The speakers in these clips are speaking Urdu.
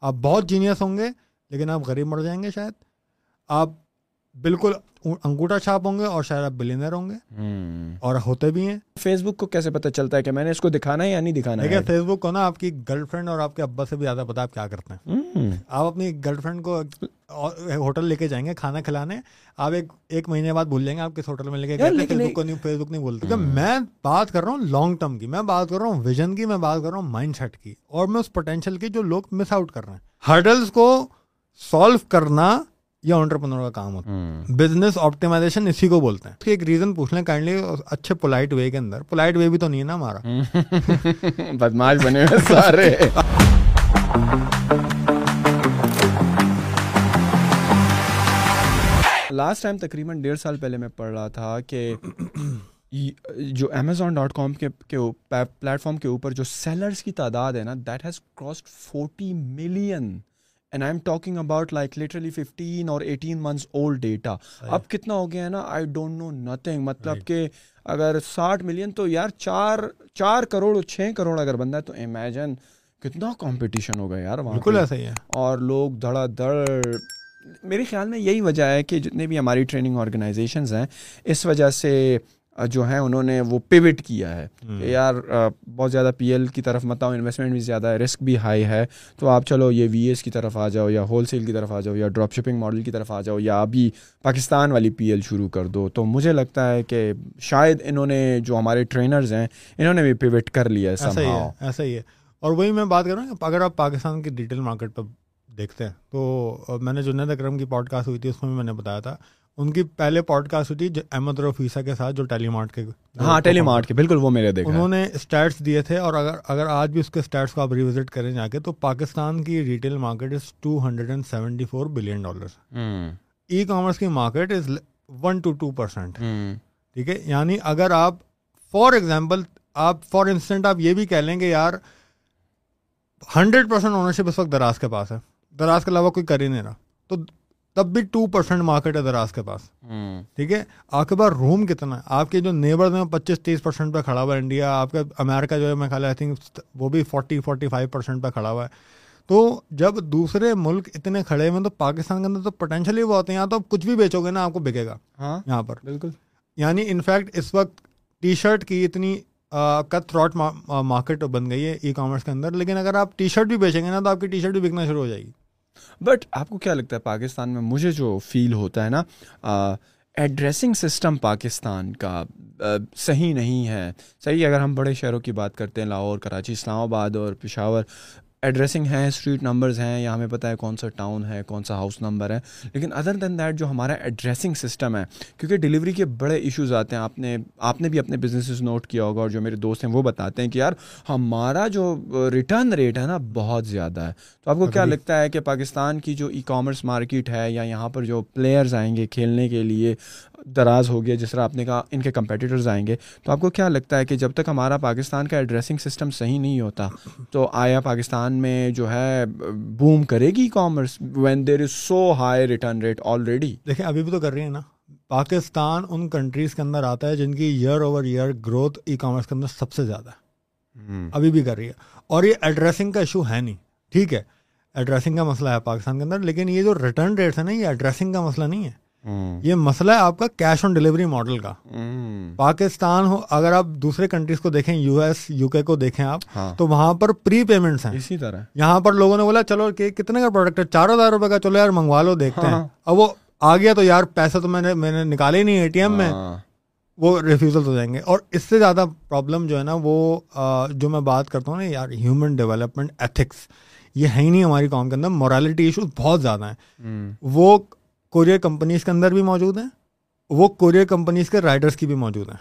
آپ بہت جینیس ہوں گے لیکن آپ غریب مر جائیں گے شاید۔ آپ بالکل انگوٹھا چھاپ ہوں گے اور شاید آپ بلینر ہوں گے اور ہوتے بھی ہیں۔ فیس بک کو کیسے پتہ چلتا ہے کہ میں نے اس کو دکھانا ہے یا نہیں دکھانا ہے؟ فیس بک کو نا آپ کی گرل فرینڈ اور آپ کے ابا سے بھی زیادہ پتا آپ کیا کرتے ہیں۔ آپ اپنی گرل فرینڈ کو ہوٹل لے کے جائیں گے کھانا کھلانے آپ ایک ایک مہینے بعد بھول جائیں گے آپ کس ہوٹل میں لے کے فیس بک کو نہیں فیس بک نہیں بولتے۔ میں بات کر رہا ہوں لانگ ٹرم کی میں بات کر رہا ہوں ویژن کی میں بات کر رہا ہوں مائنڈ سیٹ کی اور میں اس پوٹینشیل کی جو لوگ مس آؤٹ کر رہے ہیں۔ ہرڈلس کو سالو کرنا یہ آنٹرپنور کا کام ہوتا ہے۔ بزنس آپٹیمائزیشن اسی کو بولتے ہیں۔ ایک ریزن پوچھ لیں کائنڈلی اچھے پولائٹ وے کے اندر۔ پولائٹ وے بھی تو نہیں ہے نا ہمارا۔ بدماش بنے ہوئے سارے۔ لاسٹ ٹائم تقریباً ڈیڑھ سال پہلے میں پڑھ رہا تھا کہ جو امیزون ڈاٹ کام کے پلیٹ فارم کے اوپر جو سیلرس کی تعداد ہے نا that has crossed forty million and I am talking about like literally fifteen اور ایٹین منتھس اولڈ ڈیٹا اب کتنا ہو گیا ہے نا؟ آئی ڈونٹ نو نتھنگ مطلب کہ اگر ساٹھ ملین تو یار چار چار کروڑ چھ کروڑ اگر بندہ ہے تو امیجن کتنا کمپٹیشن ہوگا یار وہاں بالکل ایسا ہی ہے۔ اور لوگ دھڑا دھڑ۔ میرے خیال میں یہی وجہ ہے کہ جتنے بھی ہماری ٹریننگ آرگنائزیشنز ہیں اس وجہ سے جو ہیں انہوں نے وہ پیوٹ کیا ہے کہ یار بہت زیادہ پی ایل کی طرف مت آؤ انویسٹمنٹ بھی زیادہ ہے رسک بھی ہائی ہے۔ تو آپ چلو یہ وی ایس کی طرف آ جاؤ یا ہول سیل کی طرف آ جاؤ یا ڈراپ شپنگ ماڈل کی طرف آ جاؤ یا ابھی پاکستان والی پی ایل شروع کر دو۔ تو مجھے لگتا ہے کہ شاید انہوں نے جو ہمارے ٹرینرز ہیں انہوں نے بھی پیوٹ کر لیا ہے ایسا ہی ہے اور وہی میں بات کر رہا ہوں اگر آپ پاکستان کی ڈیٹیل مارکیٹ پہ دیکھتے ہیں تو میں نے جنید اکرم کی پوڈ کاسٹ ہوئی تھی اس میں بھی میں نے بتایا تھا ان کی پہلے پوڈ کاسٹ ہوئی تھی احمد رفیسا کے ساتھ جو ٹیلی مارٹ کے ہاں ٹیلی مارٹ کے بالکل وہ میرے دیکھا انہوں نے اسٹیٹس دیے تھے اور اگر اگر آج بھی اس کے اسٹیٹس کو آپ ریوزٹ کریں جا کے تو پاکستان کی retail market is two hundred and seventy four billion dollar ecommerce کی market is one two two percent ٹھیک ہے؟ یعنی اگر آپ فار ایگزامپل آپ فار انسٹنٹ آپ یہ بھی کہہ لیں گے یار ہنڈریڈ پرسینٹ اونرشپ اس وقت دراز کے پاس ہے۔ دراز کے علاوہ کوئی کر ہی نہیں رہا۔ تو تب بھی ٹو پرسینٹ مارکیٹ ہے دراز کے پاس۔ ٹھیک ہے؟ آپ کے پاس روم کتنا ہے؟ آپ کے جو نیبرز ہیں پچیس تیس پرسینٹ پہ کھڑا ہوا ہے انڈیا آپ کا امیرکا جو ہے میں خیال آئی تھنک وہ بھی فورٹی فورٹی فائیو پرسینٹ پہ کھڑا ہوا ہے۔ تو جب دوسرے ملک اتنے کھڑے ہوئے تو پاکستان کے اندر تو پوٹینشلی وہ ہوتے ہیں یہاں تو آپ کچھ بھی بیچو گے نا آپ کو بکے گا۔ ہاں۔ یہاں پر۔ بالکل۔ یعنی انفیکٹ اس وقت ٹی شرٹ کی اتنی کت تھراٹ مارکیٹ بن گئی ہے ای کامرس کے اندر۔ لیکن اگر آپ ٹی شرٹ بھی بیچیں گے نا تو آپ کی ٹی شرٹ بھی بکنا شروع ہو جائے گی۔ بٹ آپ کو کیا لگتا ہے پاکستان میں مجھے جو فیل ہوتا ہے نا ایڈریسنگ سسٹم پاکستان کا صحیح نہیں ہے۔ صحیح اگر ہم بڑے شہروں کی بات کرتے ہیں، لاہور، کراچی، اسلام آباد اور پشاور ایڈریسنگ ہیں اسٹریٹ نمبرز ہیں یا ہمیں پتہ ہے کون سا ٹاؤن ہے کون سا ہاؤس نمبر ہے. لیکن ادر دین دیٹ جو ہمارا ایڈریسنگ سسٹم ہے کیونکہ ڈلیوری کے بڑے ایشوز آتے ہیں. آپ نے آپ نے بھی اپنے بزنسز نوٹ کیا ہوگا اور جو میرے دوست ہیں وہ بتاتے ہیں کہ یار ہمارا جو ریٹرن ریٹ ہے نا بہت زیادہ ہے. تو آپ کو کیا لگتا ہے کہ پاکستان کی جو ای کامرس مارکیٹ ہے یا یہاں پر جو پلیئرز آئیں گے کھیلنے کے لیے دراز ہو گیا جس طرح آپ نے کہا ان کے کمپیٹیٹرز آئیں گے۔ تو آپ کو کیا لگتا ہے کہ جب تک ہمارا پاکستان کا ایڈریسنگ سسٹم صحیح نہیں ہوتا تو آیا پاکستان میں جو ہے بوم کرے گی commerce when there is so high return rate already دیکھیں ابھی بھی تو کر رہی ہیں نا۔ پاکستان ان کنٹریز کے اندر آتا ہے جن کی year over year growth ecommerce کے اندر سب سے زیادہ ہے۔ ابھی بھی کر رہی ہے۔ اور یہ ایڈریسنگ کا ایشو ہے نہیں۔ ٹھیک ہے ایڈریسنگ کا مسئلہ ہے پاکستان کے اندر لیکن یہ جو ریٹرن ریٹس ہے نا یہ ایڈریسنگ کا مسئلہ نہیں ہے۔ یہ مسئلہ ہے آپ کا کیش آن ڈلیوری ماڈل کا۔ پاکستان ہو اگر آپ دوسرے کنٹریز کو دیکھیں یو ایس یو کے کو دیکھیں آپ ہاں۔ تو وہاں پر پری پیمنٹس ہیں۔ اسی طرح۔ یہاں پر لوگوں نے بولا چلو کہ کتنے کا پروڈکٹ ہے؟ چار ہزار روپے کا چلو یار منگوا لو دیکھتے ہیں۔ ہاں۔ اب وہ آ گیا تو یار پیسے تو میں نے میں نے نکالے ہی نہیں اے ٹی ایم میں۔ ہاں۔ وہ ریفیوزل ہو جائیں گے۔ اور اس سے زیادہ پرابلم جو ہے نا وہ جو میں بات کرتا ہوں نا یار ہیومن ڈیولپمنٹ ایتھکس یہ ہے ہی نہیں ہماری قوم کے اندر مورالٹی ایشوز بہت زیادہ ہیں۔ وہ کوریئر کمپنیز کے اندر بھی موجود ہیں وہ کوریئر کمپنیز کے رائڈرس کی بھی موجود ہیں۔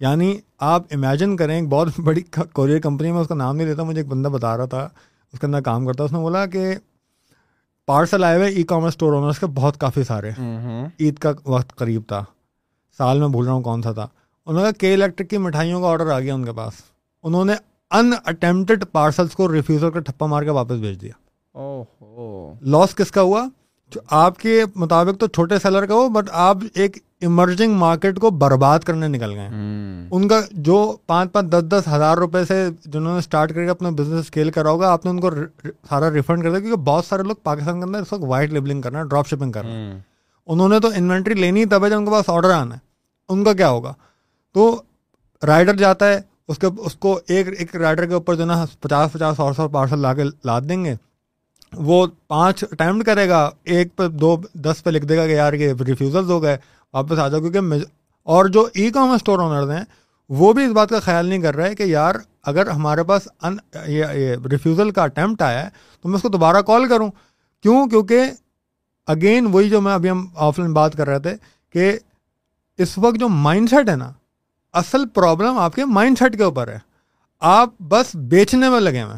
یعنی آپ امیجن کریں ایک بہت بڑی کوریئر کمپنی میں اس کا نام نہیں لیتا مجھے ایک بندہ بتا رہا تھا اس کے اندر کام کرتا اس نے بولا کہ پارسل آئے ہوئے ای کامرس اسٹور اونرس کے بہت کافی سارے۔ عید کا وقت قریب تھا سال میں بھول رہا ہوں کون سا تھا۔ انہوں نے کے الیکٹرک کی مٹھائیوں کا آرڈر آ گیا ان کے پاس۔ انہوں نے ان اٹمپٹڈ پارسلس کو ریفیوزر کا ٹھپا مار کے واپس بھیج دیا۔ لاس کس کا ہوا؟ آپ کے مطابق تو چھوٹے سیلر کا ہو بٹ آپ ایک ایمرجنگ مارکیٹ کو برباد کرنے نکل گئے ان کا جو پانچ پانچ دس دس ہزار روپے سے جنہوں نے اسٹارٹ کر کے اپنا بزنس اسکیل کرا ہوگا آپ نے ان کو سارا ریفنڈ کر دیا کیونکہ بہت سارے لوگ پاکستان کے اندر اس وقت وائٹ لیبلنگ کرنا ہے ڈراپ شپنگ کرنا ہے انہوں نے تو انوینٹری لینی تب ہے جب ان کے پاس آڈر آنا ہے۔ ان کا کیا ہوگا؟ تو رائڈر جاتا ہے اس کے اس کو ایک ایک رائڈر کے اوپر جو نا پچاس پچاس سو سو پارسل لا کے لاد دیں گے۔ وہ پانچ اٹیمپٹ کرے گا، ایک پہ دو، دس پہ لکھ دے گا کہ یار یہ ریفیوزلز ہو گئے، واپس آ جاؤ، کیونکہ اور جو ای کامرس اسٹور آنرز ہیں، وہ بھی اس بات کا خیال نہیں کر رہے کہ یار اگر ہمارے پاس ان، یہ ریفیوزل کا اٹیمپٹ آیا ہے، تو میں اس کو دوبارہ کال کروں۔ کیوں؟ کیونکہ اگین وہی جو میں ابھی ہم آف لائن بات کر رہے تھے کہ اس وقت جو مائنڈ سیٹ ہے نا، اصل پرابلم آپ کے مائنڈ سیٹ کے اوپر ہے۔ آپ بس بیچنے میں لگے ہوئے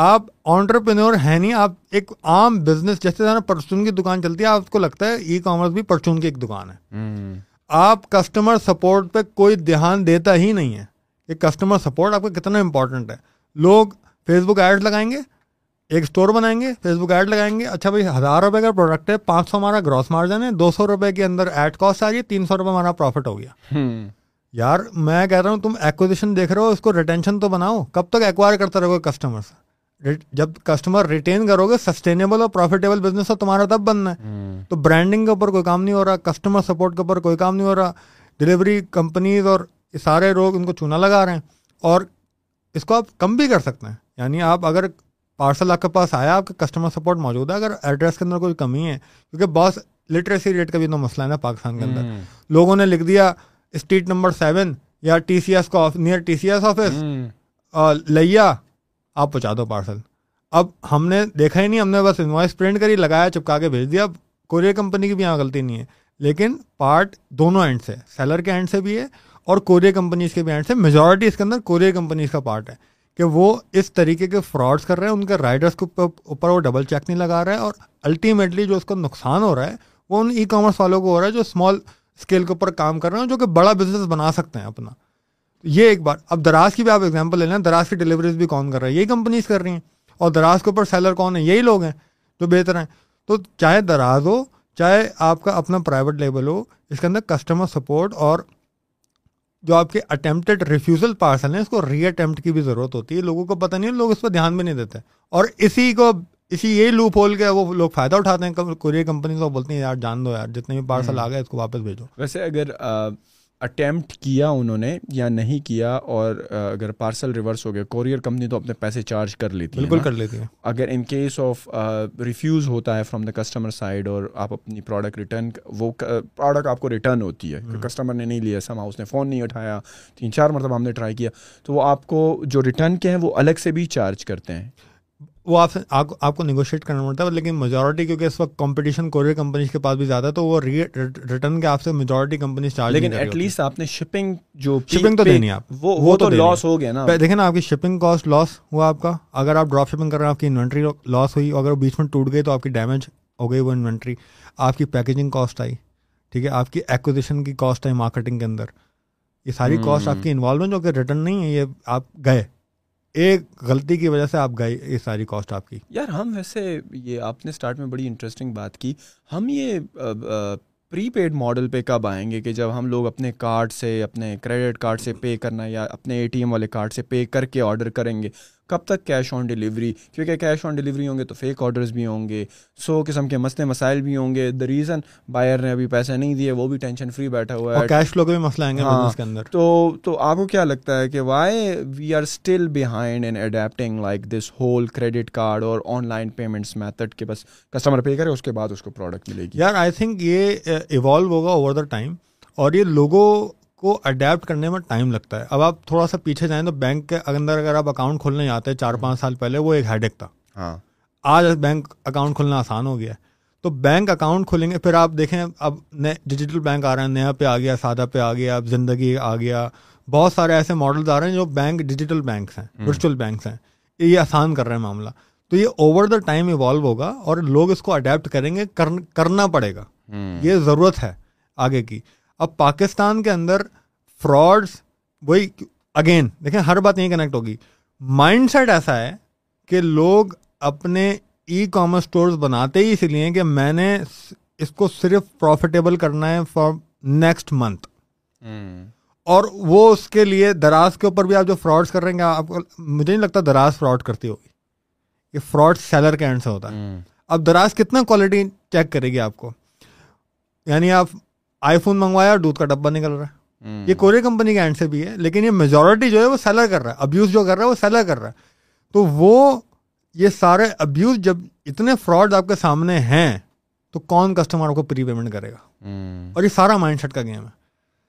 آپ آنٹرپرینور ہے نہیں آپ ایک عام بزنس جیسے پرچون کی دکان چلتی ہے آپ کو لگتا ہے ای کامرس بھی پرچون کی ایک دکان ہے۔ آپ کسٹمر سپورٹ پہ کوئی دھیان دیتا ہی نہیں ہے کہ کسٹمر سپورٹ آپ کا کتنا امپورٹنٹ ہے۔ لوگ فیس بک ایڈ لگائیں گے ایک اسٹور بنائیں گے فیس بک ایڈ لگائیں گے اچھا بھائی ہزار روپے کا پروڈکٹ ہے پانچ سو ہمارا گراس مارجن ہے دو سو روپے کے اندر ایڈ کاسٹ آ رہی ہے تین سو روپے ہمارا پروفٹ ہو گیا۔ یار میں کہہ رہا ہوں تم ایکوزیشن دیکھ رہے ہو اس کو ریٹینشن تو بناؤ کب تک ایکوائر کرتا رہو کسٹمر سے جب کسٹمر ریٹین کرو گے سسٹینیبل اور پروفیٹیبل بزنس تو تمہارا تب بننا ہے۔ تو برانڈنگ کے اوپر کوئی کام نہیں ہو رہا کسٹمر سپورٹ کے اوپر کوئی کام نہیں ہو رہا۔ ڈلیوری کمپنیز اور سارے لوگ ان کو چونا لگا رہے ہیں۔ اور اس کو آپ کم بھی کر سکتے ہیں۔ یعنی آپ اگر پارسل آپ کے پاس آیا آپ کا کسٹمر سپورٹ موجود ہے۔ اگر ایڈریس کے اندر کوئی کمی ہے کیونکہ بہت لٹریسی ریٹ کا بھی تو مسئلہ ہے نا پاکستان کے اندر۔ لوگوں نے لکھ دیا اسٹریٹ نمبر سیون یا ٹی سی ایس کا near T C S office لیا آپ پہنچا دو پارسل۔ اب ہم نے دیکھا ہی نہیں، ہم نے بس انوائس پرنٹ کری، لگایا، چپکا کے بھیج دیا۔ اب کوریئر کمپنی کی بھی یہاں غلطی نہیں ہے۔ لیکن پارٹ دونوں اینڈ سے سیلر کے اینڈ سے بھی ہے اور کوریئر کمپنیز کے بھی اینڈ سے۔ میجورٹی اس کے اندر کوریئر کمپنیز کا پارٹ ہے کہ وہ اس طریقے کے فراڈس کر رہے ہیں۔ ان کے رائڈرس کے اوپر وہ ڈبل چیک نہیں لگا رہا ہے اور الٹیمیٹلی جو اس کو نقصان ہو رہا ہے، وہ ان ای کامرس والوں کو ہو رہا ہے جو اسمال اسکیل کے اوپر کام کر رہے ہیں جو کہ بڑا بزنس بنا سکتے ہیں اپنا۔ یہ ایک بات اب دراز کی بھی آپ ایگزامپل لے لیں دراز کی ڈلیوریز بھی کون کر رہا ہے؟ یہی کمپنیز کر رہی ہیں۔ اور دراز کے اوپر سیلر کون ہے یہی لوگ ہیں جو بہتر ہیں۔ تو چاہے دراز ہو چاہے آپ کا اپنا پرائیویٹ لیبل ہو اس کے اندر کسٹمر سپورٹ اور جو آپ کے اٹمپٹیڈ ریفیوزل پارسل ہیں اس کو ری اٹمپٹ کی بھی ضرورت ہوتی ہے۔ لوگوں کو پتہ نہیں لوگ اس پہ دھیان بھی نہیں دیتے۔ اور اسی کو اسی یہی لوپ ہول کے وہ لوگ فائدہ اٹھاتے ہیں۔ کوریئر کمپنی کو بولتی ہیں یار جان دو یار جتنے بھی پارسل آ گئے اس کو واپس بھیجو۔ ویسے اگر اٹیمپٹ کیا انہوں نے یا نہیں کیا اور اگر پارسل ریورس ہو گیا کوریئر کمپنی تو اپنے پیسے چارج کر لیتی بالکل کر لیتی ہے۔ اگر ان کیس آف ریفیوز ہوتا ہے فرام دا کسٹمر سائڈ اور آپ اپنی پروڈکٹ ریٹرن وہ پروڈکٹ آپ کو ریٹرن ہوتی ہے کسٹمر نے نہیں لیا سما اس نے فون نہیں اٹھایا تین چار مرتبہ ہم نے ٹرائی کیا تو وہ آپ کو جو ریٹرن کے ہیں وہ الگ سے بھی چارج کرتے ہیں۔ وہ آپ سے آپ کو نیگوشیٹ کرنا پڑتا ہے لیکن میجورٹی کیونکہ اس وقت کمپٹیشن کوریئر کمپنیز کے پاس بھی زیادہ ہے تو وہ ریٹرن کے آپ سے میجورٹی کمپنیز چارج لیکن ایٹ لیسٹ آپ نے شپنگ جو شپنگ تو دینی آپ وہ تو لاس ہو گیا نا۔ دیکھیں نا آپ کی شپنگ کاسٹ لاس ہوا آپ کا۔ اگر آپ ڈراپ شپنگ کر رہے ہیں آپ کی انوینٹری لاس ہوئی اگر بیچ میں ٹوٹ گئی تو آپ کی ڈیمیج ہو گئی وہ انوینٹری آپ کی پیکیجنگ کاسٹ آئی ٹھیک ہے؟ آپ کی ایکوزیشن کی کاسٹ آئی مارکیٹنگ کے اندر۔ یہ ساری کاسٹ آپ کی انوالومنٹ جو کہ ریٹرن نہیں ہے یہ آپ گئے۔ ایک غلطی کی وجہ سے آپ گئے یہ ساری کاسٹ آپ کی؟ یار ہم ویسے یہ آپ نے اسٹارٹ میں بڑی انٹرسٹنگ بات کی۔ ہم یہ پری پیڈ ماڈل پہ کب آئیں گے کہ جب ہم لوگ اپنے کارڈ سے، اپنے کریڈٹ کارڈ سے پے کرنا یا اپنے اے ٹی ایم والے کارڈ سے پے کر کے آرڈر کریں گے؟ کب تک کیش آن ڈلیوری کیونکہ کیش آن ڈلیوری ہوں گے تو فیک آرڈرز بھی ہوں گے سو قسم کے مسئلے مسائل بھی ہوں گے۔ دا ریزن بائر نے ابھی پیسے نہیں دیے وہ بھی ٹینشن فری بیٹھا ہوا ہے۔ کیش فلو کا بھی مسئلہ آئیں گے ہاں۔ کے اندر۔ تو تو آپ کو کیا لگتا ہے کہ why we are still behind in adapting like this whole credit card اور آن لائن پیمنٹس میتھڈ کے بس کسٹمر پے کرے اس کے بعد اس کو پروڈکٹ ملے گی۔ یار آئی تھنک یہ ایوالو ہوگا اوور دا ٹائم اور یہ لوگوں کو اڈیپٹ کرنے میں ٹائم لگتا ہے۔ اب آپ تھوڑا سا پیچھے جائیں تو بینک کے اندر اگر آپ اکاؤنٹ کھولنے جاتے ہیں چار پانچ سال پہلے وہ ایک ہیڈ ایک تھا۔ ہاں۔ آج بینک اکاؤنٹ کھولنا آسان ہو گیا ہے۔ تو بینک اکاؤنٹ کھولیں گے پھر آپ دیکھیں اب نئے ڈیجیٹل بینک آ رہے ہیں نیا پہ آ گیا سادہ پہ آ گیا اب زندگی آ گیا۔ بہت سارے ایسے ماڈلز آ رہے ہیں جو بینک ڈیجیٹل بینکس ہیں ورچوئل بینکس ہیں۔ یہ آسان کر رہے ہیں معاملہ۔ تو یہ اوور دا ٹائم ایوالو ہوگا اور لوگ اس کو اڈیپٹ کریں گے کرنا پڑے گا۔ یہ ضرورت ہے آگے کی۔ اب پاکستان کے اندر فراڈس وہی اگین دیکھیں ہر بات نہیں کنیکٹ ہوگی۔ مائنڈ سیٹ ایسا ہے کہ لوگ اپنے ای کامرس اسٹورز بناتے ہی اس لیے کہ میں نے اس کو صرف پروفیٹیبل کرنا ہے فار نیکسٹ منتھ اور وہ اس کے لیے دراز کے اوپر بھی آپ جو فراڈس کر رہے ہیں آپ کو مجھے نہیں لگتا دراز فراڈ کرتی ہوگی۔ یہ فراڈ سیلر کے اینڈ سے ہوتا ہے۔ اب دراز کتنا کوالٹی چیک کرے گی آپ کو؟ یعنی آپ آئی فون منگوایا اور دودھ کا ڈبا نکل رہا ہے۔ یہ کوریئر کمپنی کے اینڈ سے بھی ہے لیکن یہ میجورٹی جو ہے وہ سیلر کر رہا ہے۔ ابیوز جو کر رہا ہے وہ سیلر کر رہا ہے۔ تو وہ یہ سارے ابیوز جب اتنے فراڈ آپ کے سامنے ہیں تو کون کسٹمر کو پری پیمنٹ کرے گا؟ اور یہ سارا مائنڈ سیٹ کا گیم ہے۔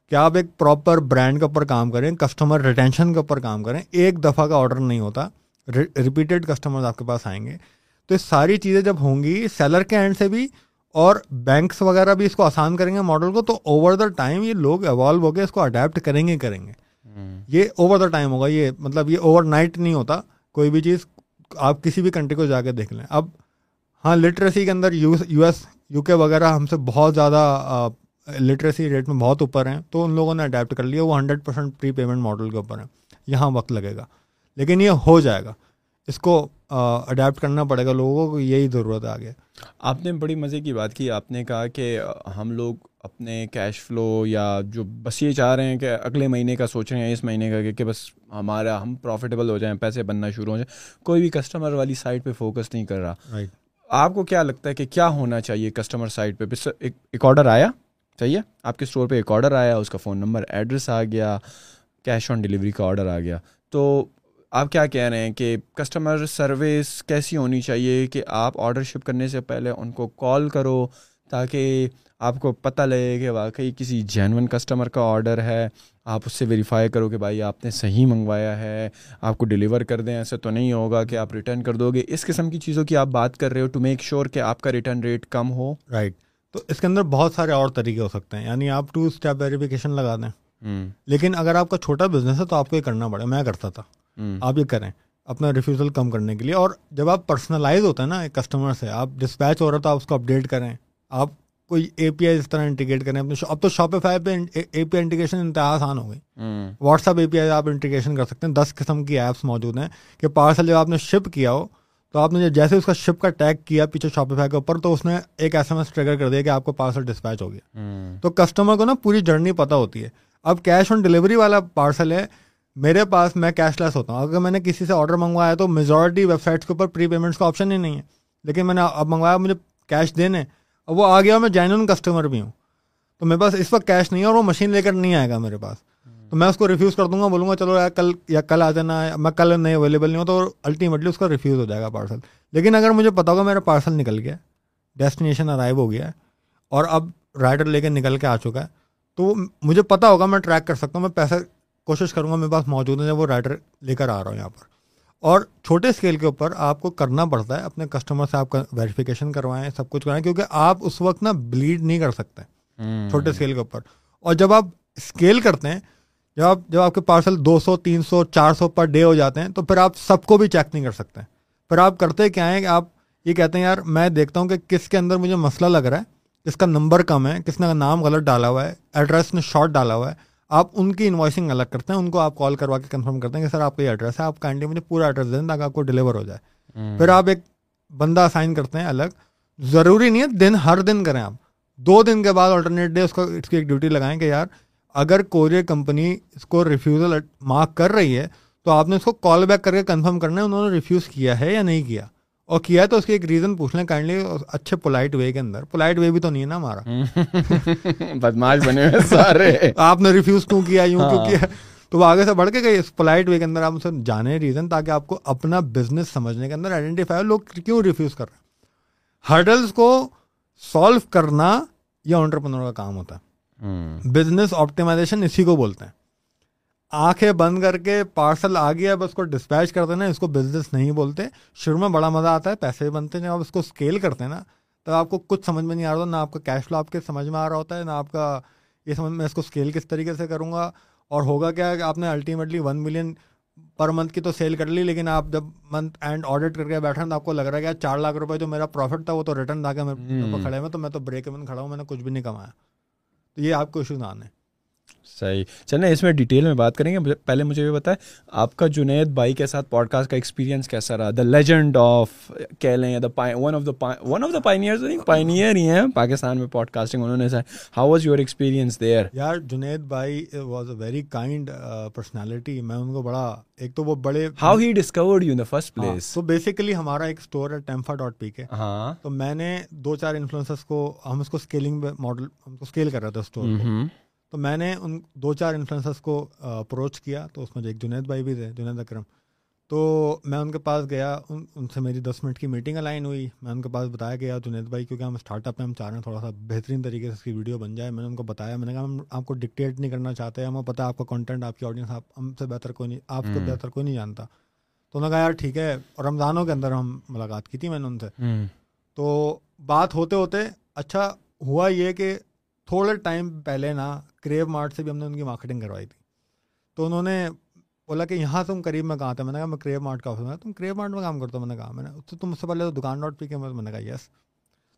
کہ آپ ایک پراپر برانڈ کے اوپر کام کریں کسٹمر ریٹینشن کے اوپر کام کریں ایک دفعہ کا آڈر نہیں ہوتا۔ ریپیٹیڈ کسٹمر آپ کے پاس آئیں گے۔ تو یہ ساری چیزیں جب ہوں گی سیلر کے اینڈ سے بھی اور بینکس وغیرہ بھی اس کو آسان کریں گے ماڈل کو تو اوور دا ٹائم یہ لوگ ایوالو ہو کے اس کو اڈیپٹ کریں گے کریں گے۔ یہ اوور دا ٹائم ہوگا یہ مطلب یہ اوور نائٹ نہیں ہوتا۔ کوئی بھی چیز آپ کسی بھی کنٹری کو جا کے دیکھ لیں۔ اب ہاں لٹریسی کے اندر یو ایس یو کے وغیرہ ہم سے بہت زیادہ لٹریسی ریٹ میں بہت اوپر ہیں۔ تو ان لوگوں نے اڈیپٹ کر لیا وہ hundred percent pre payment model کے اوپر ہیں۔ یہاں وقت لگے گا۔ لیکن یہ ہو جائے گا۔ اس کو اڈیپٹ کرنا پڑے گا لوگوں کو یہی ضرورت ہے آگے۔ آپ نے بڑی مزے کی بات کی آپ نے کہا کہ ہم لوگ اپنے کیش فلو یا جو بس یہ چاہ رہے ہیں کہ اگلے مہینے کا سوچ رہے ہیں اس مہینے کا کہ بس ہمارا ہم پروفیٹیبل ہو جائیں پیسے بننا شروع ہو جائیں۔ کوئی بھی کسٹمر والی سائٹ پہ فوکس نہیں کر رہا۔ آپ کو کیا لگتا ہے کہ کیا ہونا چاہیے کسٹمر سائٹ پہ؟ ایک آڈر آیا؟ چاہیے آپ کے اسٹور پہ ایک آڈر آیا اس کا فون نمبر ایڈریس آ گیا کیش آن ڈلیوری کا آڈر آ گیا۔ تو آپ کیا کہہ رہے ہیں کہ کسٹمر سروس کیسی ہونی چاہیے کہ آپ آڈر شپ کرنے سے پہلے ان کو کال کرو تاکہ آپ کو پتہ لگے کہ واقعی کسی جینون کسٹمر کا آڈر ہے؟ آپ اس سے ویریفائی کرو کہ بھائی آپ نے صحیح منگوایا ہے آپ کو ڈلیور کر دیں ایسے تو نہیں ہوگا کہ آپ ریٹرن کر دو گے۔ اس قسم کی چیزوں کی آپ بات کر رہے ہو ٹو میک شیور کہ آپ کا ریٹرن ریٹ کم ہو۔ رائٹ تو اس کے اندر بہت سارے اور طریقے ہو سکتے ہیں۔ یعنی آپ ٹو اسٹیپ ویریفیکیشن لگا دیں۔ لیکن اگر آپ کا چھوٹا بزنس ہے تو آپ کو یہ کرنا پڑے میں کرتا تھا۔ آپ یہ کریں اپنا ریفیوزل کم کرنے کے لیے۔ اور جب آپ پرسنلائز ہوتا ہے نا ایک کسٹمر سے آپ ڈسپیچ ہو رہا تو آپ اس کو اپڈیٹ کریں۔ آپ کوئی اے پی آئی اس طرح انٹیگریٹ کریں۔ اپنے اب تو شاپ فائی پہ اے پی آئی انٹیگریشن انتہا آسان ہو گئی۔ واٹس ایپ اے پی آئی آپ انٹیگریشن کر سکتے ہیں۔ دس قسم کی ایپس موجود ہیں کہ پارسل جب آپ نے شپ کیا ہو تو آپ نے جیسے اس کا شپ کا ٹیگ کیا پیچھے شاپیفائی کے اوپر تو اس نے ایک ایس ایم ایس ٹریگر کر دیا کہ آپ کو پارسل ڈسپیچ ہو گیا۔ تو کسٹمر کو نا پوری جرنی پتہ ہوتی ہے۔ اب کیش آن ڈلیوری والا پارسل ہے میرے پاس میں کیش لیس ہوتا ہوں۔ اگر میں نے کسی سے آرڈر منگوایا تو میجورٹی ویب سائٹس کے اوپر پری پیمنٹس کا آپشن ہی نہیں ہے۔ لیکن میں نے اب منگوایا، مجھے کیش دینے۔ اب وہ آ گیا میں جینون کسٹمر بھی ہوں۔ تو میرے پاس اس وقت کیش نہیں ہے اور وہ مشین لے کر نہیں آئے گا میرے پاس۔ تو میں اس کو ریفیوز کر دوں گا، بولوں گا، چلو یار، کل یا کل آ جانا ہے۔ میں کل نہیں اویلیبل نہیں ہوں تو الٹیمیٹلی اس کا ریفیوز ہو جائے گا پارسل لیکن اگر مجھے پتا ہوگا میرا پارسل نکل گیا ڈیسٹینیشن ارائیو ہو گیا ہے اور اب رائڈر لے کے نکل کے آ چکا ہے، تو مجھے پتا ہوگا، میں ٹریک کر سکتا ہوں، میں پیسہ کوشش کروں گا میرے پاس موجود ہے وہ رائڈر لے کر آ رہا ہوں یہاں پر۔ اور چھوٹے اسکیل کے اوپر آپ کو کرنا پڑتا ہے اپنے کسٹمر سے آپ کا ویریفیکیشن کروائیں سب کچھ کروائیں کیونکہ آپ اس وقت نا بلیڈ نہیں کر سکتے چھوٹے اسکیل کے اوپر۔ اور جب آپ اسکیل کرتے ہیں جب آپ جب آپ کے پارسل دو سو تین سو چار سو پر ڈے ہو جاتے ہیں تو پھر آپ سب کو بھی چیک نہیں کر سکتے۔ پھر آپ کرتے کیا ہیں کہ آپ یہ کہتے ہیں یار میں دیکھتا ہوں کہ کس کے اندر مجھے مسئلہ لگ رہا ہے کس کا نمبر کم ہے کس نے نام غلط ڈالا ہوا ہے ایڈریس نے شارٹ ڈالا ہوا ہے آپ ان کی انوائسنگ الگ کرتے ہیں ان کو آپ کال کروا کے کنفرم کرتے ہیں کہ سر آپ کا یہ ایڈریس ہے آپ کائنڈلی مجھے پورا ایڈریس دیں تاکہ آپ کو ڈلیور ہو جائے۔ پھر آپ ایک بندہ اسائن کرتے ہیں الگ۔ ضروری نہیں ہے دن ہر دن کریں آپ۔ دو دن کے بعد آلٹرنیٹ ڈے اس کو اس کی ایک ڈیوٹی لگائیں کہ یار اگر کوریئر کمپنی اس کو ریفیوزل مارک کر رہی ہے تو آپ نے اس کو کال بیک کر کے کنفرم کرنا ہے انہوں نے ریفیوز کیا ہے یا نہیں کیا۔ اور کیا تو اس کی ایک ریزن پوچھ لیں کائنڈلی اچھے پولائٹ وے کے اندر۔ پولائٹ وے بھی تو نہیں ہے نا ہمارا۔ بدماش بنے ہوئے سارے۔ آپ نے ریفیوز کیوں کیا یوں کیوں کیا؟ تو وہ آگے سے بڑھ کے گئی اس پولائٹ وے کے اندر آپ اسے جانے ریزن تاکہ آپ کو اپنا بزنس سمجھنے کے اندر آئیڈینٹیفائی لوگ کیوں ریفیوز کر رہے ہیں؟ ہرڈلس کو سالو کرنا یہ آنٹرپنر کا کام ہوتا ہے۔ بزنس آپٹیمائزیشن اسی کو بولتے ہیں۔ آنکھیں بند کر کے پارسل آ گیا بس کو ڈسپیچ کر دینا اس کو بزنس نہیں بولتے۔ شروع میں بڑا مزہ آتا ہے پیسے بھی بنتے ہیں جب آپ اس کو اسکیل کرتے ہیں نا تو آپ کو کچھ سمجھ میں نہیں آ رہا نہ آپ کا کیش فلو آپ کے سمجھ میں آ رہا ہوتا ہے نہ آپ کا یہ سمجھ میں اس کو اسکیل کس طریقے سے کروں گا۔ اور ہوگا کیا کہ آپ نے ultimately one million per month کی تو سیل کر لی لیکن آپ جب منتھ اینڈ آڈٹ کر کے بیٹھے تو آپ کو لگ رہا ہے کہ چار لاکھ روپے جو میرا پروفٹ تھا وہ تو ریٹرن آ کے کھڑے میں تو میں تو بریک ایون کھڑا ہوں میں نے کچھ بھی نہیں کمایا۔ تو یہ آپ کو ایشوز آنے۔ صحیح۔ چلیں اس میں ڈیٹیل میں بات کریں گے۔ پہلے مجھے یہ بتائیں آپ کا جنید بھائی کے ساتھ پوڈ کاسٹ کا ایکسپیرینس کیسا رہا؟ دا لیجنڈ آف کہہ لیں one of the one of the pioneer pioneer ہی ہیں پاکستان میں پوڈ کاسٹنگ انہوں نے۔ How was your experience there یار جنید بھائی was a very kind personality میں ان کو بڑا ایک تو وہ بڑے how he discovered you in the first place تو بیسیکلی ہمارا ایک اسٹور ہے ٹیمفا ڈاٹ پی کے ہاں۔ تو میں نے دو چار انفلوئنسرس کو ہم اس کو اسکیلنگ ماڈل ہم کو اسکیل کر رہے تھے اسٹور کو۔ تو میں نے ان دو چار انفلوئنسرس کو اپروچ کیا تو اس میں ایک جنید بھائی بھی تھے جنید اکرم تو میں ان کے پاس گیا ان ان سے میری دس منٹ کی میٹنگ الائن ہوئی میں ان کے پاس بتایا گیا جنید بھائی کیونکہ ہم اسٹارٹ اپ میں ہم چاہ رہے ہیں تھوڑا سا بہترین طریقے سے اس کی ویڈیو بن جائے میں نے ان کو بتایا میں نے کہا ہم آپ کو ڈکٹیٹ نہیں کرنا چاہتے ہمیں پتہ ہے آپ کا کانٹینٹ آپ کی آڈینس آپ ہم سے بہتر کوئی نہیں آپ کو بہتر کوئی نہیں جانتا۔ تو انہوں نے کہا یار ٹھیک ہے اور رمضانوں کے اندر ہم ملاقات کی تھی میں نے ان سے۔ تو بات ہوتے ہوتے اچھا ہوا یہ کہ تھوڑے ٹائم پہلے نا کریو مارٹ سے بھی ہم نے ان کی مارکیٹنگ کروائی تھی۔ تو انہوں نے بولا کہ یہاں تم قریب میں کہاں تھا میں نے کہا میں کریو مارٹ کا آفس میں تم کریو مارٹ میں کام کرتا ہوں میں نے کہا، میں نے اس سے تم اس سے پہلے تو دکان ڈاٹ پی کے میں نے کہا یس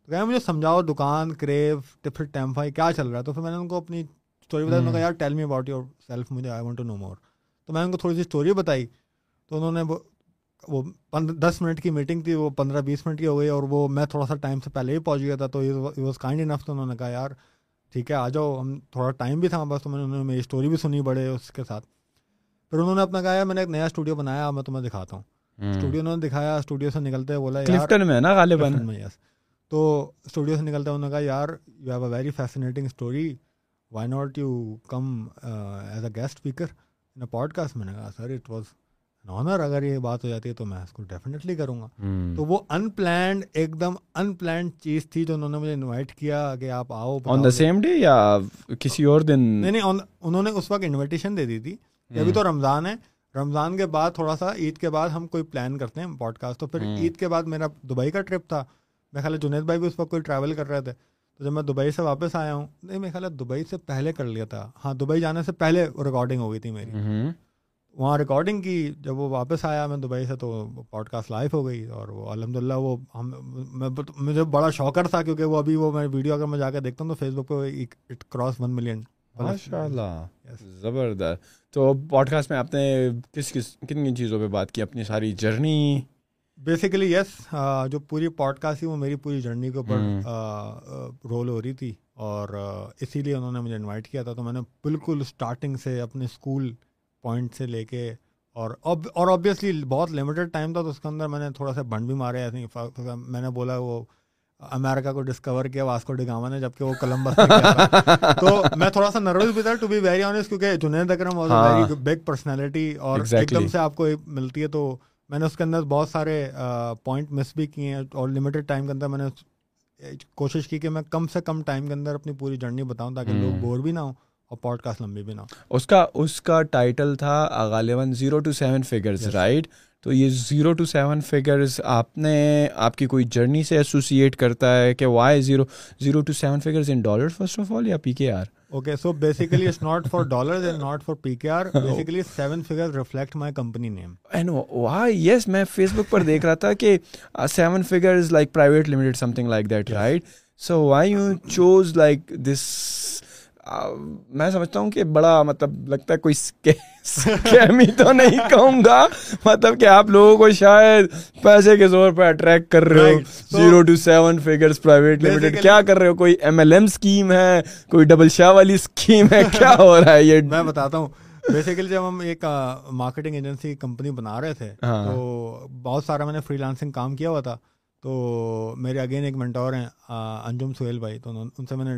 تو کہا، مجھے سمجھاؤ دکان کریو ٹفٹ ٹیمفائی کیا چل رہا ہے؟ تو پھر میں نے ان کو اپنی اسٹوری بتائی۔ انہوں نے کہا، یار tell me about yourself مجھے آئی وانٹ ٹو نو مور تو میں نے ان کو تھوڑی سی اسٹوری بتائی۔ تو انہوں نے وہ دس منٹ کی میٹنگ تھی، وہ پندرہ بیس منٹ کی ہو گئی اور وہ میں تھوڑا سا ٹائم سے پہلے ہی پہنچ گیا تھا۔ تو واز کائنڈ انف تو انہوں نے کہا، یار ٹھیک ہے آ جاؤ ہم تھوڑا ٹائم بھی تھا بس تو میں نے میری اسٹوری بھی سنی بڑے اس کے ساتھ۔ پھر انہوں نے اپنا کہا میں نے ایک نیا اسٹوڈیو بنایا میں تمہیں دکھاتا ہوں۔ اسٹوڈیو انہوں نے دکھایا اسٹوڈیو سے نکلتے بولا میں نا غالباً۔ یس تو اسٹوڈیو سے نکلتے انہوں نے کہا یار you have a very fascinating story why not you come as a guest speaker in podcast میں نے کہا سر اٹ واز آنر اگر یہ بات ہو جاتی ہے تو میں اس کو ڈیفینیٹلی کروں گا۔ تو وہ ان پلانڈ ایک دم ان پلانڈ چیز تھی جو انہوں نے مجھے انوائٹ کیا کہ آپ آؤ آن دا سیم ڈے یا کسی اور دن؟ نہیں نہیں انہوں نے اس وقت انویٹیشن دے دی تھی ابھی تو رمضان ہے۔ رمضان کے بعد تھوڑا سا عید کے بعد ہم کوئی پلان کرتے ہیں پوڈ کاسٹ تو پھر عید کے بعد میرا دبئی کا ٹرپ تھا۔ میں خیال جنید بھائی بھی اس وقت کوئی ٹریول کر رہے تھے۔ تو جب میں دبئی سے واپس آیا ہوں نہیں میرے خیال دبئی سے پہلے کر لیا تھا۔ ہاں دبئی جانے سے پہلے ریکارڈنگ ہو گئی تھی میری۔ وہاں ریکارڈنگ کی جب وہ واپس آیا میں دبئی سے تو پوڈ کاسٹ لائف ہو گئی اور وہ الحمد للہ وہ ہم میں مجھے بڑا شوکر تھا کیونکہ وہ ابھی وہ میں ویڈیو اگر میں جا کے دیکھتا ہوں تو فیس بک پہ اٹ کراس ون ملین ماشاء اللہ زبردست۔ تو پوڈ کاسٹ میں آپ نے کس کس کن کن چیزوں پہ بات کی؟ اپنی ساری جرنی بیسیکلی یس جو پوری پوڈ کاسٹ تھی وہ میری پوری جرنی کے اوپر رول ہو رہی تھی اور اسی لیے انہوں نے مجھے انوائٹ کیا تھا۔ تو میں نے بالکل اسٹارٹنگ سے اپنے اسکول پوائنٹ سے لے کے اور اور آبویسلی بہت لمیٹیڈ ٹائم تھا تو اس کے اندر میں نے تھوڑا سا بنڈ بھی مارے آئی میں نے بولا وہ امیرکا کو ڈسکور کیا واسکو ڈگاما نے جبکہ وہ کولمبس تو میں تھوڑا سا نروس بھی تھا ٹو بی ویری آنیسٹ کیونکہ Junaid Akram was very big personality اور ایک دم سے آپ کو ملتی ہے تو میں نے اس کے اندر بہت سارے پوائنٹ مس بھی کیے ہیں اور لمیٹیڈ ٹائم کے اندر میں نے کوشش کی کہ میں کم سے کم ٹائم کے اندر اپنی پوری جرنی بتاؤں تاکہ لوگ بور بھی نہ ہوں۔ اور پوڈ کاسٹ لمبی بھی نہ اس کا اس کا ٹائٹل تھا غالباً zero two seven figures right تو یہ زیرو ٹو سیون فگرز آپ نے آپ کی کوئی جرنی سے ایسوسیٹ کرتا ہے کہ why zero zero two seven figures in dollar first of all یا P K R okay so basically it's not for dollar and not for P K R basically seven figure reflect my company name and why yes میں فیس بک پر دیکھ رہا تھا کہ seven figure is like private limited something like that right so why you choose like this میں سمجھتا ہوں کہ بڑا مطلب لگتا ہے کوئی تو نہیں کہوں گا۔ مطلب کہ آپ لوگوں کو شاید پیسے کے زور پہ اٹریکٹ کر رہے ہو۔ Zero two seven figures private limited کیا کر رہے ہو؟ کوئی ایم ایل ایم اسکیم ہے؟ کوئی ڈبل شاہ والی اسکیم ہے؟ کیا ہو رہا ہے یہ؟ میں بتاتا ہوں۔ بیسیکلی جب ہم ایک مارکیٹنگ ایجنسی کمپنی بنا رہے تھے تو بہت سارا میں نے فری لانسنگ کام کیا ہوا تھا۔ تو میرے اگین ایک منٹور ہیں انجم سہیل بھائی۔ تو ان سے میں نے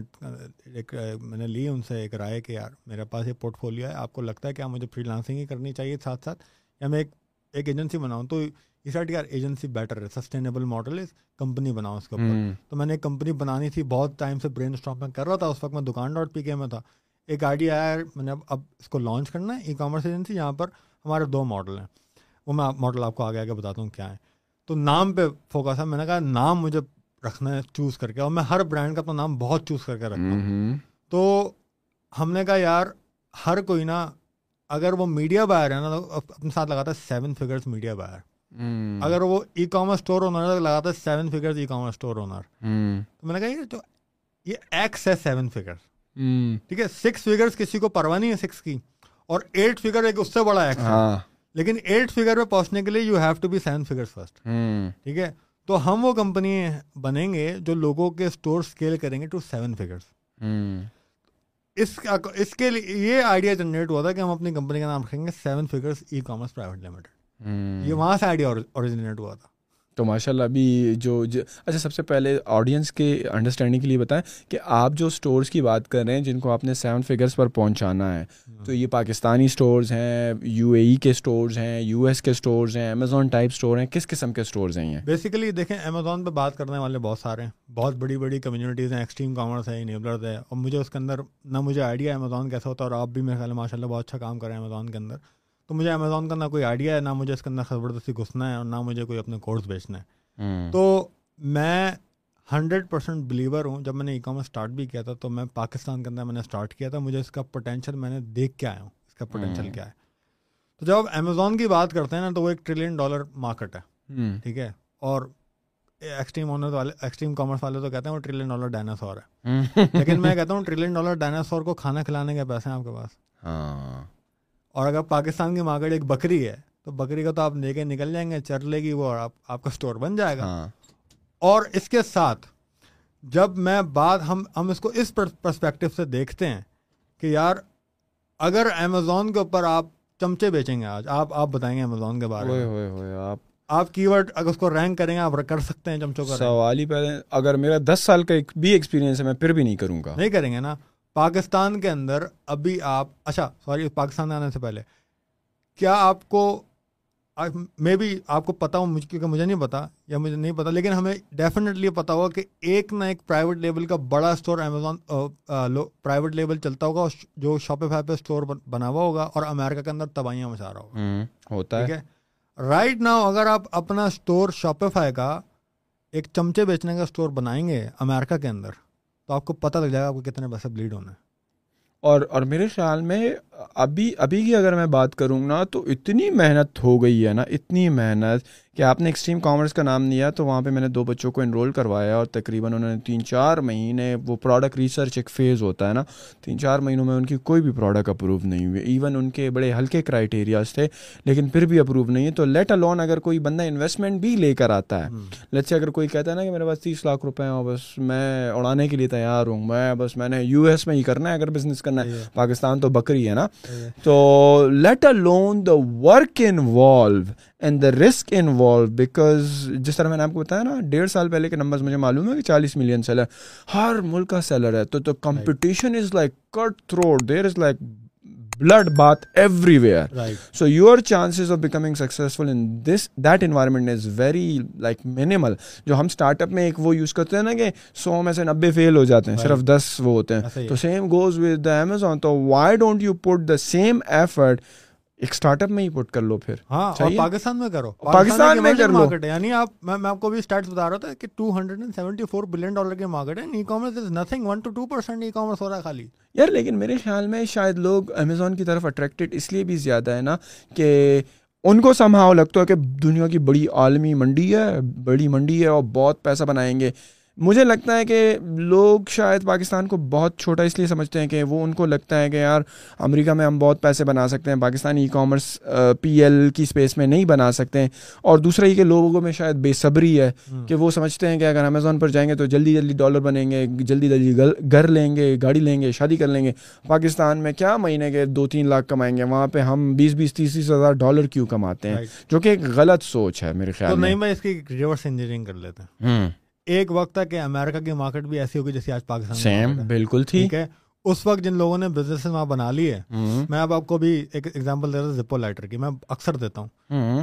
ایک میں نے لی ان سے ایک رائے کہ یار میرے پاس ایک پورٹ فولیو ہے آپ کو لگتا ہے کہ مجھے فری لانسنگ ہی کرنی چاہیے ساتھ ساتھ یا میں ایک ایک ایجنسی بناؤں؟ تو اس ایٹ یار ایجنسی بیٹر ہے سسٹینیبل ماڈل ہے کمپنی بناؤں اس کے اوپر۔ تو میں نے ایک کمپنی بنانی تھی بہت ٹائم سے برین اسٹاک میں کر رہا تھا اس وقت میں دکان ڈاٹ پی کے میں تھا۔ ایک آئیڈیا آیا میں نے اب اس کو لانچ کرنا ہے ای کامرس ایجنسی یہاں پر ہمارے دو ماڈل ہیں۔ وہ میں ماڈل آپ کو آگے آگے بتاتا ہوں کیا ہے تو نام پہ فوکس ہے میں نے کہا نام مجھے رکھنا ہے چوز کر کے اور میں ہر برانڈ کا تو نام بہت چوز کر کے رکھتا ہوں۔ تو ہم نے کہا یار ہر کوئی نا اگر وہ میڈیا بائر ہے نا تو اپنے ساتھ لگاتا ہے سیون فگرس میڈیا بائر اگر وہ ای کامرس اسٹور اونر ہے تو لگاتا ہے seven figures e commerce store owner تو میں نے کہا یہ جو یہ ایکس ہے سیون فگر ٹھیک ہے سکس فگرس کسی کو پرواہ نہیں ہے سکس کی اور ایٹ فگر ایک اس سے بڑا ایکس ہاں۔ لیکن ایٹ فگر پہ پہنچنے کے لیے you have to be seven figure first ٹھیک ہے؟ تو ہم وہ کمپنی بنیں گے جو لوگوں کے اسٹور اسکیل کریں گے ٹو سیون فگرس اس اس کے لیے یہ آئیڈیا جنریٹ ہوا تھا کہ ہم اپنی کمپنی کا نام رکھیں گے seven figures e commerce private limited یہ وہاں سے آئیڈیا اوریجنیٹ ہوا تھا۔ تو ماشاء اللہ ابھی جو اچھا سب سے پہلے آڈینس کے انڈرسٹینڈنگ کے لیے بتائیں کہ آپ جو اسٹورس کی بات کر رہے ہیں، جن کو آپ نے سیون فگرس پر پہنچانا ہے، تو یہ پاکستانی اسٹورز ہیں یو اے ای کے اسٹورز ہیں یو ایس کے اسٹورز ہیں امیزون ٹائپ اسٹور ہیں، کس قسم کے اسٹورز ہیں یہ؟ بیسیکلی دیکھیں امیزون پہ بات کرنے والے بہت سارے ہیں، بہت بڑی بڑی کمیونٹیز ہیں ایکسٹریم کامرس ہے انیبلرز ہے اور مجھے اس کے اندر نہ مجھے آئیڈیا ہے امیزون کیسا ہوتا ہے اور آپ بھی میرے خیال میں ماشاء اللہ بہت اچھا کام کریں امیزون کے اندر۔ تو مجھے امیزون کا نہ کوئی آئیڈیا ہے نہ مجھے اس کے اندر زبردستی گھسنا ہے اور نہ مجھے کوئی اپنے کورس بیچنا ہے۔ تو میں ہنڈریڈ پرسینٹ بلیور ہوں جب میں نے ای کامرس اسٹارٹ بھی کیا تھا تو میں پاکستان کے اندر میں نے اسٹارٹ کیا تھا مجھے اس کا پوٹینشیل میں نے دیکھ کے آیا ہوں۔ اس کا پوٹینشیل کیا ہے۔ تو جب امیزون کی بات کرتے ہیں نا تو وہ ایک ٹریلین ڈالر مارکیٹ ہے۔ ٹھیک ہے۔ اور ایکسٹریم آنر والے ایکسٹریم کامرس والے تو کہتے ہیں وہ ٹریلین ڈالر ڈائناسور ہے۔ لیکن میں کہتا ہوں ٹریلین ڈالر ڈائناسور کو کھانا کھلانے کے پیسے ہیں آپ کے پاس۔ اور اگر پاکستان کی مارکیٹ ایک بکری ہے تو بکری کا تو آپ لے کے نکل جائیں گے چر لے گی وہ اور آپ آپ کا اسٹور بن جائے گا۔ اور اس کے ساتھ جب میں بات ہم ہم اس کو اس پرسپیکٹو سے دیکھتے ہیں کہ یار اگر امیزون کے اوپر آپ چمچے بیچیں گے آج آپ آپ بتائیں گے امیزون کے بارے میں۔ آپ۔ آپ کی ورڈ اگر اس کو رینک کریں گے آپ کر سکتے ہیں چمچوں کا سوال ہی پہلے اگر میرا دس سال کا بھی ایکسپیرینس ہے میں پھر بھی نہیں کروں گا۔ نہیں کریں گے نا۔ پاکستان کے اندر ابھی آپ اچھا سوری پاکستان آنے سے پہلے۔ کیا آپ کو میں بھی آپ کو پتا ہوں مجھ کیونکہ مجھے نہیں پتا یا مجھے نہیں پتا لیکن ہمیں ڈیفینیٹلی پتا ہوگا کہ ایک نہ ایک پرائیویٹ لیول کا بڑا اسٹور امیزون پرائیویٹ لیول چلتا ہوگا جو شاپیفائی پہ اسٹور بنا ہوا ہوگا اور امیرکا کے اندر تباہیاں مچا رہا ہوگا۔ ہوتا ہے۔ رائٹ ناؤ اگر آپ اپنا اسٹور شاپیفائی کا ایک چمچے بیچنے کا اسٹور بنائیں گے امیرکا کے اندر تو آپ کو پتہ لگ جائے گا آپ کو کتنے پیسے بلیڈ ہونا ہے۔ اور اور میرے خیال میں ابھی ابھی کی اگر میں بات کروں نا تو اتنی محنت ہو گئی ہے نا اتنی محنت کہ آپ نے ایکسٹریم کامرس کا نام لیا تو وہاں پہ میں نے دو بچوں کو انرول کروایا اور تقریباً انہوں نے تین چار مہینے وہ پروڈکٹ ریسرچ ایک فیز ہوتا ہے نا تین چار مہینوں میں ان کی کوئی بھی پروڈکٹ اپروو نہیں ہوئی ایون ان کے بڑے ہلکے کرائٹیریاز تھے لیکن پھر بھی اپروو نہیں ہے تو لیٹ اے لون اگر کوئی بندہ انویسٹمنٹ بھی لے کر آتا ہے لیٹ سے اگر کوئی کہتا ہے نا کہ میرے پاس تیس لاکھ روپے ہیں بس میں اڑانے کے لیے تیار ہوں میں بس میں نے یو ایس میں ہی کرنا ہے اگر بزنس کرنا ہے۔ پاکستان تو بکری ہے نا۔ تو let alone the work involve and the risk involve because جس طرح میں نے آپ کو بتایا نا، ڈیڑھ سال پہلے کے نمبرز مجھے معلوم ہے کہ چالیس ملین سیلر ہر ملک کا سیلر ہے، تو competition is like cut throat there is like blood bath everywhere so your chances of becoming successful in this that environment is very like minimal جو ہم اسٹارٹ اپ میں ایک وہ یوز کرتے ہیں نا کہ سو میں سے نبے فیل ہو جاتے ہیں صرف دس وہ ہوتے ہیں تو same goes with the Amazon تو why don't you put the same effort ایک اسٹارٹ اپ میں ہی پٹ کر لو پھر۔ ہاں اور پاکستان میں کرو۔ پاکستان میں کر لو یعنی آپ میں آپ کو بھی اسٹارٹ بتا رہا تھا کہ 274 بلین ڈالر کے مارکیٹ ہے۔ E commerce is nothing 1 two 2% e commerce ہو رہا ہے خالی۔ یار لیکن میرے خیال میں شاید لوگ امیزون کی طرف اٹریکٹڈ اس لیے بھی زیادہ ہے نا کہ ان کو سمہاؤ لگتا ہے کہ دنیا کی بڑی عالمی منڈی ہے بڑی منڈی ہے اور بہت پیسہ بنائیں گے۔ مجھے لگتا ہے کہ لوگ شاید پاکستان کو بہت چھوٹا اس لیے سمجھتے ہیں کہ وہ ان کو لگتا ہے کہ یار امریکہ میں ہم بہت پیسے بنا سکتے ہیں Pakistani e commerce P L کی اسپیس میں نہیں بنا سکتے ہیں۔ اور دوسرا یہ کہ لوگوں میں شاید بے صبری ہے کہ وہ سمجھتے ہیں کہ اگر امیزون پر جائیں گے تو جلدی جلدی ڈالر بنیں گے جلدی جلدی گھر لیں گے گاڑی لیں گے شادی کر لیں گے۔ پاکستان میں کیا مہینے کے دو تین لاکھ کمائیں گے؟ وہاں پہ ہم بیس بیس تیس تیس ہزار ڈالر کیوں کماتے ہیں؟ جو کہ ایک غلط سوچ ہے میرے خیال میں۔ نہیں میں اس کی ریورس انجینئرنگ کر لیتے ہیں۔ ایک وقت تھا کہ امیرکا کی مارکیٹ بھی ایسی ہوگی جیسے آج پاکستان سیم بالکل ٹھیک ہے؟ اس وقت جن لوگوں نے بزنس وہاں بنا لی ہے میں اب آپ کو بھی ایک ایگزامپل دے رہا تھا زپو لائٹر کی میں اکثر دیتا ہوں۔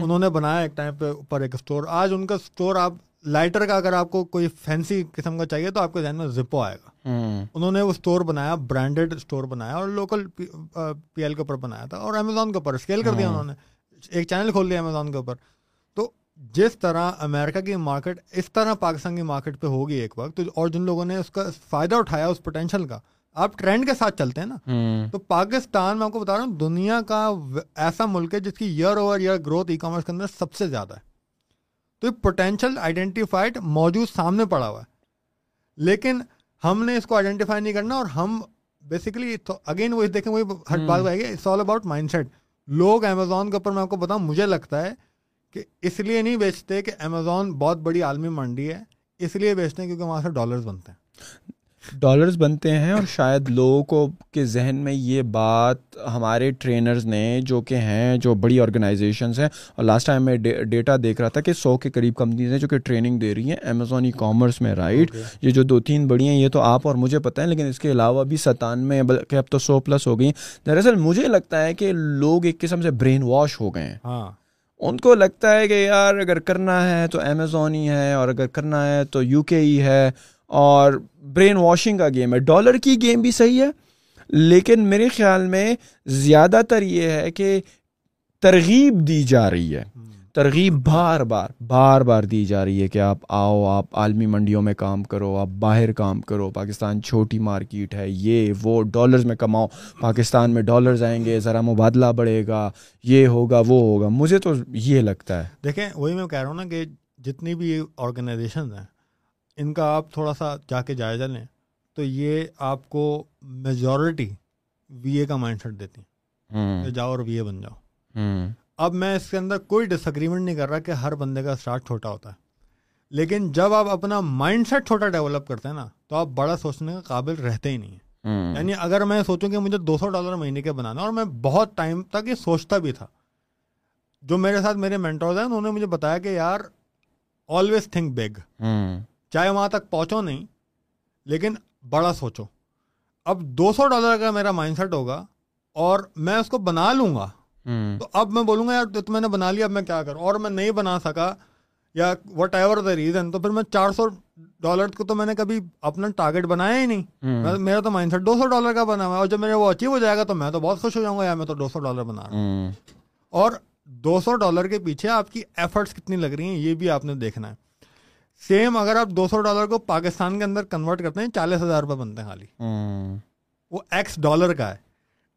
انہوں نے بنایا ایک ٹائم پہ اوپر ایک اسٹور آج ان کا اسٹور آپ لائٹر کا اگر آپ کو کوئی فینسی قسم کا چاہیے تو آپ کے ذہن میں زپو آئے گا۔ انہوں نے وہ اسٹور بنایا برانڈیڈ اسٹور بنایا اور لوکل پی ایل کے اوپر بنایا تھا اور امیزون کے اوپر اسکیل کر دیا انہوں نے۔ ایک چینل کھول دیا امیزون کے اوپر۔ جس طرح امریکہ کی مارکیٹ اس طرح پاکستان کی مارکیٹ پہ ہوگی ایک وقت اور جن لوگوں نے اس کا فائدہ اٹھایا اس پوٹینشیل کا آپ ٹرینڈ کے ساتھ چلتے ہیں نا۔ تو پاکستان میں آپ کو بتا رہا ہوں دنیا کا ایسا ملک ہے جس کی year over year growth e commerce کے اندر سب سے زیادہ ہے۔ تو یہ پوٹینشیل آئیڈینٹیفائڈ موجود سامنے پڑا ہوا ہے۔ لیکن ہم نے اس کو آئیڈینٹیفائی نہیں کرنا اور ہم بیسکلی اگین وہی دیکھیں وہی ہر بات آئے گی it's all about mind set لوگ امیزون کے اوپر میں آپ کو بتاؤں مجھے لگتا ہے کہ اس لیے نہیں بیچتے کہ امیزون بہت بڑی عالمی منڈی ہے اس لیے بیچتے ہیں کیونکہ وہاں سے ڈالرز بنتے ہیں۔ ڈالرز بنتے ہیں اور شاید لوگوں کو کے ذہن میں یہ بات ہمارے ٹرینرز نے جو کہ ہیں جو بڑی آرگنائزیشنز ہیں اور لاسٹ ٹائم میں ڈیٹا دیکھ رہا تھا کہ سو کے قریب کمپنیز ہیں جو کہ ٹریننگ دے رہی ہیں امیزون ای کامرس میں رائٹ یہ جو دو تین بڑی ہیں یہ تو آپ اور مجھے پتہ ہے لیکن اس کے علاوہ بھی ستانوے بلکہ اب تو سو پلس ہو گئی دراصل مجھے لگتا ہے کہ لوگ ایک قسم سے برین واش ہو گئے ہیں۔ ہاں۔ ان کو لگتا ہے کہ یار اگر کرنا ہے تو امیزون ہی ہے اور اگر کرنا ہے تو یو کے ہی ہے اور برین واشنگ کا گیم ہے۔ ڈالر کی گیم بھی صحیح ہے، لیکن میرے خیال میں زیادہ تر یہ ہے کہ ترغیب دی جا رہی ہے۔ ترغیب بار بار بار بار دی جا رہی ہے کہ آپ آؤ آپ عالمی منڈیوں میں کام کرو آپ باہر کام کرو پاکستان چھوٹی مارکیٹ ہے یہ وہ ڈالرز میں کماؤ پاکستان میں ڈالرز آئیں گے ذرا مبادلہ بڑھے گا یہ ہوگا وہ ہوگا۔ مجھے تو یہ لگتا ہے۔ دیکھیں وہی میں کہہ رہا ہوں نا کہ جتنی بھی آرگنائزیشن ہیں ان کا آپ تھوڑا سا جا کے جائزہ لیں تو یہ آپ کو میجورٹی وی اے کا مائنڈ سیٹ دیتی ہیں جاؤ اور وی اے بن جاؤ۔ اب میں اس کے اندر کوئی ڈس اگریمنٹ نہیں کر رہا کہ ہر بندے کا اسٹارٹ چھوٹا ہوتا ہے۔ لیکن جب آپ اپنا مائنڈ سیٹ چھوٹا ڈیولپ کرتے ہیں نا تو آپ بڑا سوچنے کا قابل رہتے ہی نہیں ہیں۔ یعنی اگر میں سوچوں کہ مجھے دو سو ڈالر مہینے کے بنانا اور میں بہت ٹائم تک یہ سوچتا بھی تھا۔ جو میرے ساتھ میرے مینٹورز ہیں انہوں نے مجھے بتایا کہ یار آلویز تھنک بگ چاہے وہاں تک پہنچو نہیں لیکن بڑا سوچو۔ اب دو سو ڈالر کا میرا مائنڈ سیٹ ہوگا اور میں اس کو بنا لوں گا۔ تو اب میں بولوں گا یار تو میں نے بنا لیا اب میں کیا کروں؟ اور میں نہیں بنا سکا یا وٹ ایور دا ریزن تو پھر میں چار سو ڈالر کو تو میں نے کبھی اپنا ٹارگیٹ بنایا ہی نہیں۔ میرا تو مائنڈ سیٹ دو سو ڈالر کا بنا ہوا ہے اور جب میرے وہ اچیو ہو جائے گا تو میں تو بہت خوش ہو جاؤں گا یار میں تو دو سو ڈالر بنا رہا ہوں۔ اور دو سو ڈالر کے پیچھے آپ کی ایفرٹس کتنی لگ رہی ہیں یہ بھی آپ نے دیکھنا ہے۔ سیم اگر آپ دو سو ڈالر کو پاکستان کے اندر کنورٹ کرتے ہیں چالیس ہزار روپے بنتے ہیں خالی۔ وہ ایکس ڈالر کا ہے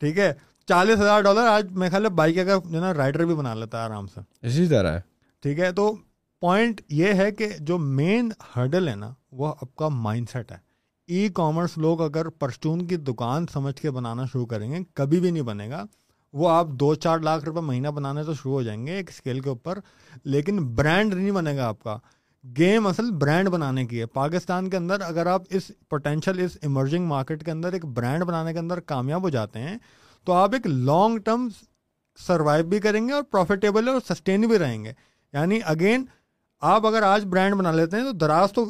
ٹھیک ہے؟ چالیس ہزار ڈالر آج میں خیال ہے بائک کا جو نا رائڈر بھی بنا لیتا ہے آرام سے۔ اسی طرح ہے۔ ٹھیک ہے تو پوائنٹ یہ ہے کہ جو مین ہرڈل ہے نا وہ آپ کا مائنڈ سیٹ ہے۔ ای کامرس لوگ اگر پرچون کی دکان سمجھ کے بنانا شروع کریں گے کبھی بھی نہیں بنے گا۔ وہ آپ دو چار لاکھ روپے مہینہ بنانے تو شروع ہو جائیں گے ایک اسکیل کے اوپر لیکن برانڈ نہیں بنے گا آپ کا۔ گیم اصل برانڈ بنانے کی ہے۔ پاکستان کے اندر اگر آپ اس پوٹینشیل اس ایمرجنگ مارکیٹ کے اندر ایک برانڈ بنانے کے اندر کامیاب ہو جاتے ہیں تو آپ ایک لانگ ٹرم سروائو بھی کریں گے اور پروفیٹیبل اور سسٹین بھی رہیں گے۔ یعنی اگین آپ اگر آج برانڈ بنا لیتے ہیں تو دراز تو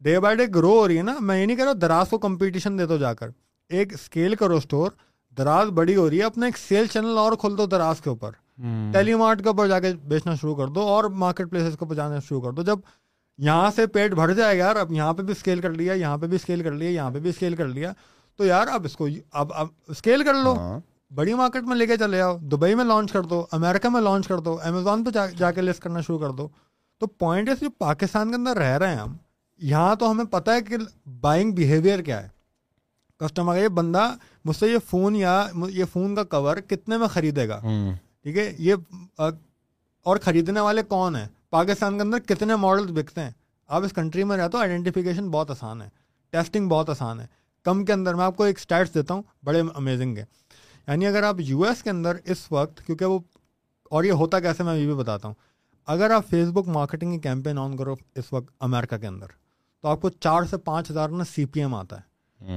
ڈے بائی ڈے گرو ہو رہی ہے نا۔ میں یہ نہیں کہہ رہا دراز کو کمپٹیشن دے دو جا کر۔ ایک اسکیل کرو اسٹور دراز بڑی ہو رہی ہے اپنا ایک سیل چینل اور کھول دو دراز کے اوپر۔ ٹیلی مارٹ کے اوپر جا کے بیچنا شروع کر دو اور مارکیٹ پلیسز کو جانا شروع کر دو۔ جب یہاں سے پیٹ بھر جائے گا یار اب یہاں پہ بھی اسکیل کر لیا یہاں پہ بھی اسکیل کر لیا یہاں پہ بھی اسکیل کر لیا۔ تو یار اب اس کو اب اب اسکیل کر لو. ہاں۔ بڑی مارکیٹ میں لے کے چلے آؤ. دبئی میں لانچ کر دو. امیرکا میں لانچ کر دو. امیزون پہ جا کے لسٹ کرنا شروع کر دو. تو پوائنٹ ہے پاکستان کے اندر رہ رہے ہیں ہم. یہاں تو ہمیں پتہ ہے کہ بائنگ بیہیویئر کیا ہے. کسٹمر یہ بندہ مجھ سے یہ فون یا یہ فون کا کور کتنے میں خریدے گا؟ ٹھیک ہے؟ یہ اور خریدنے والے کون ہیں؟ پاکستان کے اندر کتنے ماڈلس بکتے ہیں؟ آپ اس کنٹری میں رہتے ہو آئیڈینٹیفیکیشن بہت آسان ہے. ٹیسٹنگ بہت آسان ہے. کم کے اندر میں آپ کو ایک اسٹیٹس دیتا ہوں بڑے امیزنگ ہے یعنی اگر آپ یو ایس کے اندر اس وقت کیونکہ وہ اور یہ ہوتا کیسے میں یہ بھی بتاتا ہوں۔ اگر آپ فیس بک مارکیٹنگ کی کیمپین آن کرو اس وقت امیرکا کے اندر تو آپ کو چار سے پانچ ہزار نا سی پی ایم آتا ہے۔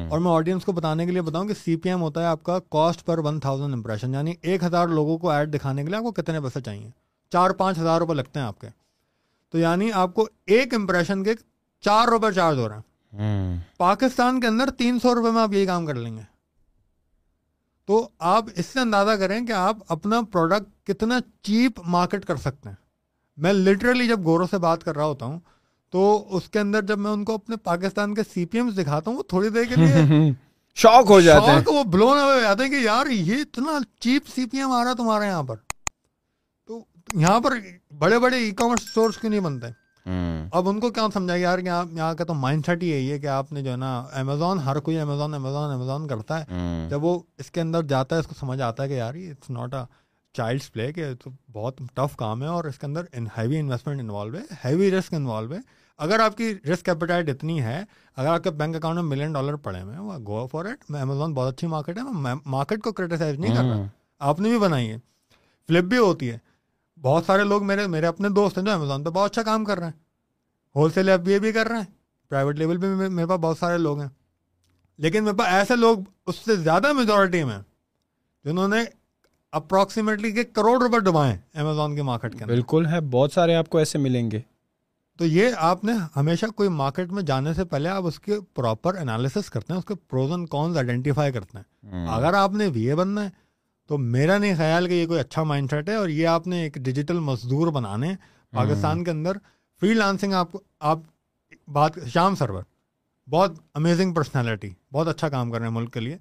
اور میں آڈینس کو بتانے کے لیے بتاؤں کہ سی پی ایم ہوتا ہے آپ کا cost per one thousand impression یعنی ایک ہزار لوگوں کو ایڈ دکھانے کے لیے آپ کو کتنے پیسے چاہیے۔ چار پانچ ہزار روپے لگتے ہیں آپ کے۔ تو یعنی آپ کو ایک امپریشن کے چار روپے چارج ہو رہے ہیں۔ پاکستان کے اندر تین سو روپے میں آپ یہی کام کر لیں گے۔ تو آپ اس سے اندازہ کریں کہ آپ اپنا پروڈکٹ کتنا چیپ مارکیٹ کر سکتے ہیں۔ میں لٹرلی جب گورو سے بات کر رہا ہوتا ہوں تو اس کے اندر جب میں ان کو اپنے پاکستان کے سی پی ایم دکھاتا ہوں وہ تھوڑی دیر کے لیے شوق ہو جاتے ہیں۔ وہ بلون ہوئے جاتے ہیں کہ یار یہ اتنا چیپ سی پی ایم آ رہا ہے تمہارے یہاں پر۔ تو یہاں پر بڑے بڑے ای کامرس اسٹورس کیوں نہیں بنتے؟ اب ان کو کیا سمجھا یار کہ یہاں کا تو مائنڈ سیٹ ہی یہی ہے کہ آپ نے جو ہے نا امیزون ہر کوئی امیزون امیزون امیزون کرتا ہے۔ جب وہ اس کے اندر جاتا ہے اس کو سمجھ آتا ہے کہ یار یہ it's not a child's play کہ تو بہت ٹف کام ہے اور اس کے اندر ہیوی انویسٹمنٹ انوالو ہے ہیوی رسک انوالو ہے۔ اگر آپ کی رسک ایپیٹائٹ اتنی ہے اگر آپ کے بینک اکاؤنٹ میں ملین ڈالر پڑے ہوئے ہیں گو فار اٹ امیزون بہت اچھی مارکیٹ ہے میں مارکیٹ کو کریٹیسائز نہیں کر رہا۔ آپ نے بھی بنائی ہے۔ فلپ بھی ہوتی ہے۔ بہت سارے لوگ میرے میرے اپنے دوست ہیں جو امیزون پہ بہت اچھا کام کر رہے ہیں۔ Wholesale F B A بھی کر رہے ہیں۔ پرائیویٹ لیول پہ میرے پاس بہت سارے لوگ ہیں۔ لیکن میرے پاس ایسے لوگ اس سے زیادہ میجورٹی میں جنہوں نے اپروکسیمیٹلی کے کروڑ روپے ڈبائے امیزون کے مارکیٹ کے بالکل ہے بہت سارے آپ کو ایسے ملیں گے۔ تو یہ آپ نے ہمیشہ کوئی مارکیٹ میں جانے سے پہلے آپ اس کے پراپر انالیسس کرتے ہیں اس کے پروز اینڈ کونز آئیڈینٹیفائی کرتے ہیں۔ اگر آپ نے وی اے بننا ہے تو میرا نہیں خیال کہ یہ کوئی اچھا مائنڈ سیٹ ہے اور یہ آپ نے ایک ڈیجیٹل مزدور بنانے پاکستان کے اندر فری لانسنگ آپ آپ بات شام سرور بہت امیزنگ پرسنالٹی بہت اچھا کام کر رہے ہیں ملک کے لیے۔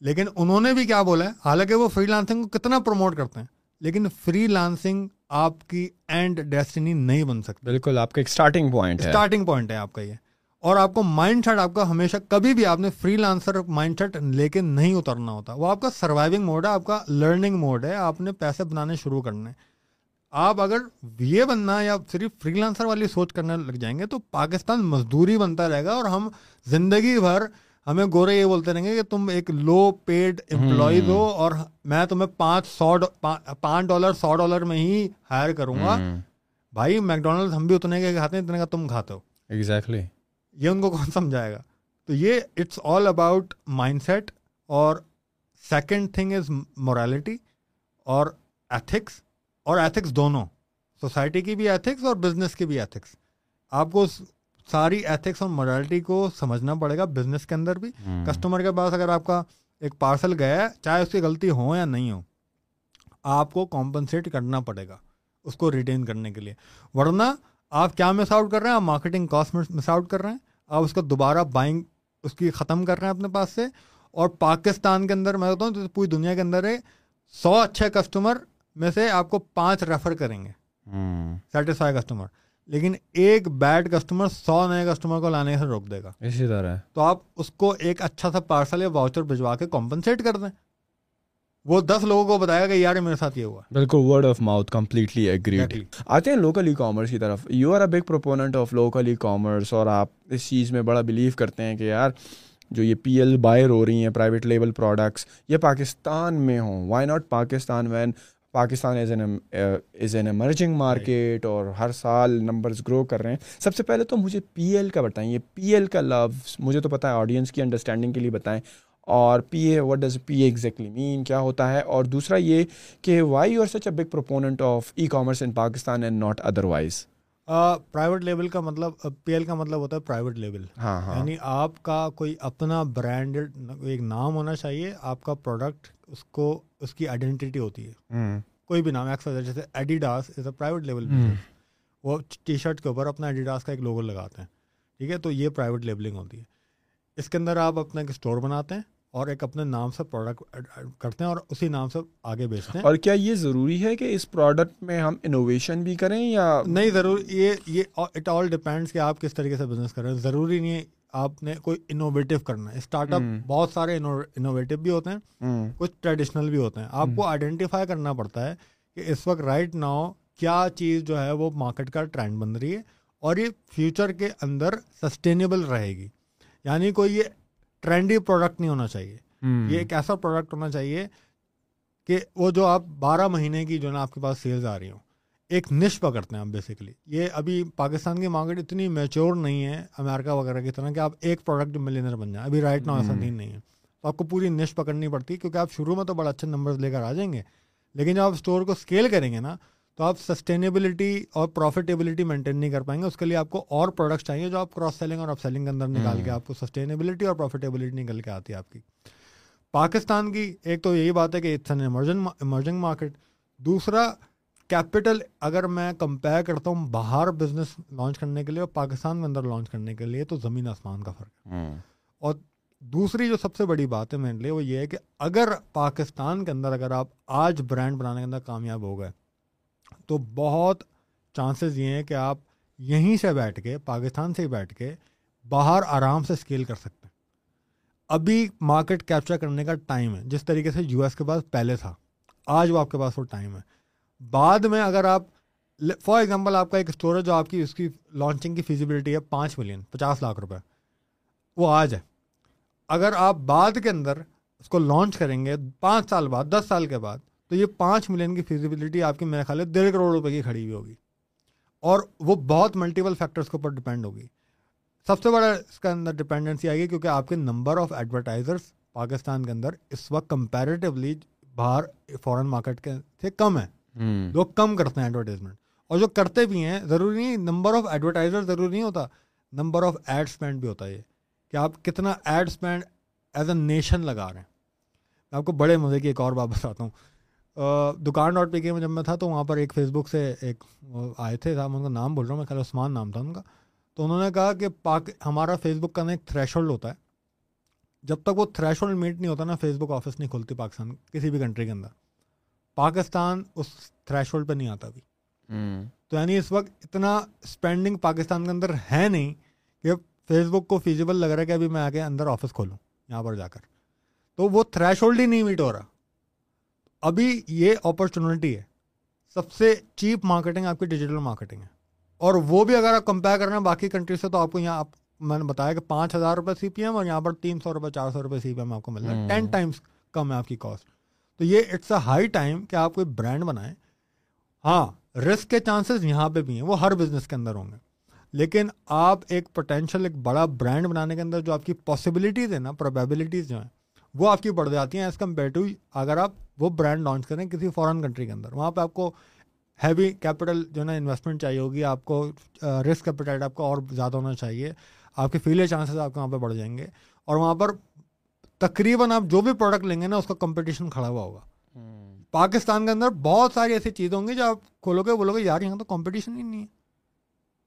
لیکن انہوں نے بھی کیا بولا ہے؟ حالانکہ وہ فری لانسنگ کو کتنا پروموٹ کرتے ہیں لیکن فری لانسنگ آپ کی اینڈ ڈیسٹنی نہیں بن سکتی بالکل آپ کا ایک اسٹارٹنگ پوائنٹ اسٹارٹنگ پوائنٹ ہے آپ کا یہ۔ اور آپ کو مائنڈ سیٹ آپ کا ہمیشہ کبھی بھی آپ نے فری لانسر مائنڈ سیٹ لے کے نہیں اترنا ہوتا۔ وہ آپ کا سروائونگ موڈ ہے آپ کا لرننگ موڈ ہے آپ نے پیسے بنانے شروع کرنے۔ آپ اگر یہ بننا یا صرف فری لانسر والی سوچ کرنے لگ جائیں گے تو پاکستان مزدوری بنتا رہے گا اور ہم زندگی بھر ہمیں گورے یہ بولتے رہیں گے کہ تم ایک لو پیڈ امپلائیز ہو اور میں تمہیں پانچ سو پانچ ڈالر سو ڈالر میں ہی ہائر کروں گا۔ بھائی میکڈونلڈ ہم بھی اتنے کے کھاتے ہیں اتنے کا تم کھاتے ہو۔ ایگزیکٹلی یہ ان کو کون سمجھائے گا تو یہ it's all about mind set اور سیکنڈ تھنگ از مورالٹی اور ایتھکس اور ایتھکس دونوں۔ سوسائٹی کی بھی ایتھکس اور بزنس کی بھی ایتھکس آپ کو ساری ایتھکس اور مورالٹی کو سمجھنا پڑے گا بزنس کے اندر بھی۔ کسٹمر کے پاس اگر آپ کا ایک پارسل گیا ہے چاہے اس کی غلطی ہو یا نہیں ہو آپ کو کمپنسیٹ کرنا پڑے گا اس کو ریٹین کرنے کے لیے۔ ورنہ آپ کیا مس آؤٹ کر رہے ہیں؟ آپ مارکیٹنگ کاسٹ مس آؤٹ کر رہے ہیں۔ آپ اس کو دوبارہ بائنگ اس کی ختم کر رہے ہیں اپنے پاس سے اور پاکستان کے اندر میں بتاؤں تو پوری دنیا کے اندر ہے سو اچھے کسٹمر میں سے آپ کو پانچ ریفر کریں گے. سیٹسفائی کسٹمر لیکن ایک بیڈ کسٹمر سو نئے کسٹمر کو لانے سے روک دے گا. اسی طرح۔ تو آپ اس کو ایک اچھا سا پارسل یا واؤچر بھجوا کے کمپنسیٹ کر دیں. وہ دس لوگوں کو بتایا کہ یار میرے ساتھ یہ ہوا۔ بالکل word of mouth completely agreed آتے ہیں لوکل ای کامرس کی طرف۔ You are a big proponent of local e commerce اور آپ اس چیز میں بڑا بلیو کرتے ہیں کہ یار جو یہ پی ایل بائر ہو رہی ہیں پرائیویٹ لیبل پروڈکٹس یہ پاکستان میں ہوں۔ Why not Pakistan when Pakistan as an is an emerging market اور ہر سال نمبرز گرو کر رہے ہیں۔ سب سے پہلے تو مجھے پی ایل کا بتائیں۔ یہ پی ایل کا لفظ مجھے تو پتہ ہے آڈینس کی انڈرسٹینڈنگ کے لیے بتائیں۔ اور P A what does P A exactly mean کیا ہوتا ہے؟ اور دوسرا یہ کہ why you are such a big proponent of e commerce in Pakistan and not otherwise private level کا مطلب پی ایل کا مطلب ہوتا ہے پرائیویٹ لیول ہاں ہاں. یعنی آپ کا کوئی اپنا برانڈیڈ ایک نام ہونا چاہیے آپ کا پروڈکٹ اس کو اس کی آئیڈینٹی ہوتی ہے. کوئی بھی نام ایکس جیسے Adidas is a private level وہ ٹی شرٹ کے اوپر اپنا ایڈیڈاس کا ایک لوگو لگاتے ہیں. ٹھیک ہے؟ تو یہ پرائیویٹ لیبلنگ ہوتی ہے. اس کے اندر آپ اپنا ایک اسٹور بناتے ہیں. اور ایک اپنے نام سے پروڈکٹ کرتے ہیں اور اسی نام سے آگے بیچتے ہیں۔ اور کیا یہ ضروری ہے کہ اس پروڈکٹ میں ہم انوویشن بھی کریں یا نہیں ضرور یہ یہ اٹ آل ڈپینڈس کہ آپ کس طریقے سے بزنس کر رہے ہیں۔ ضروری نہیں ہے آپ نے کوئی انوویٹو کرنا ہے۔ اسٹارٹ اپ بہت سارے انوویٹو بھی ہوتے ہیں کچھ ٹریڈیشنل بھی ہوتے ہیں۔ آپ کو آئیڈینٹیفائی کرنا پڑتا ہے کہ اس وقت رائٹ ناؤ کیا چیز جو ہے وہ مارکیٹ کا ٹرینڈ بن رہی ہے اور یہ فیوچر کے اندر سسٹینیبل رہے گی۔ یعنی کوئی یہ ٹرینڈی پروڈکٹ نہیں ہونا چاہیے۔ یہ ایک ایسا پروڈکٹ ہونا چاہیے کہ وہ جو آپ بارہ مہینے کی جو نا آپ کے پاس سیلز آ رہی ہوں ایک نش پکڑتے ہیں آپ بیسکلی یہ ابھی پاکستان کی مارکیٹ اتنی میچور نہیں ہے امیرکا وغیرہ کی طرح کہ آپ ایک پروڈکٹ ملینر بن جائیں۔ ابھی رائٹ نا ایسا نہیں ہے۔ تو آپ کو پوری نش پکڑنی پڑتی ہے کیونکہ آپ شروع میں تو بڑا اچھے نمبر لے کر آ جائیں گے لیکن جب آپ اسٹور کو اسکیل کریں گے نا تو آپ سسٹینیبلٹی اور پروفیٹیبلٹی مینٹین نہیں کر پائیں گے اس کے لیے آپ کو اور پروڈکٹس چاہیے جو آپ کراس سیلنگ اور اپ سیلنگ کے اندر نکال کے آپ کو سسٹینیبلٹی اور پروفیٹیبلٹی نکل کے آتی ہے آپ کی۔ پاکستان کی ایک تو یہی بات ہے کہ اٹس این ایمرجنگ مارکیٹ دوسرا کیپٹل اگر میں کمپیئر کرتا ہوں باہر بزنس لانچ کرنے کے لیے اور پاکستان کے اندر لانچ کرنے کے لیے تو زمین آسمان کا فرق ہے۔ اور دوسری جو سب سے بڑی بات ہے میرے لیے وہ یہ ہے کہ اگر پاکستان کے اندر اگر آپ آج برانڈ بنانے کے اندر کامیاب ہو گئے تو بہت چانسز یہ ہیں کہ آپ یہیں سے بیٹھ کے، پاکستان سے ہی بیٹھ کے باہر آرام سے اسکیل کر سکتے ہیں۔ ابھی مارکیٹ کیپچر کرنے کا ٹائم ہے، جس طریقے سے یو ایس کے پاس پہلے تھا، آج وہ آپ کے پاس وہ ٹائم ہے۔ بعد میں اگر آپ فار ایگزامپل آپ کا ایک اسٹور ہے جو آپ کی، اس کی لانچنگ کی فیزیبلٹی ہے پانچ ملین پچاس لاکھ روپے، وہ آج ہے۔ اگر آپ بعد کے اندر اس کو لانچ کریں گے پانچ سال بعد، دس سال کے بعد تو یہ پانچ ملین کی فیزیبلٹی آپ کی میرے خیال ہے ڈیڑھ کروڑ روپے کی کھڑی ہوئی ہوگی اور وہ بہت ملٹیپل فیکٹرس کے اوپر ڈپینڈ ہوگی۔ سب سے بڑا اس کے اندر ڈپینڈنسی آئے گی کیونکہ آپ کے نمبر آف ایڈورٹائزرس پاکستان کے اندر اس وقت کمپیریٹیولی باہر فورن مارکیٹ کے سے کم ہے لوگ کم کرتے ہیں ایڈورٹائزمنٹ اور جو کرتے بھی ہیں ضروری نہیں نمبر آف ایڈورٹائزر ضروری نہیں ہوتا نمبر آف ایڈ اسپینڈ بھی ہوتا ہے یہ۔ کہ آپ کتنا ad spend as a nation لگا رہے ہیں۔ میں آپ کو بڑے مزے کی ایک اور بات بتاتا ہوں۔ دکان ڈاٹ پی کے میں جب میں تھا تو وہاں پر ایک فیس بک سے ایک آئے تھے صاحب ان کا نام بول رہا ہوں میں خیال عثمان نام تھا ان کا۔ تو انہوں نے کہا کہ پاک ہمارا فیس بک کا نا ایک تھریش ہولڈ ہوتا ہے۔ جب تک وہ تھریش ہولڈ میٹ نہیں ہوتا نا فیس بک آفس نہیں کھلتی پاکستان کسی بھی کنٹری کے اندر۔ پاکستان اس تھریش ہولڈ پہ نہیں آتا ابھی۔ تو یعنی اس وقت اتنا اسپینڈنگ پاکستان کے اندر ہے نہیں کہ فیس بک کو فیزیبل لگ رہا ہے کہ ابھی میں آ کے اندر آفس کھولوں یہاں پر جا کر۔ تو وہ تھریش ہولڈ ہی نہیں میٹ ہو رہا۔ ابھی یہ اپرچونیٹی ہے۔ سب سے چیپ مارکیٹنگ آپ کی ڈیجیٹل مارکیٹنگ ہے۔ اور وہ بھی اگر آپ کمپیئر کر رہے ہیں باقی کنٹری سے تو آپ کو یہاں آپ میں نے بتایا کہ پانچ ہزار روپے سی پی ایم اور یہاں پر تین سو روپے چار سو روپے سی پی ایم آپ کو مل رہا ہے۔ ٹین ٹائمس کم ہے آپ کی کاسٹ تو یہ اٹس اے ہائی ٹائم کہ آپ کوئی برانڈ بنائیں۔ ہاں رسک کے چانسز یہاں پہ بھی ہیں۔ وہ ہر بزنس کے اندر ہوں گے۔ لیکن آپ ایک پوٹینشیل ایک بڑا برانڈ بنانے کے اندر جو آپ کی پاسبلٹیز ہیں نا پروبیبلٹیز جو ہیں وہ آپ کی بڑھ جاتی ہیں ایز کمپیئر ٹو اگر آپ وہ برانڈ لانچ کریں کسی فارن کنٹری کے اندر۔ وہاں پہ آپ کو ہیوی کیپٹل جو ہے نا انویسٹمنٹ چاہیے ہوگی آپ کو رسک کیپیٹل آپ کو اور زیادہ ہونا چاہیے۔ آپ کے فیلے چانسز آپ کے وہاں پہ بڑھ جائیں گے۔ اور وہاں پر تقریباً آپ جو بھی پروڈکٹ لیں گے نا اس کا کمپٹیشن کھڑا ہوا ہوگا۔ پاکستان کے اندر بہت ساری ایسی چیزیں ہوں گی جو آپ کھولو گے بولو گے یار یہاں تو کمپٹیشن ہی نہیں ہے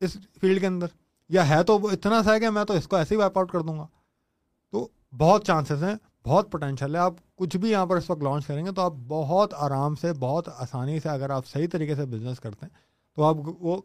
اس فیلڈ کے اندر۔ یا ہے تو اتنا سا ہے کہ میں تو اس کو ایسے ہی وائپ آؤٹ کر دوں گا۔ تو بہت چانسز ہیں۔ بہت پوٹینشیل ہے۔ آپ کچھ بھی یہاں پر اس وقت لانچ کریں گے تو آپ بہت آرام سے بہت آسانی سے اگر آپ صحیح طریقے سے بزنس کرتے ہیں تو آپ وہ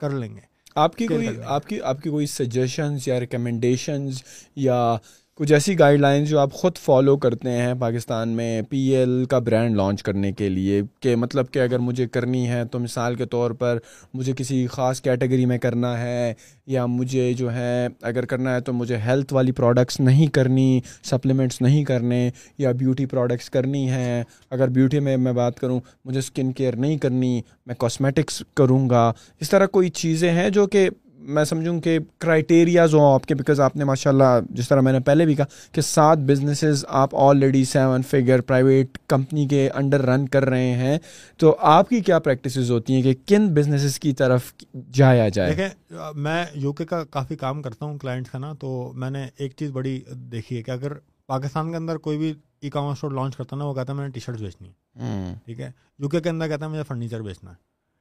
کر لیں گے۔ آپ کی کوئی آپ کی آپ کی کوئی سجیشنز یا ریکمنڈیشنز یا کچھ ایسی گائیڈ لائنس جو آپ خود فالو کرتے ہیں پاکستان میں پی ایل کا برانڈ لانچ کرنے کے لیے کہ مطلب کہ اگر مجھے کرنی ہے تو مثال کے طور پر مجھے کسی خاص کیٹیگری میں کرنا ہے یا مجھے جو ہے اگر کرنا ہے تو مجھے ہیلتھ والی پروڈکٹس نہیں کرنی سپلیمنٹس نہیں کرنے یا بیوٹی پروڈکٹس کرنی ہیں۔ اگر بیوٹی میں میں بات کروں، مجھے اسکن کیئر نہیں کرنی، میں کاسمیٹکس کروں گا۔ اس طرح کوئی چیزیں ہیں جو کہ میں سمجھوں کہ کرائٹیریاز ہوں آپ کے بیکاز آپ نے ماشاء اللہ جس طرح میں نے پہلے بھی کہا کہ سات بزنسز آپ already seven figure private company کے انڈر رن کر رہے ہیں. تو آپ کی کیا پریکٹسز ہوتی ہیں کہ کن بزنسز کی طرف جایا جائے؟ دیکھیں میں یو کے کا کافی کام کرتا ہوں کلائنٹس کا نا تو میں نے ایک چیز بڑی دیکھی ہے کہ اگر پاکستان کے اندر کوئی بھی ای کامرس اسٹور لانچ کرتا ہے نا وہ کہتا ہے میں نے ٹی شرٹ بیچنی ہے ٹھیک ہے؟ یو کے اندر کہتا ہے مجھے فرنیچر بیچنا ہے۔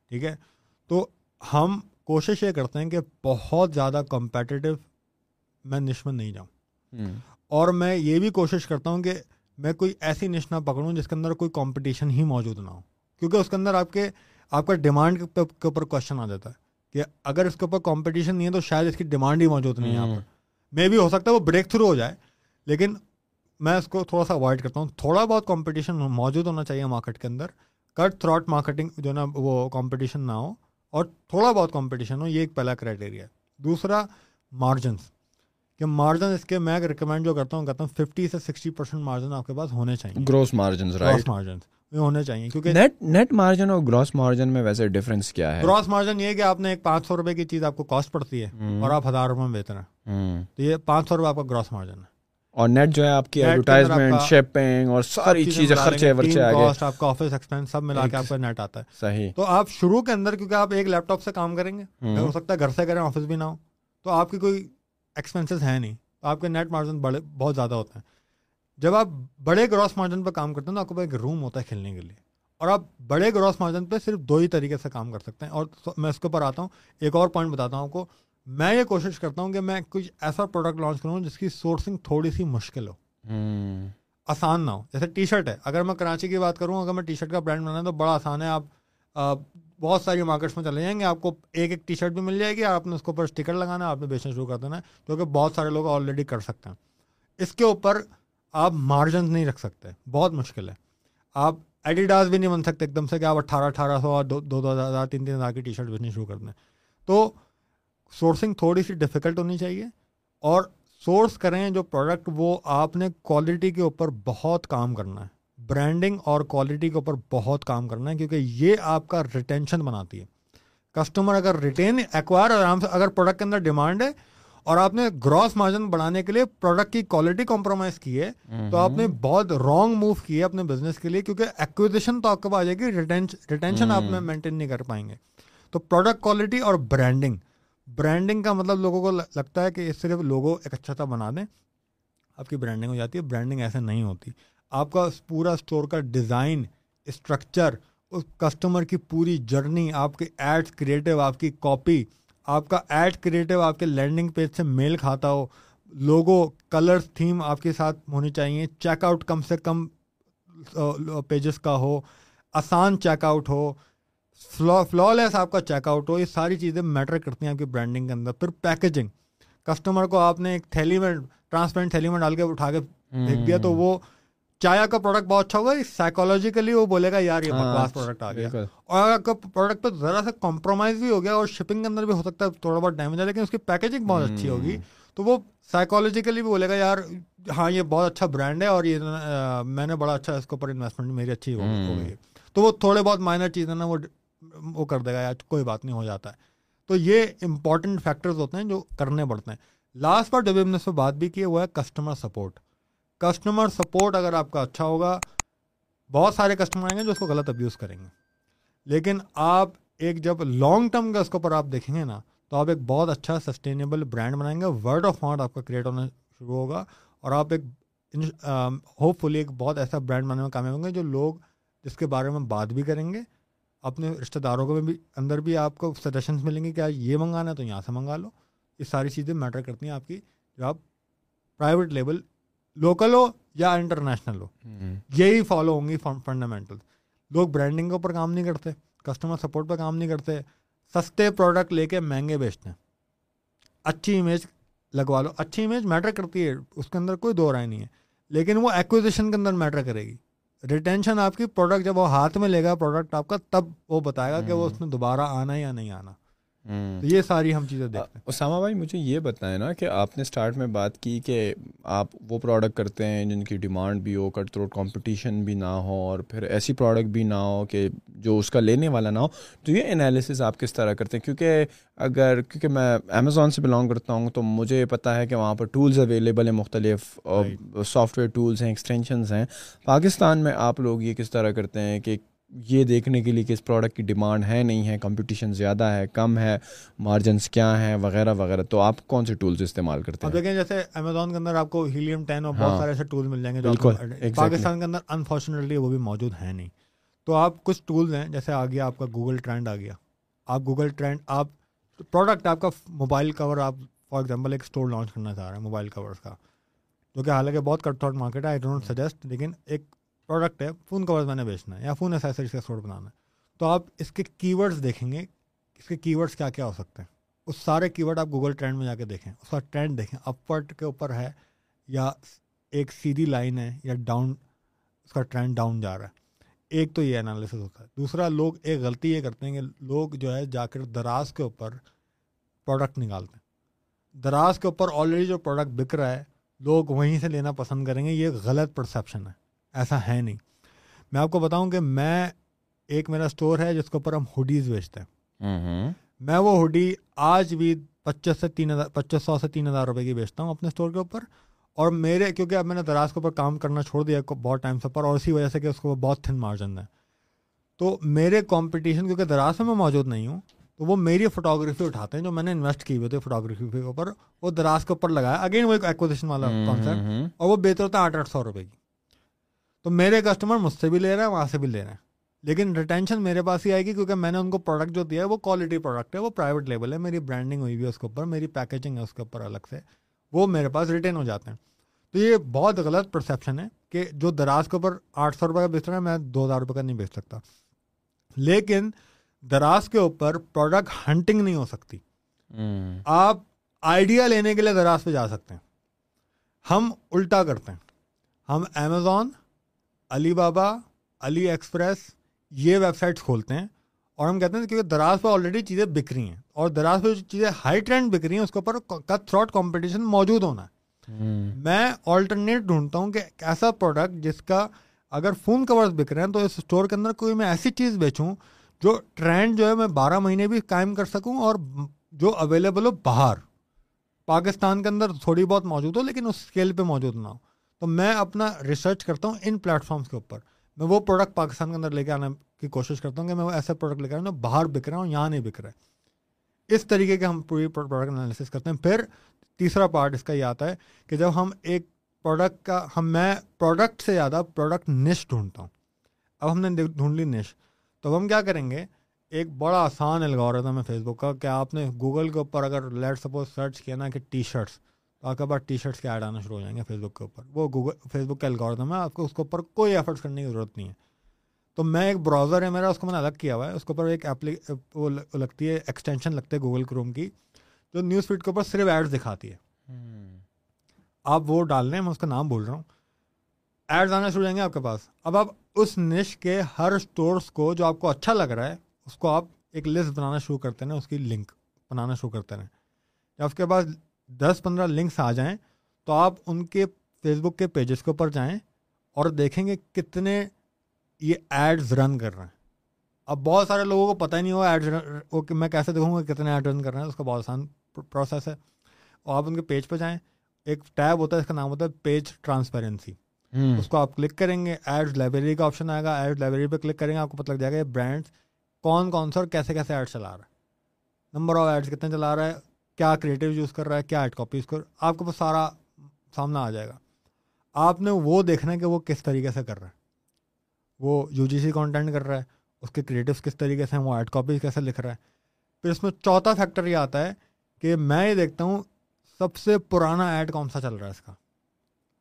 ٹھیک ہے؟ تو ہم کوشش یہ کرتے ہیں کہ بہت زیادہ کمپیٹیو میں نش میں نہیں جاؤں۔ اور میں یہ بھی کوشش کرتا ہوں کہ میں کوئی ایسی نش نہ پکڑوں جس کے اندر کوئی کمپٹیشن ہی موجود نہ ہو۔ کیونکہ اس کے اندر آپ کے آپ کا ڈیمانڈ کے اوپر کوشچن آ جاتا ہے کہ اگر اس کے اوپر کمپٹیشن نہیں ہے تو شاید اس کی ڈیمانڈ ہی موجود نہیں ہے یہاں پر۔ مے بھی ہو سکتا ہے وہ بریک تھرو ہو جائے لیکن میں اس کو تھوڑا سا اوائڈ کرتا ہوں۔ تھوڑا بہت کمپٹیشن موجود ہونا چاہیے مارکیٹ کے اندر۔ کٹ تھراٹ مارکیٹنگ جو نا وہ کمپٹیشن نہ ہو۔ اور تھوڑا بہت کمپٹیشن ہو یہ ایک پہلا کرائٹیریا ہے۔ دوسرا مارجنس کہ مارجن اس کے میں ریکمینڈ جو کرتا ہوں کہتا ہوں ففٹی سے سکسٹی پرسینٹ مارجن آپ کے پاس ہونے چاہیے۔ گروس مارجن گروس مارجن ہونے چاہیے کیونکہ نیٹ نیٹ مارجن اور گراس مارجن میں ویسے ڈفرینس کیا ہے؟ گراس مارجن یہ کہ آپ نے ایک پانچ سو روپے کی چیز آپ کو کاسٹ پڑتی ہے اور آپ ہزار روپے میں بیچ رہے ہیں تو یہ پانچ سو روپے آپ کا گراس مارجن ہے۔ اور نیٹ جو ہے آپ کی ایڈورٹائزمنٹ شپنگ اور ساری چیزیں خرچے ورچے آگے۔ آپ کا آفس ایکسپینس سب ملا کے آپ کا نیٹ آتا ہے۔ صحیح۔ تو آپ شروع کے اندر کیونکہ آپ ایک لیپ ٹاپ سے کام کریں گے ہو سکتا ہے گھر سے کریں آفس بھی نہ ہو۔ تو آپ کی کوئی ایکسپینسز ہے نہیں۔ تو آپ کے نیٹ مارجن بڑے بہت زیادہ ہوتے ہیں۔ جب آپ بڑے گراس مارجن پہ کام کرتے ہیں تو آپ کو ایک روم ہوتا ہے کھیلنے کے لیے۔ اور آپ بڑے گراس مارجن پہ صرف دو ہی طریقے سے کام کر سکتے ہیں۔ اور میں اس کے اوپر آتا ہوں ایک اور پوائنٹ بتاتا ہوں آپ کو۔ میں یہ کوشش کرتا ہوں کہ میں کچھ ایسا پروڈکٹ لانچ کروں جس کی سورسنگ تھوڑی سی مشکل ہو۔ آسان نہ ہو۔ جیسے ٹی شرٹ ہے۔ اگر میں کراچی کی بات کروں اگر میں ٹی شرٹ کا برانڈ بنانا ہے تو بڑا آسان ہے۔ آپ بہت ساری مارکیٹس میں چلے جائیں گے۔ آپ کو ایک ایک ٹی شرٹ بھی مل جائے گی۔ آپ نے اس کے اوپر اسٹیکر لگانا ہے آپ نے بیچنا شروع کر دینا ہے کیونکہ بہت سارے لوگ آلریڈی کر سکتے ہیں۔ اس کے اوپر آپ مارجنز نہیں رکھ سکتے۔ بہت مشکل ہے۔ آپ ایڈیڈاز بھی نہیں بن سکتے ایک دم سے کہ آپ اٹھارہ اٹھارہ سو اور دو دو ہزار تین تین ہزار کی ٹی شرٹ بیچنی شروع کر دیں۔ تو سورسنگ تھوڑی سی ڈفیکلٹ ہونی چاہیے اور سورس کریں جو پروڈکٹ وہ آپ نے کوالٹی کے اوپر بہت کام کرنا ہے۔ برانڈنگ اور کوالٹی کے اوپر بہت کام کرنا ہے کیونکہ یہ آپ کا ریٹینشن بناتی ہے۔ کسٹمر اگر ریٹین ایکوائر آرام سے اگر پروڈکٹ کے اندر ڈیمانڈ ہے اور آپ نے گراس مارجن بڑھانے کے لیے پروڈکٹ کی کوالٹی کمپرومائز کی ہے تو آپ نے بہت رانگ موو کی ہے اپنے بزنس کے لیے کیونکہ ایکوزیشن تو آپ کے پاس آ جائے گی ریٹینشن آپ میں مینٹین نہیں کر پائیں گے۔ تو پروڈکٹ کوالٹی اور برانڈنگ برانڈنگ کا مطلب لوگوں کو لگتا ہے کہ صرف لوگو ایک اچھا سا بنا دیں، آپ کی برانڈنگ ہو جاتی ہے برانڈنگ ایسے نہیں ہوتی۔ آپ کا پورا اسٹور کا ڈیزائن اسٹرکچر اس کسٹمر کی پوری جرنی آپ کے ایڈس کریٹو آپ کی کاپی آپ کا ایڈ کریٹو آپ کے لینڈنگ پیج سے میل کھاتا ہو۔ لوگو کلرس تھیم آپ کے ساتھ ہونی چاہیے۔ چیک آؤٹ کم سے کم پیجز کا ہو۔ آسان چیک آؤٹ ہو۔ فلا لیس آپ کا چیک آؤٹ ہو یہ ساری چیزیں میٹر کرتی ہیں آپ کی برانڈنگ کے اندر۔ پھر پیکیجنگ کسٹمر کو آپ نے ایک تھیلی میں ٹرانسپیرنٹ تھیلی میں ڈال کے اٹھا کے پھینک دیا تو وہ چایا کا پروڈکٹ بہت اچھا ہوگا۔ سائیکولوجیکلی وہ بولے گا یار یہ ہاں، بکواس پروڈکٹ آ گیا۔ اور اگر پروڈکٹ پہ ذرا سا کمپرومائز بھی ہو گیا اور شپنگ کے اندر بھی ہو سکتا ہے تھوڑا بہت ڈیمیج ہے لیکن اس کی پیکیجنگ بہت اچھی ہوگی۔ تو وہ سائیکولوجیکلی بھی بولے گا یار ہاں یہ بہت اچھا برانڈ ہے اور یہ میں نے بڑا اچھا اس کے اوپر انویسٹمنٹ میری اچھی ہو گئی ہے تو وہ تھوڑے بہت مائنر چیزیں نا وہ وہ کر دے گا یار کوئی بات نہیں ہو جاتا ہے۔ تو یہ امپورٹنٹ فیکٹرز ہوتے ہیں جو کرنے پڑتے ہیں۔ لاسٹ پر جب ہم نے اس پہ بات بھی کی وہ ہے کسٹمر سپورٹ کسٹمر سپورٹ اگر آپ کا اچھا ہوگا، بہت سارے کسٹمر آئیں گے جو اس کو غلط ابیوز کریں گے۔ لیکن آپ ایک جب لانگ ٹرم کا اس کے اوپر آپ دیکھیں گے نا، تو آپ ایک بہت اچھا سسٹینیبل برانڈ بنائیں گے۔ ورڈ آف ماؤتھ آپ کا کریٹ ہونا شروع ہوگا اور آپ ایک ہوپ فلی ایک بہت ایسا برانڈ بنانے میں کامیاب ہوں گے جو لوگ جس کے بارے میں بات بھی کریں گے۔ اپنے رشتہ داروں کو بھی اندر بھی آپ کو سجیشنس ملیں گے کہ آج یہ منگانا ہے تو یہاں سے منگا لو۔ یہ ساری چیزیں میٹر کرتی ہیں آپ کی جو آپ پرائیویٹ لیول لوکل ہو یا انٹرنیشنل ہو۔ یہی فالو ہوں گی فنڈامنٹل لوگ برانڈنگ کے اوپر کام نہیں کرتے کسٹمر سپورٹ پہ کام نہیں کرتے سستے پروڈکٹ لے کے مہنگے بیچتے ہیں۔ اچھی امیج لگوا لو۔ اچھی امیج میٹر کرتی ہے اس کے اندر کوئی دو رائے نہیں ہے لیکن وہ ایکوزیشن کے اندر میٹر کرے گی۔ ریٹینشن آپ کی پروڈکٹ جب وہ ہاتھ میں لے گا پروڈکٹ آپ کا تب وہ بتائے گا کہ وہ اس میں دوبارہ آنا یا نہیں آنا۔ تو یہ ساری ہم چیزیں دیکھتے ہیں۔ اسامہ بھائی مجھے یہ بتائیں نا کہ آپ نے اسٹارٹ میں بات کی کہ آپ وہ پروڈکٹ کرتے ہیں جن کی ڈیمانڈ بھی ہو کٹ تھروٹ کمپٹیشن بھی نہ ہو اور پھر ایسی پروڈکٹ بھی نہ ہو کہ جو اس کا لینے والا نہ ہو۔ تو یہ انالیسز آپ کس طرح کرتے ہیں؟ کیونکہ اگر کیونکہ میں امیزون سے بلانگ کرتا ہوں تو مجھے پتہ ہے کہ وہاں پر ٹولز اویلیبل ہیں مختلف سافٹ ویئر ٹولس ہیں ایکسٹینشنز ہیں۔ پاکستان میں آپ لوگ یہ کس طرح کرتے ہیں کہ یہ دیکھنے کے لیے کہ اس پروڈکٹ کی ڈیمانڈ ہے نہیں ہے کمپٹیشن زیادہ ہے کم ہے مارجنس کیا ہیں وغیرہ وغیرہ۔ تو آپ کون سے ٹولز استعمال کرتے ہیں؟ دیکھیں جیسے امیزون کے اندر آپ کو ہیلیم ٹین اور بہت ہاں۔ سارے ایسے ٹول مل جائیں گے پاکستان کے اندر انفارچونیٹلی وہ بھی موجود ہیں نہیں۔ تو آپ کچھ ٹولز ہیں جیسے آ گیا آپ کا گوگل ٹرینڈ آ گیا۔ آپ گوگل ٹرینڈ آپ پروڈکٹ آپ کا موبائل کور آپ فار ایگزامپل ایک اسٹور لانچ کرنا چاہ رہے ہیں موبائل کورس کا۔ جو کہ حالانکہ بہت کٹ تھاٹ مارکیٹ ہے آئی ڈونٹ سجیسٹ لیکن ایک پروڈکٹ ہے فون کورز میں نے بیچنا ہے یا فون ایسیسریز کا اسٹور بنانا ہے۔ تو آپ اس کے کی ورڈس دیکھیں گے، اس کے کی ورڈس کیا کیا ہو سکتے ہیں۔ اس سارے کی ورڈ آپ گوگل ٹرینڈ میں جا کے دیکھیں۔ اس کا ٹرینڈ دیکھیں۔ اپورڈ کے اوپر ہے یا ایک سیدھی لائن ہے یا ڈاؤن اس کا ٹرینڈ ڈاؤن جا رہا ہے۔ ایک تو یہ انالیسس ہوتا ہے۔ دوسرا، لوگ ایک غلطی یہ کرتے ہیں کہ لوگ جو ہے جا کر دراز کے اوپر پروڈکٹ نکالتے ہیں۔ دراز کے اوپر آلریڈی جو پروڈکٹ بک رہا ہے، لوگ وہیں سے لینا پسند کریں گے۔ یہ غلط پرسیپشن ہے۔ ایسا ہے نہیں۔ میں آپ کو بتاؤں کہ میں ایک میرا اسٹور ہے جس کے اوپر ہم ہوڈیز بیچتے ہیں۔ میں وہ ہوڈی آج بھی پچیس سے تین ہزار پچیس سو سے تین ہزار روپے کی بیچتا ہوں اپنے اسٹور کے اوپر۔ اور میرے کیونکہ اب میں نے دراز کے اوپر کام کرنا چھوڑ دیا بہت ٹائم سے اوپر اور اسی وجہ سے کہ اس کو بہت تھن مارجن ہے۔ تو میرے کمپٹیشن کیونکہ دراز میں میں موجود نہیں ہوں تو وہ میری فوٹوگرافی اٹھاتے ہیں جو میں نے انویسٹ کی ہوئی تھی فوٹوگرافی کے اوپر۔ وہ دراز کے اوپر لگایا۔ اگین وہ ایک ایکوزیشن والا کانسیپٹ اور وہ بہتر ہوتا ہے آٹھ آٹھ سو روپے کی۔ تو میرے کسٹمر مجھ سے بھی لے رہے ہیں وہاں سے بھی لے رہے ہیں۔ لیکن ریٹینشن میرے پاس ہی آئے گی کیونکہ میں نے ان کو پروڈکٹ جو دیا ہے وہ کوالٹی پروڈکٹ ہے وہ پرائیویٹ لیول ہے میری برانڈنگ ہوئی ہوئی ہے اس کے اوپر میری پیکیجنگ ہے اس کے اوپر الگ سے وہ میرے پاس ریٹین ہو جاتے ہیں۔ تو یہ بہت غلط پرسیپشن ہے کہ جو دراز کے اوپر آٹھ سو روپے کا بیچ رہا ہے میں دو ہزار روپے کا نہیں بیچ سکتا۔ لیکن دراز کے اوپر پروڈکٹ ہنٹنگ نہیں ہو سکتی۔ آپ آئیڈیا لینے کے لیے دراز پہ جا سکتے ہیں۔ ہم الٹا کرتے ہیں۔ ہم Amazon Alibaba AliExpress یہ ویب سائٹس کھولتے ہیں اور ہم کہتے ہیں کیونکہ دراز پہ آلریڈی چیزیں بک رہی ہیں اور دراز پہ جو چیزیں ہائی ٹرینڈ بک رہی ہیں اس کے اوپر کٹ تھروٹ کمپٹیشن موجود ہونا ہے۔ میں آلٹرنیٹ ڈھونڈتا ہوں کہ ایسا پروڈکٹ جس کا اگر فون کورز بک رہے ہیں تو اس اسٹور کے اندر کوئی میں ایسی چیز بیچوں جو ٹرینڈ جو ہے میں بارہ مہینے بھی قائم کر سکوں اور جو اویلیبل ہو باہر۔ پاکستان کے اندر تھوڑی بہت موجود ہو لیکن اس اسکیل پہ موجود نہ ہو۔ تو میں اپنا ریسرچ کرتا ہوں ان پلیٹفارمس کے اوپر۔ میں وہ پروڈکٹ پاکستان کے اندر لے کے آنے کی کوشش کرتا ہوں کہ میں وہ ایسے پروڈکٹ لے کے آؤں جو باہر بک رہا ہوں، یہاں نہیں بک رہا ہے اس طریقے کے ہم پوری پروڈکٹ انالیسس کرتے ہیں۔ پھر تیسرا پارٹ اس کا یہ آتا ہے کہ جب ہم ایک پروڈکٹ کا، ہم، میں پروڈکٹ سے زیادہ پروڈکٹ نش ڈھونڈتا ہوں۔ اب ہم نے ڈھونڈ لی نش تو ہم کیا کریں گے؟ ایک بڑا آسان الگورتھم ہے فیس بک کا کہ آپ نے گوگل کے اوپر اگر لیٹ سپوز سرچ کیا نا کہ ٹی شرٹس تو آپ کے پاس ٹی شرٹس کے ایڈ آنا شروع ہو جائیں گے فیس بک کے اوپر۔ وہ گوگل فیس بک کا الگورتھم ہے آپ کو اس کے اوپر کوئی ایفرٹس کرنے کی ضرورت نہیں ہے۔ تو میں ایک براؤزر ہے میرا اس کو میں نے الگ کیا ہوا ہے۔ اس کے اوپر ایک ایپلی وہ لگتی ہے ایکسٹینشن لگتے ہے گوگل کروم کی جو نیوز فیڈ کے اوپر صرف ایڈس دکھاتی ہے۔ آپ وہ ڈال لیں میں اس کا نام بول رہا ہوں۔ ایڈز آنا شروع ہو جائیں گے آپ کے پاس۔ اب آپ اس نش کے ہر اسٹورس کو جو آپ کو اچھا لگ رہا ہے اس کو آپ ایک لسٹ بنانا شروع کرتے ہیں اس کی لنک بنانا شروع کرتے ہیں اس کے پاس دس پندرہ لنکس آ جائیں تو آپ ان کے فیس بک کے پیجز کے اوپر جائیں اور دیکھیں گے کتنے یہ ایڈز رن کر رہے ہیں۔ اب بہت سارے لوگوں کو پتہ ہی نہیں ہوا ایڈ میں کیسے دیکھوں گا کتنے ایڈ رن کر رہے ہیں اس کا بہت آسان پروسیس ہے۔ اور آپ ان کے پیج پہ جائیں ایک ٹیب ہوتا ہے اس کا نام ہوتا ہے پیج ٹرانسپیرنسی۔ اس کو آپ کلک کریں گے ایڈ لائبریری کا آپشن آئے گا ایڈ لائبریری پہ کلک کریں گے آپ کو پتہ لگ جائے گا یہ برانڈس کون کون سا اور کیسے کیسے ایڈ چلا رہا ہے۔ نمبر آف ایڈس کتنے چلا رہا ہے کیا کریٹو یوز کر رہا ہے کیا ایڈ کاپیز کر آپ کو بس سارا سامنا آ جائے گا۔ آپ نے وہ دیکھنا ہے کہ وہ کس طریقے سے کر رہا ہے۔ وہ یو جی سی کانٹینٹ کر رہا ہے اس کے کریٹوس کس طریقے سے ہیں وہ ایڈ کاپیز کیسے لکھ رہا ہے۔ پھر اس میں چوتھا فیکٹر یہ آتا ہے کہ میں یہ دیکھتا ہوں سب سے پرانا ایڈ کون سا چل رہا ہے اس کا؟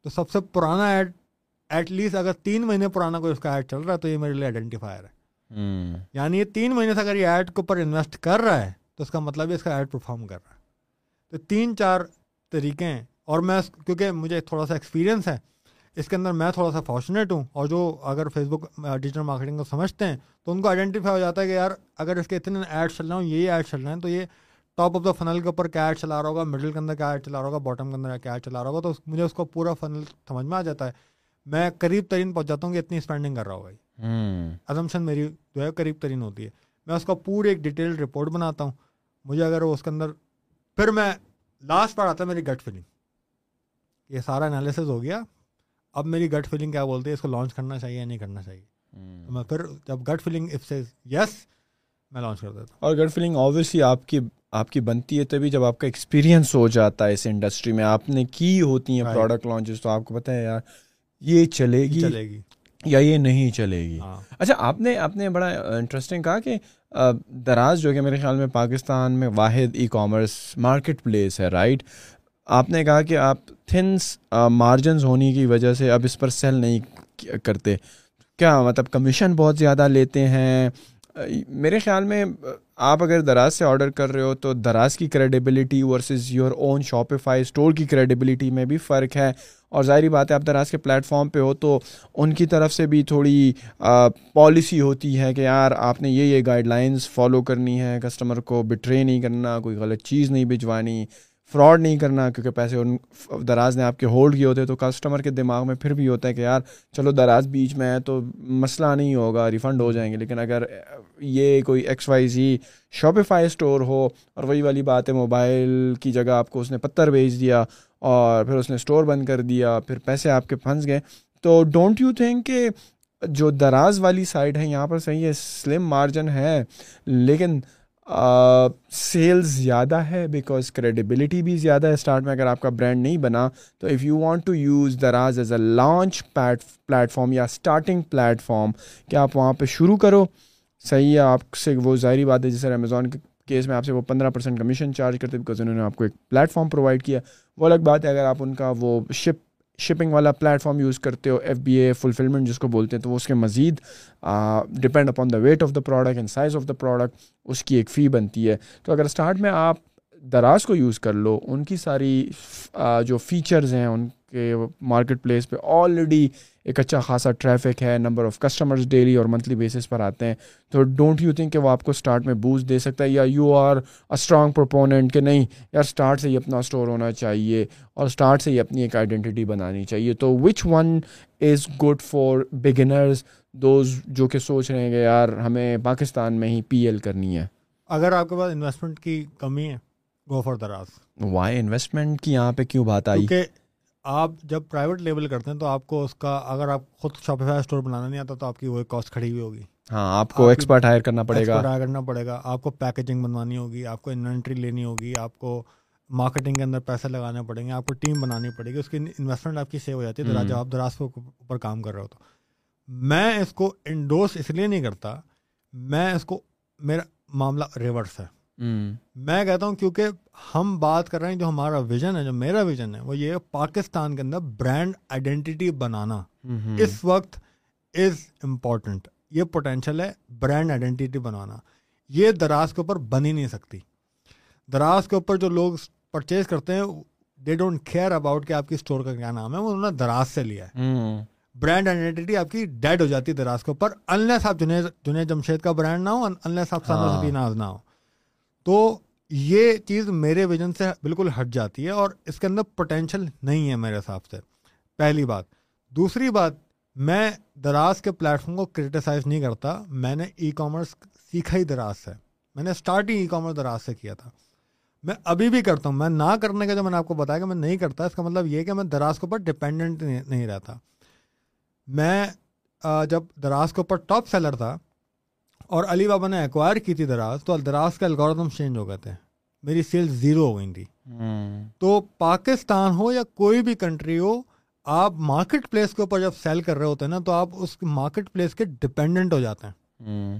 تو سب سے پرانا ایڈ ایٹ لیسٹ اگر تین مہینے پرانا کوئی اس کا ایڈ چل رہا ہے تو یہ میرے لیے آئیڈینٹیفائر ہے۔ یعنی یہ تین مہینے سے اگر یہ ایڈ کے اوپر انویسٹ کر رہا ہے تو اس کا مطلب ہے اس کا ایڈ پرفارم کر رہا ہے۔ تو تین چار طریقے ہیں اور میں کیونکہ مجھے تھوڑا سا ایکسپیرینس ہے اس کے اندر میں تھوڑا سا فارچونیٹ ہوں اور جو اگر فیس بک ڈیجیٹل مارکیٹنگ کو سمجھتے ہیں تو ان کو آئیڈینٹیفائی ہو جاتا ہے کہ یار اگر اس کے اتنے ایڈ چل رہے ہوں یہی ایڈ چل رہے ہیں تو یہ ٹاپ آف دا فنل کے اوپر کیا ایڈ چلا رہا ہوگا مڈل کے اندر کیا ایڈ چلا رہا ہوگا باٹم کے اندر کیا ایڈ چلا رہا ہوگا تو مجھے اس کو پورا فنل سمجھ میں آ جاتا ہے۔ میں قریب ترین پہنچ جاتا ہوں کہ اتنی اسپینڈنگ کر رہا ہوگا ازمشن میری جو ہے قریب ترین ہوتی ہے۔ میں اس کا پوری ایک ڈیٹیل رپورٹ بناتا ہوں۔ مجھے اگر اس کے اندر پھر میں لاسٹ پر آتا ہے میری گٹ فیلنگ یہ سارا انالیسز ہو گیا۔ اب میری گٹ فیلنگ کیا بولتی ہے اس کو لانچ کرنا چاہیے یا نہیں کرنا چاہیے؟ تو میں پھر جب گٹ فیلنگ اف سے یس میں لانچ کر دیتا ہوں۔ اور گٹ فیلنگ آبویسلی آپ کی آپ کی بنتی ہے تبھی جب آپ کا ایکسپیرینس ہو جاتا ہے اس انڈسٹری میں۔ آپ نے کی ہوتی ہیں پروڈکٹ لانچز تو آپ کو پتہ ہے یار یہ چلے گی۔ چلے گی۔ یا یہ نہیں چلے گی۔ ہاں۔ اچھا آپ نے آپ نے بڑا انٹرسٹنگ کہا کہ دراز جو کہ میرے خیال میں پاکستان میں واحد ای کامرس مارکیٹ پلیس ہے رائٹ آپ نے کہا کہ آپ تھنس مارجنز ہونے کی وجہ سے اب اس پر سیل نہیں کرتے۔ کیا مطلب کمیشن بہت زیادہ لیتے ہیں؟ میرے خیال میں، آپ اگر دراز سے آرڈر کر رہے ہو تو دراز کی credibility versus your own Shopify store کی کریڈیبلٹی میں بھی فرق ہے۔ اور ظاہری بات ہے، آپ دراز کے پلیٹ فارم پہ ہو تو ان کی طرف سے بھی تھوڑی پالیسی ہوتی ہے کہ یار، آپ نے یہ یہ گائیڈ لائنس فالو کرنی ہے کسٹمر کو بٹرے نہیں کرنا، کوئی غلط چیز نہیں بھجوانی۔ فراڈ نہیں کرنا کیونکہ پیسے ان دراز نے آپ کے ہولڈ کیے ہوتے تو کسٹمر کے دماغ میں پھر بھی ہوتا ہے کہ یار چلو دراز بیچ میں ہے تو مسئلہ نہیں ہوگا ریفنڈ ہو جائیں گے۔ لیکن اگر یہ کوئی X Y Z Shopify store ہو اور وہی والی بات ہے موبائل کی جگہ آپ کو اس نے پتھر بھیج دیا اور پھر اس نے اسٹور بند کر دیا، پھر پیسے آپ کے پھنس گئے، تو ڈونٹ یو تھنک کہ جو دراز والی سائڈ ہے، یہاں پر صحیح ہے سلم مارجن ہے، لیکن سیلز زیادہ ہے بیکاز کریڈیبلٹی بھی زیادہ ہے اسٹارٹ میں اگر آپ کا برانڈ نہیں بنا، تو if you want to use Daraz as a launch platform یا اسٹارٹنگ پلیٹ فارم کہ آپ وہاں پہ شروع کرو؟ صحیح ہے، آپ سے وہ ظاہری بات ہے، جیسے امیزون کے کیس میں آپ سے وہ پندرہ پرسینٹ کمیشن چارج کرتے بیکاز انہوں نے آپ کو ایک پلیٹ فارم پرووائڈ کیا۔ وہ الگ بات ہے، اگر آپ ان کا وہ شپ شپنگ والا پلیٹ فارم یوز کرتے ہو ایف بی اے فلفلمنٹ جس کو بولتے ہیں، تو وہ اس کے مزید depend upon the weight of the product and size of the product اس کی ایک فی بنتی ہے۔ تو اگر اسٹارٹ میں آپ دراز کو یوز کر لو، ان کی ساری جو فیچرز ہیں، ان کہ مارکیٹ پلیس پہ آلریڈی ایک اچھا خاصا ٹریفک ہے نمبر آف کسٹمرز ڈیلی اور منتھلی بیسس پر آتے ہیں۔ تو ڈونٹ یو تھنک کہ وہ آپ کو اسٹارٹ میں بوسٹ دے سکتا ہے؟ یا یو آر اسٹرانگ پرپوننٹ کہ نہیں یار اسٹارٹ سے ہی اپنا اسٹور ہونا چاہیے اور اسٹارٹ سے ہی اپنی ایک آئیڈینٹی بنانی چاہیے۔ تو which one is good for beginners those جو کہ سوچ رہے ہیں کہ یار ہمیں پاکستان میں ہی پی ایل کرنی ہے۔ اگر آپ کے پاس انویسٹمنٹ کی کمی ہے go for Daraz why investment کی یہاں پہ کیوں بات آئی؟ آپ جب پرائیویٹ لیول کرتے ہیں تو آپ کو اس کا اگر آپ خود شاپیفائی اسٹور بنانا نہیں آتا تو آپ کی وہ کاسٹ کھڑی ہوئی ہوگی۔ ہاں آپ کو ایکسپرٹ ہائر کرنا پڑے گا۔ ہائر کرنا پڑے گا۔ آپ کو پیکیجنگ بنوانی ہوگی آپ کو انوینٹری لینی ہوگی آپ کو مارکیٹنگ کے اندر پیسے لگانے پڑیں گے آپ کو ٹیم بنانی پڑے گی اس کی انویسٹمنٹ آپ کی سیو ہو جاتی ہے۔ جب آپ دراز کے اوپر کام کر رہے ہو تو۔ میں اس کو انڈوس اس لیے نہیں کرتا میں اس کو میرا معاملہ ریورس ہے۔ میں کہتا ہوں کیونکہ ہم بات کر رہے ہیں جو ہمارا ویژن ہے جو میرا ویژن ہے وہ یہ پاکستان کے اندر برانڈ آئیڈینٹی بنانا۔ اس وقت از امپورٹنٹ یہ پوٹینشیل ہے برانڈ آئیڈینٹی بنانا۔ یہ دراز کے اوپر بن ہی نہیں سکتی۔ دراز کے اوپر جو لوگ پرچیز کرتے ہیں دے ڈونٹ کیئر اباؤٹ کہ آپ کی اسٹور کا کیا نام ہے وہ انہوں نے دراز سے لیا ہے۔ برانڈ آئیڈینٹی آپ کی ڈیڈ ہو جاتی ہے دراز کے اوپر انلیس آپ جنید جمشید کا برانڈ نہ ہو انلیس آپ سانو ناز نہ ہو۔ تو یہ چیز میرے ویژن سے بالکل ہٹ جاتی ہے اور اس کے اندر پوٹینشیل نہیں ہے میرے حساب سے۔ پہلی بات۔ دوسری بات، میں دراز کے پلیٹفارم کو کرٹیسائز نہیں کرتا۔ میں نے ای کامرس سیکھا ہی دراز سے۔ میں نے اسٹارٹ ہی ای کامرس دراز سے کیا تھا۔ میں ابھی بھی کرتا ہوں۔ میں نہ کرنے کا جو میں نے آپ کو بتایا کہ میں نہیں کرتا، اس کا مطلب یہ کہ میں دراز کے اوپر ڈپینڈنٹ نہیں رہتا۔ میں جب دراز کے اوپر ٹاپ سیلر تھا اور علی بابا نے ایکوائر کی تھی دراز تو دراز کا الگورتھم چینج ہو گئے تھے۔ میری سیل زیرو ہو گئی تھی۔ تو پاکستان ہو یا کوئی بھی کنٹری ہو آپ مارکیٹ پلیس کے اوپر جب سیل کر رہے ہوتے ہیں نا تو آپ اس مارکیٹ پلیس کے ڈپینڈنٹ ہو جاتے ہیں۔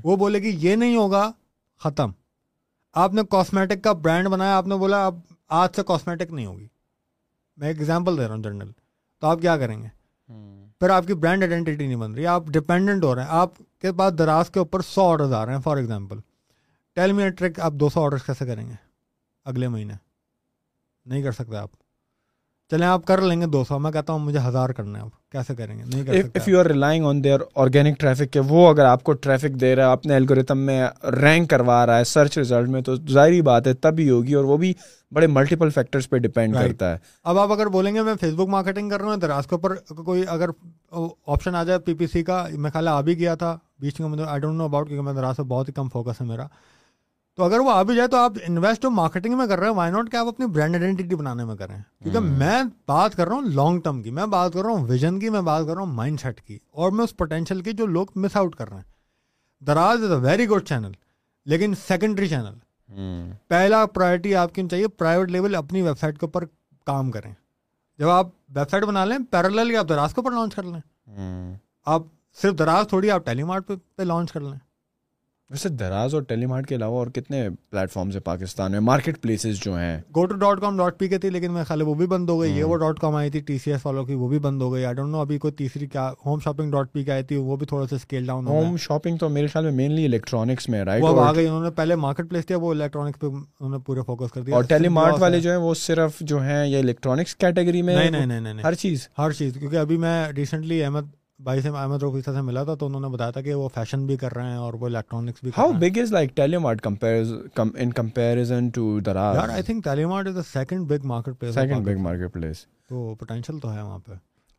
وہ بولے کہ یہ نہیں ہوگا ختم۔ آپ نے کاسمیٹک کا برانڈ بنایا آپ نے بولا اب آج سے کاسمیٹک نہیں ہوگی۔ میں ایک ایگزامپل دے رہا ہوں جنرل تو آپ کیا کریں گے؟ پھر آپ کی برانڈ آئیڈینٹی نہیں بن رہی آپ ڈپینڈنٹ ہو رہے ہیں۔ آپ کے پاس دراز کے اوپر سو آڈرز آ رہے ہیں for example tell me truck آپ دو سو آڈرس کیسے کریں گے اگلے مہینے؟ نہیں کر سکتے آپ۔ چلیں آپ کر لیں گے دو سو میں کہتا ہوں مجھے ہزار کرنا ہے آپ۔ کیسے کریں گے؟ نہیں کر if you are relying on their organic traffic کہ وہ اگر آپ کو ٹریفک دے رہا ہے اپنے الگوریتم میں رینک کروا رہا ہے سرچ ریزلٹ میں تو ظاہری بات ہے تب ہی ہوگی اور وہ بھی بڑے ملٹیپل فیکٹرز پہ ڈپینڈ کرتا ہے۔ اب آپ اگر بولیں گے میں فیس بک مارکیٹنگ کر رہا ہوں دراز کے اوپر کوئی اگر آپشن آ جائے پی پی سی کا میں خیال آ بھی گیا تھا۔ بیچ میں آئی ڈونٹ نو اباؤٹ کیونکہ میں دراز سے بہت ہی کم فوکس ہے میرا۔ تو اگر وہ آ بھی جائے تو آپ انویسٹ مارکیٹنگ میں کر رہے ہیں وائی ناٹ کہ آپ اپنی برانڈ آئیڈینٹی بنانے میں کریں۔ کیونکہ میں بات کر رہا ہوں لانگ ٹرم کی میں بات کر رہا ہوں ویژن کی میں بات کر رہا ہوں مائنڈ سیٹ کی اور میں اس پوٹینشیل کی جو لوگ مس آؤٹ کر رہے ہیں۔ Daraz is a very good channel لیکن سیکنڈری چینل پہلا پرائرٹی آپ کی چاہیے پرائیویٹ لیول اپنی ویب سائٹ کے اوپر کام کریں۔ جب آپ ویب سائٹ بنا لیں پیرل آپ دراز کے اوپر لانچ کر لیں۔ آپ صرف دراز تھوڑی آپ ٹیلی مارٹ پہ لانچ کر لیں۔ ویسے دراز اور ٹیلی مارٹ کے علاوہ اور کتنے پلیٹ فارمز ہیں پاکستان میں؟ مارکیٹ پلیسز جو ہیں۔ Go to dot com dot P K تھی لیکن میں خالی وہ بھی بند ہو گئی۔ یہ وہ ڈاٹ کام آئی تھی ٹی سی ایس والوں کی وہ بھی بند ہو گئی۔ آئی ڈونٹ نو ابھی کوئی تیسری کیا ہوم شاپنگ ڈاٹ پی کے آئی تھی وہ بھی تھوڑا سا اسکیل ڈاؤن ہوم شاپنگ تو میرے خیال میں مینلی الیکٹرانکس میں رائٹ وہ آ گئی انہوں نے پہلے مارکیٹ پلیس تھا وہ الیکٹرانکس پہ انہوں نے پورے فوکس کر دیا۔ اور ٹیلی مارٹ والے جو ہیں۔ وہ صرف جو ہیں یہ الیکٹرانکس کیٹیگری میں نہیں نہیں نہیں ہر چیز۔ ہر چیز کیونکہ ابھی میں ریسنٹلی احمد بھائی سے احمد روفیسا سے ملا تھا تو انہوں نے بتایا تھا کہ وہ فیشن بھی کر رہے ہیں اور وہ الیکٹرانکس بھی how big is like Telemart in comparison to Daraz یار I think Telemart is the second big marketplace second big marketplace تو پوٹینشیل تو ہے وہاں پہ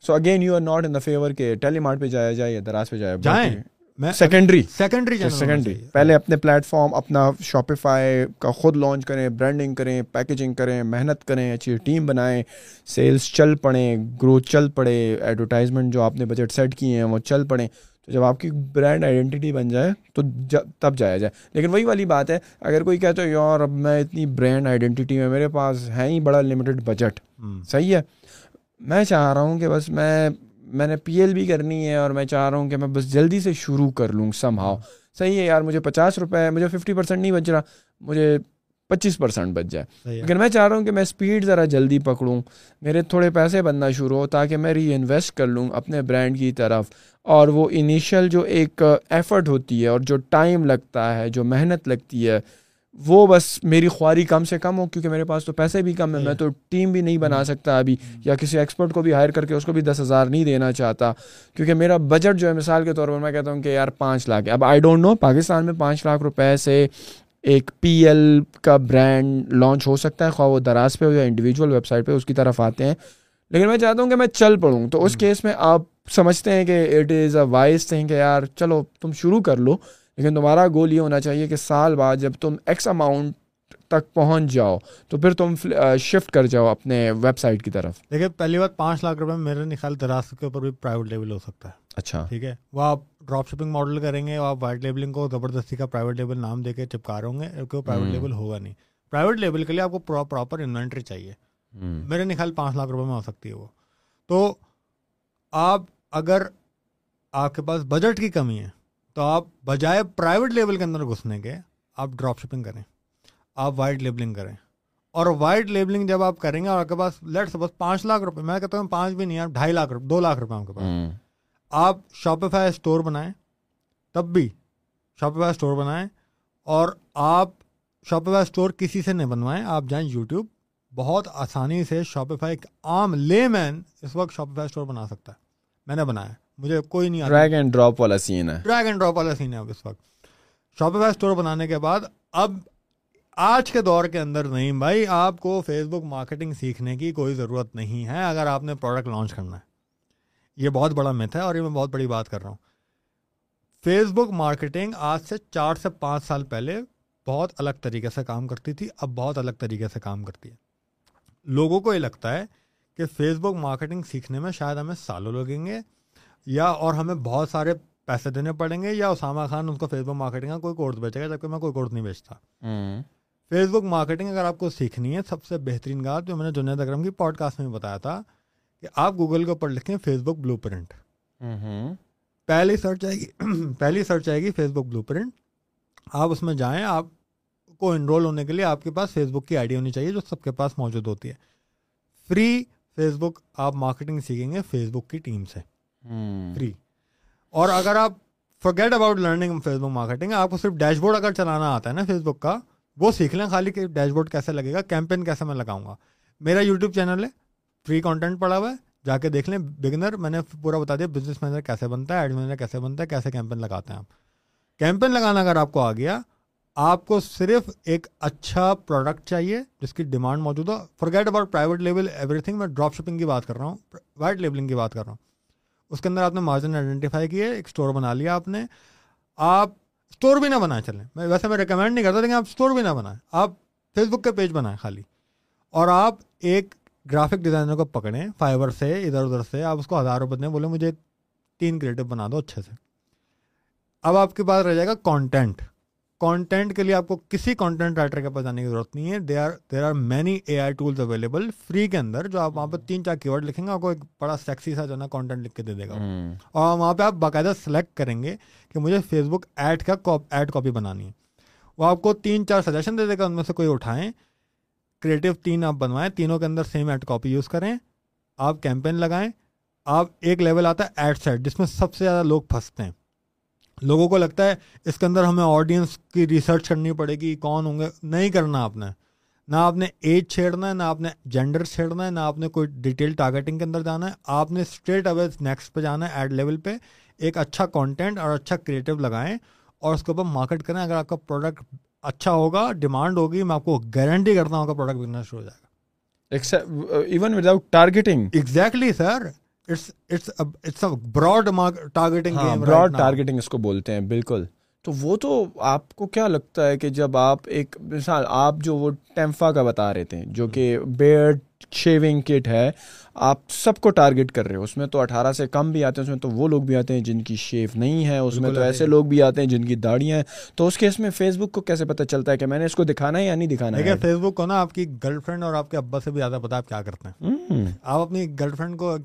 so again you are not in the favour کہ ٹیلی مارٹ پہ جایا جائے یا دراز پہ جائے جائیں۔ سیکنڈری سیکنڈری سیکنڈری پہلے اپنے پلیٹ فارم اپنا شاپیفائی کا خود لانچ کریں برانڈنگ کریں پیکیجنگ کریں محنت کریں اچھی ٹیم بنائیں سیلس چل پڑیں گروتھ چل پڑے ایڈورٹائزمنٹ جو آپ نے بجٹ سیٹ کیے ہیں وہ چل پڑیں تو جب آپ کی برانڈ آئیڈینٹی بن جائے تو تب جایا جائے۔ لیکن وہی والی بات ہے اگر کوئی کہتا ہے یار اب میں اتنی برانڈ آئیڈینٹی میں میرے پاس ہے ہی بڑا لمیٹڈ بجٹ صحیح ہے۔ میں چاہ رہا ہوں کہ بس میں میں نے پی ایل بھی کرنی ہے اور میں چاہ رہا ہوں کہ میں بس جلدی سے شروع کر لوں سم ہاؤ صحیح ہے یار مجھے پچاس روپے مجھے ففٹی پرسینٹ نہیں بچ رہا مجھے پچیس پرسینٹ بچ جائے. لیکن میں چاہ رہا ہوں کہ میں اسپیڈ ذرا جلدی پکڑوں میرے تھوڑے پیسے بننا شروع ہو تاکہ میں ری انویسٹ کر لوں اپنے برانڈ کی طرف. اور وہ انیشیل جو ایک ایفرٹ ہوتی ہے اور جو ٹائم لگتا ہے جو محنت لگتی ہے وہ بس میری خواری کم سے کم ہو کیونکہ میرے پاس تو پیسے بھی کم ہے میں تو ٹیم بھی نہیں بنا سکتا ابھی یا کسی ایکسپرٹ کو بھی ہائر کر کے اس کو بھی دس ہزار نہیں دینا چاہتا۔ کیونکہ میرا بجٹ جو ہے مثال کے طور پر میں کہتا ہوں کہ یار پانچ لاکھ اب آئی ڈونٹ نو پاکستان میں پانچ لاکھ روپے سے ایک پی ایل کا برانڈ لانچ ہو سکتا ہے خواہ وہ دراز پہ ہو یا انڈیویجول ویب سائٹ پہ اس کی طرف آتے ہیں۔ لیکن میں چاہتا ہوں کہ میں چل پڑوں۔ تو اس کیس میں آپ سمجھتے ہیں کہ it is a wise thing کہ یار چلو تم شروع کر لو۔ لیکن تمہارا گول یہ ہونا چاہیے کہ سال بعد جب تم ایکس اماؤنٹ تک پہنچ جاؤ تو پھر تم شفٹ کر جاؤ اپنے ویب سائٹ کی طرف۔ دیکھیے پہلی بات پانچ لاکھ روپے میرے نہیں خیال دراز کے اوپر بھی پرائیویٹ لیول ہو سکتا ہے۔ اچھا۔ ٹھیک ہے۔ وہ آپ ڈراپ شپنگ ماڈل کریں گے آپ وائٹ لیبلنگ کو زبردستی کا پرائیویٹ لیبل نام دے کے چپکا رہے ہوں گے کیونکہ وہ پرائیویٹ لیبل ہوگا نہیں۔ پرائیویٹ لیبل کے لیے آپ کو پراپر انوینٹری چاہیے۔ میرے خیال پانچ لاکھ روپے میں ہو سکتی ہے وہ۔ تو آپ اگر آپ کے پاس بجٹ کی کمی ہے تو آپ بجائے پرائیویٹ لیول کے اندر گھسنے کے آپ ڈراپ شپنگ کریں آپ وائٹ لیبلنگ کریں۔ اور وائٹ لیبلنگ جب آپ کریں گے اور آپ کے پاس لیٹ سپوز پانچ لاکھ روپے میں کہتا ہوں پانچ بھی نہیں آپ ڈھائی لاکھ روپے دو لاکھ روپے آپ کے پاس۔ آپ شاپیفائی اسٹور بنائیں تب بھی شاپیفائی اسٹور بنائیں۔ اور آپ شاپیفائی اسٹور کسی سے نہیں بنوائیں آپ جائیں یوٹیوب بہت آسانی سے شاپیفائی عام لے مین اس وقت شاپیفائی اسٹور بنا سکتا ہے۔ میں نے بنایا۔ مجھے کوئی نہیں ڈریگ اینڈ ڈراپ والا سین ہے۔ ڈریگ اینڈ ڈراپ والا سین ہے اب اس وقت۔ شاپیفائی اسٹور بنانے کے بعد اب آج کے دور کے اندر نہیں بھائی آپ کو فیس بک مارکیٹنگ سیکھنے کی کوئی ضرورت نہیں ہے اگر آپ نے پروڈکٹ لانچ کرنا ہے۔ یہ بہت بڑا مت ہے اور یہ میں بہت بڑی بات کر رہا ہوں۔ فیس بک مارکیٹنگ آج سے چار سے پانچ سال پہلے بہت الگ طریقے سے کام کرتی تھی اب بہت الگ طریقے سے کام کرتی ہے۔ لوگوں کو یہ لگتا ہے کہ فیس بک مارکیٹنگ سیکھنے میں شاید ہمیں سالوں لگیں گے۔ یا اور ہمیں بہت سارے پیسے دینے پڑیں گے یا اسامہ خان ان کو فیس بک مارکیٹنگ کا کوئی کورس بیچے گا جبکہ میں کوئی کورس نہیں بیچتا۔ فیس بک مارکیٹنگ اگر آپ کو سیکھنی ہے سب سے بہترین بات جو میں نے جنید اکرم کی پوڈ کاسٹ میں بتایا تھا کہ آپ گوگل کے اوپر لکھیں فیس بک بلو پرنٹ پہلی سرچ آئے گی پہلی سرچ آئے گی فیس بک بلو پرنٹ آپ اس میں جائیں آپ کو انرول ہونے کے لیے آپ کے پاس فیس بک کی آئی ڈی ہونی چاہیے جو سب کے پاس موجود ہوتی ہے۔ فری فیس بک آپ مارکیٹنگ سیکھیں گے فیس بک کی ٹیم سے۔ Hmm. فری اور اگر آپ forget about learning Facebook marketing آپ کو صرف ڈیش بورڈ اگر چلانا آتا ہے نا فیس بک کا، وہ سیکھ لیں خالی کہ ڈیش بورڈ کیسے لگے گا کیمپین کیسے میں لگاؤں گا۔ میرا یوٹیوب چینل ہے فری کانٹینٹ پڑا ہوا ہے، جا کے دیکھ لیں بگنر میں نے پورا بتا دیا بزنس مینیجر کیسے بنتا ہے ایڈ مینیجر کیسے بنتا ہے، کیسے کیمپین لگاتے ہیں آپ۔ کیمپین لگانا اگر آپ کو آ گیا، آپ کو صرف ایک اچھا پروڈکٹ چاہیے جس کی ڈیمانڈ موجود ہو۔ Forget about private level everything میں ڈراپ شپنگ کی بات کر رہا ہوں وائٹ لیبلنگ کی بات کر رہا ہوں۔ اس کے اندر آپ نے مارجن آئیڈینٹیفائی کیے، ایک اسٹور بنا لیا آپ نے۔ آپ اسٹور بھی نہ بنائیں، چلیں۔ میں ویسے میں ریکمینڈ نہیں کرتا، لیکن آپ اسٹور بھی نہ بنائیں۔ آپ فیس بک کے پیج بنائیں خالی۔ اور آپ ایک گرافک ڈیزائنر کو پکڑیں فائبر سے، ادھر ادھر سے۔ آپ اس کو ہزار روپے دیں، بولے مجھے تین کریٹو بنا دو اچھے سے۔ اب آپ کے پاس رہ جائے گا کانٹینٹ کانٹینٹ کے لیے آپ کو کسی کانٹینٹ رائٹر کے پاس جانے کی ضرورت نہیں ہے. They are there are many A I tools available free کے اندر جو آپ وہاں پہ تین چار کی ورڈ لکھیں گے آپ کو ایک بڑا سیکسی سا جو ہے نا کانٹینٹ لکھ کے دے دے گا اور وہاں پہ آپ باقاعدہ سلیکٹ کریں گے کہ مجھے فیس بک ایڈ کا ایڈ کاپی بنانی ہے. وہ آپ کو تین چار سجیشن دے دے گا ان میں سے کوئی اٹھائیں. کریٹو تین آپ بنوائیں تینوں کے اندر سیم ایڈ کاپی یوز کریں. آپ کیمپین لگائیں آپ ایک لیول آتا ہے ایڈ سیٹ جس میں سب سے زیادہ لوگ پھنستے ہیں. لوگوں کو لگتا ہے اس کے اندر ہمیں آڈینس کی ریسرچ کرنی پڑے گی کون ہوں گے؟ نہیں کرنا آپ نے۔ نہ آپ نے ایج چھیڑنا ہے نہ آپ نے جینڈر چھیڑنا ہے نہ آپ نے کوئی ڈیٹیل ٹارگیٹنگ کے اندر جانا ہے۔ آپ نے اسٹریٹ اوے نیکسٹ پہ جانا ہے ایڈ لیول پہ ایک اچھا کانٹینٹ اور اچھا کریٹو لگائیں اور اس کے اوپر مارکیٹ کریں۔ اگر آپ کا پروڈکٹ اچھا ہوگا ڈیمانڈ ہوگی میں آپ کو گارنٹی کرتا ہوں آپ کا پروڈکٹ بکنا شروع ہو جائے گا۔ Even without targeting exactly sir broad broad targeting اس کو بولتے ہیں بالکل۔ تو وہ تو آپ کو کیا لگتا ہے کہ جب آپ ایک مثال آپ جو وہ ٹیمفا کا بتا رہے تھے جو کہ بیئرڈ شیونگ کٹ ہے آپ سب کو ٹارگیٹ کر رہے ہو اس میں تو اٹھارہ سے کم بھی آتے ہیں اس میں تو وہ لوگ بھی آتے ہیں جن کی شیف نہیں ہے اس میں تو ایسے لوگ بھی آتے ہیں جن کی داڑیاں ہیں۔ تو اس کیس میں فیس بک کو کیسے پتہ چلتا ہے کہ میں نے اس کو دکھانا ہے یا نہیں دکھانا ہے؟ فیس بک کو نا آپ کی گرل فرینڈ اور آپ کے ابا سے بھی زیادہ پتا آپ کیا کرتے ہیں۔ آپ اپنی گرل فرینڈ کو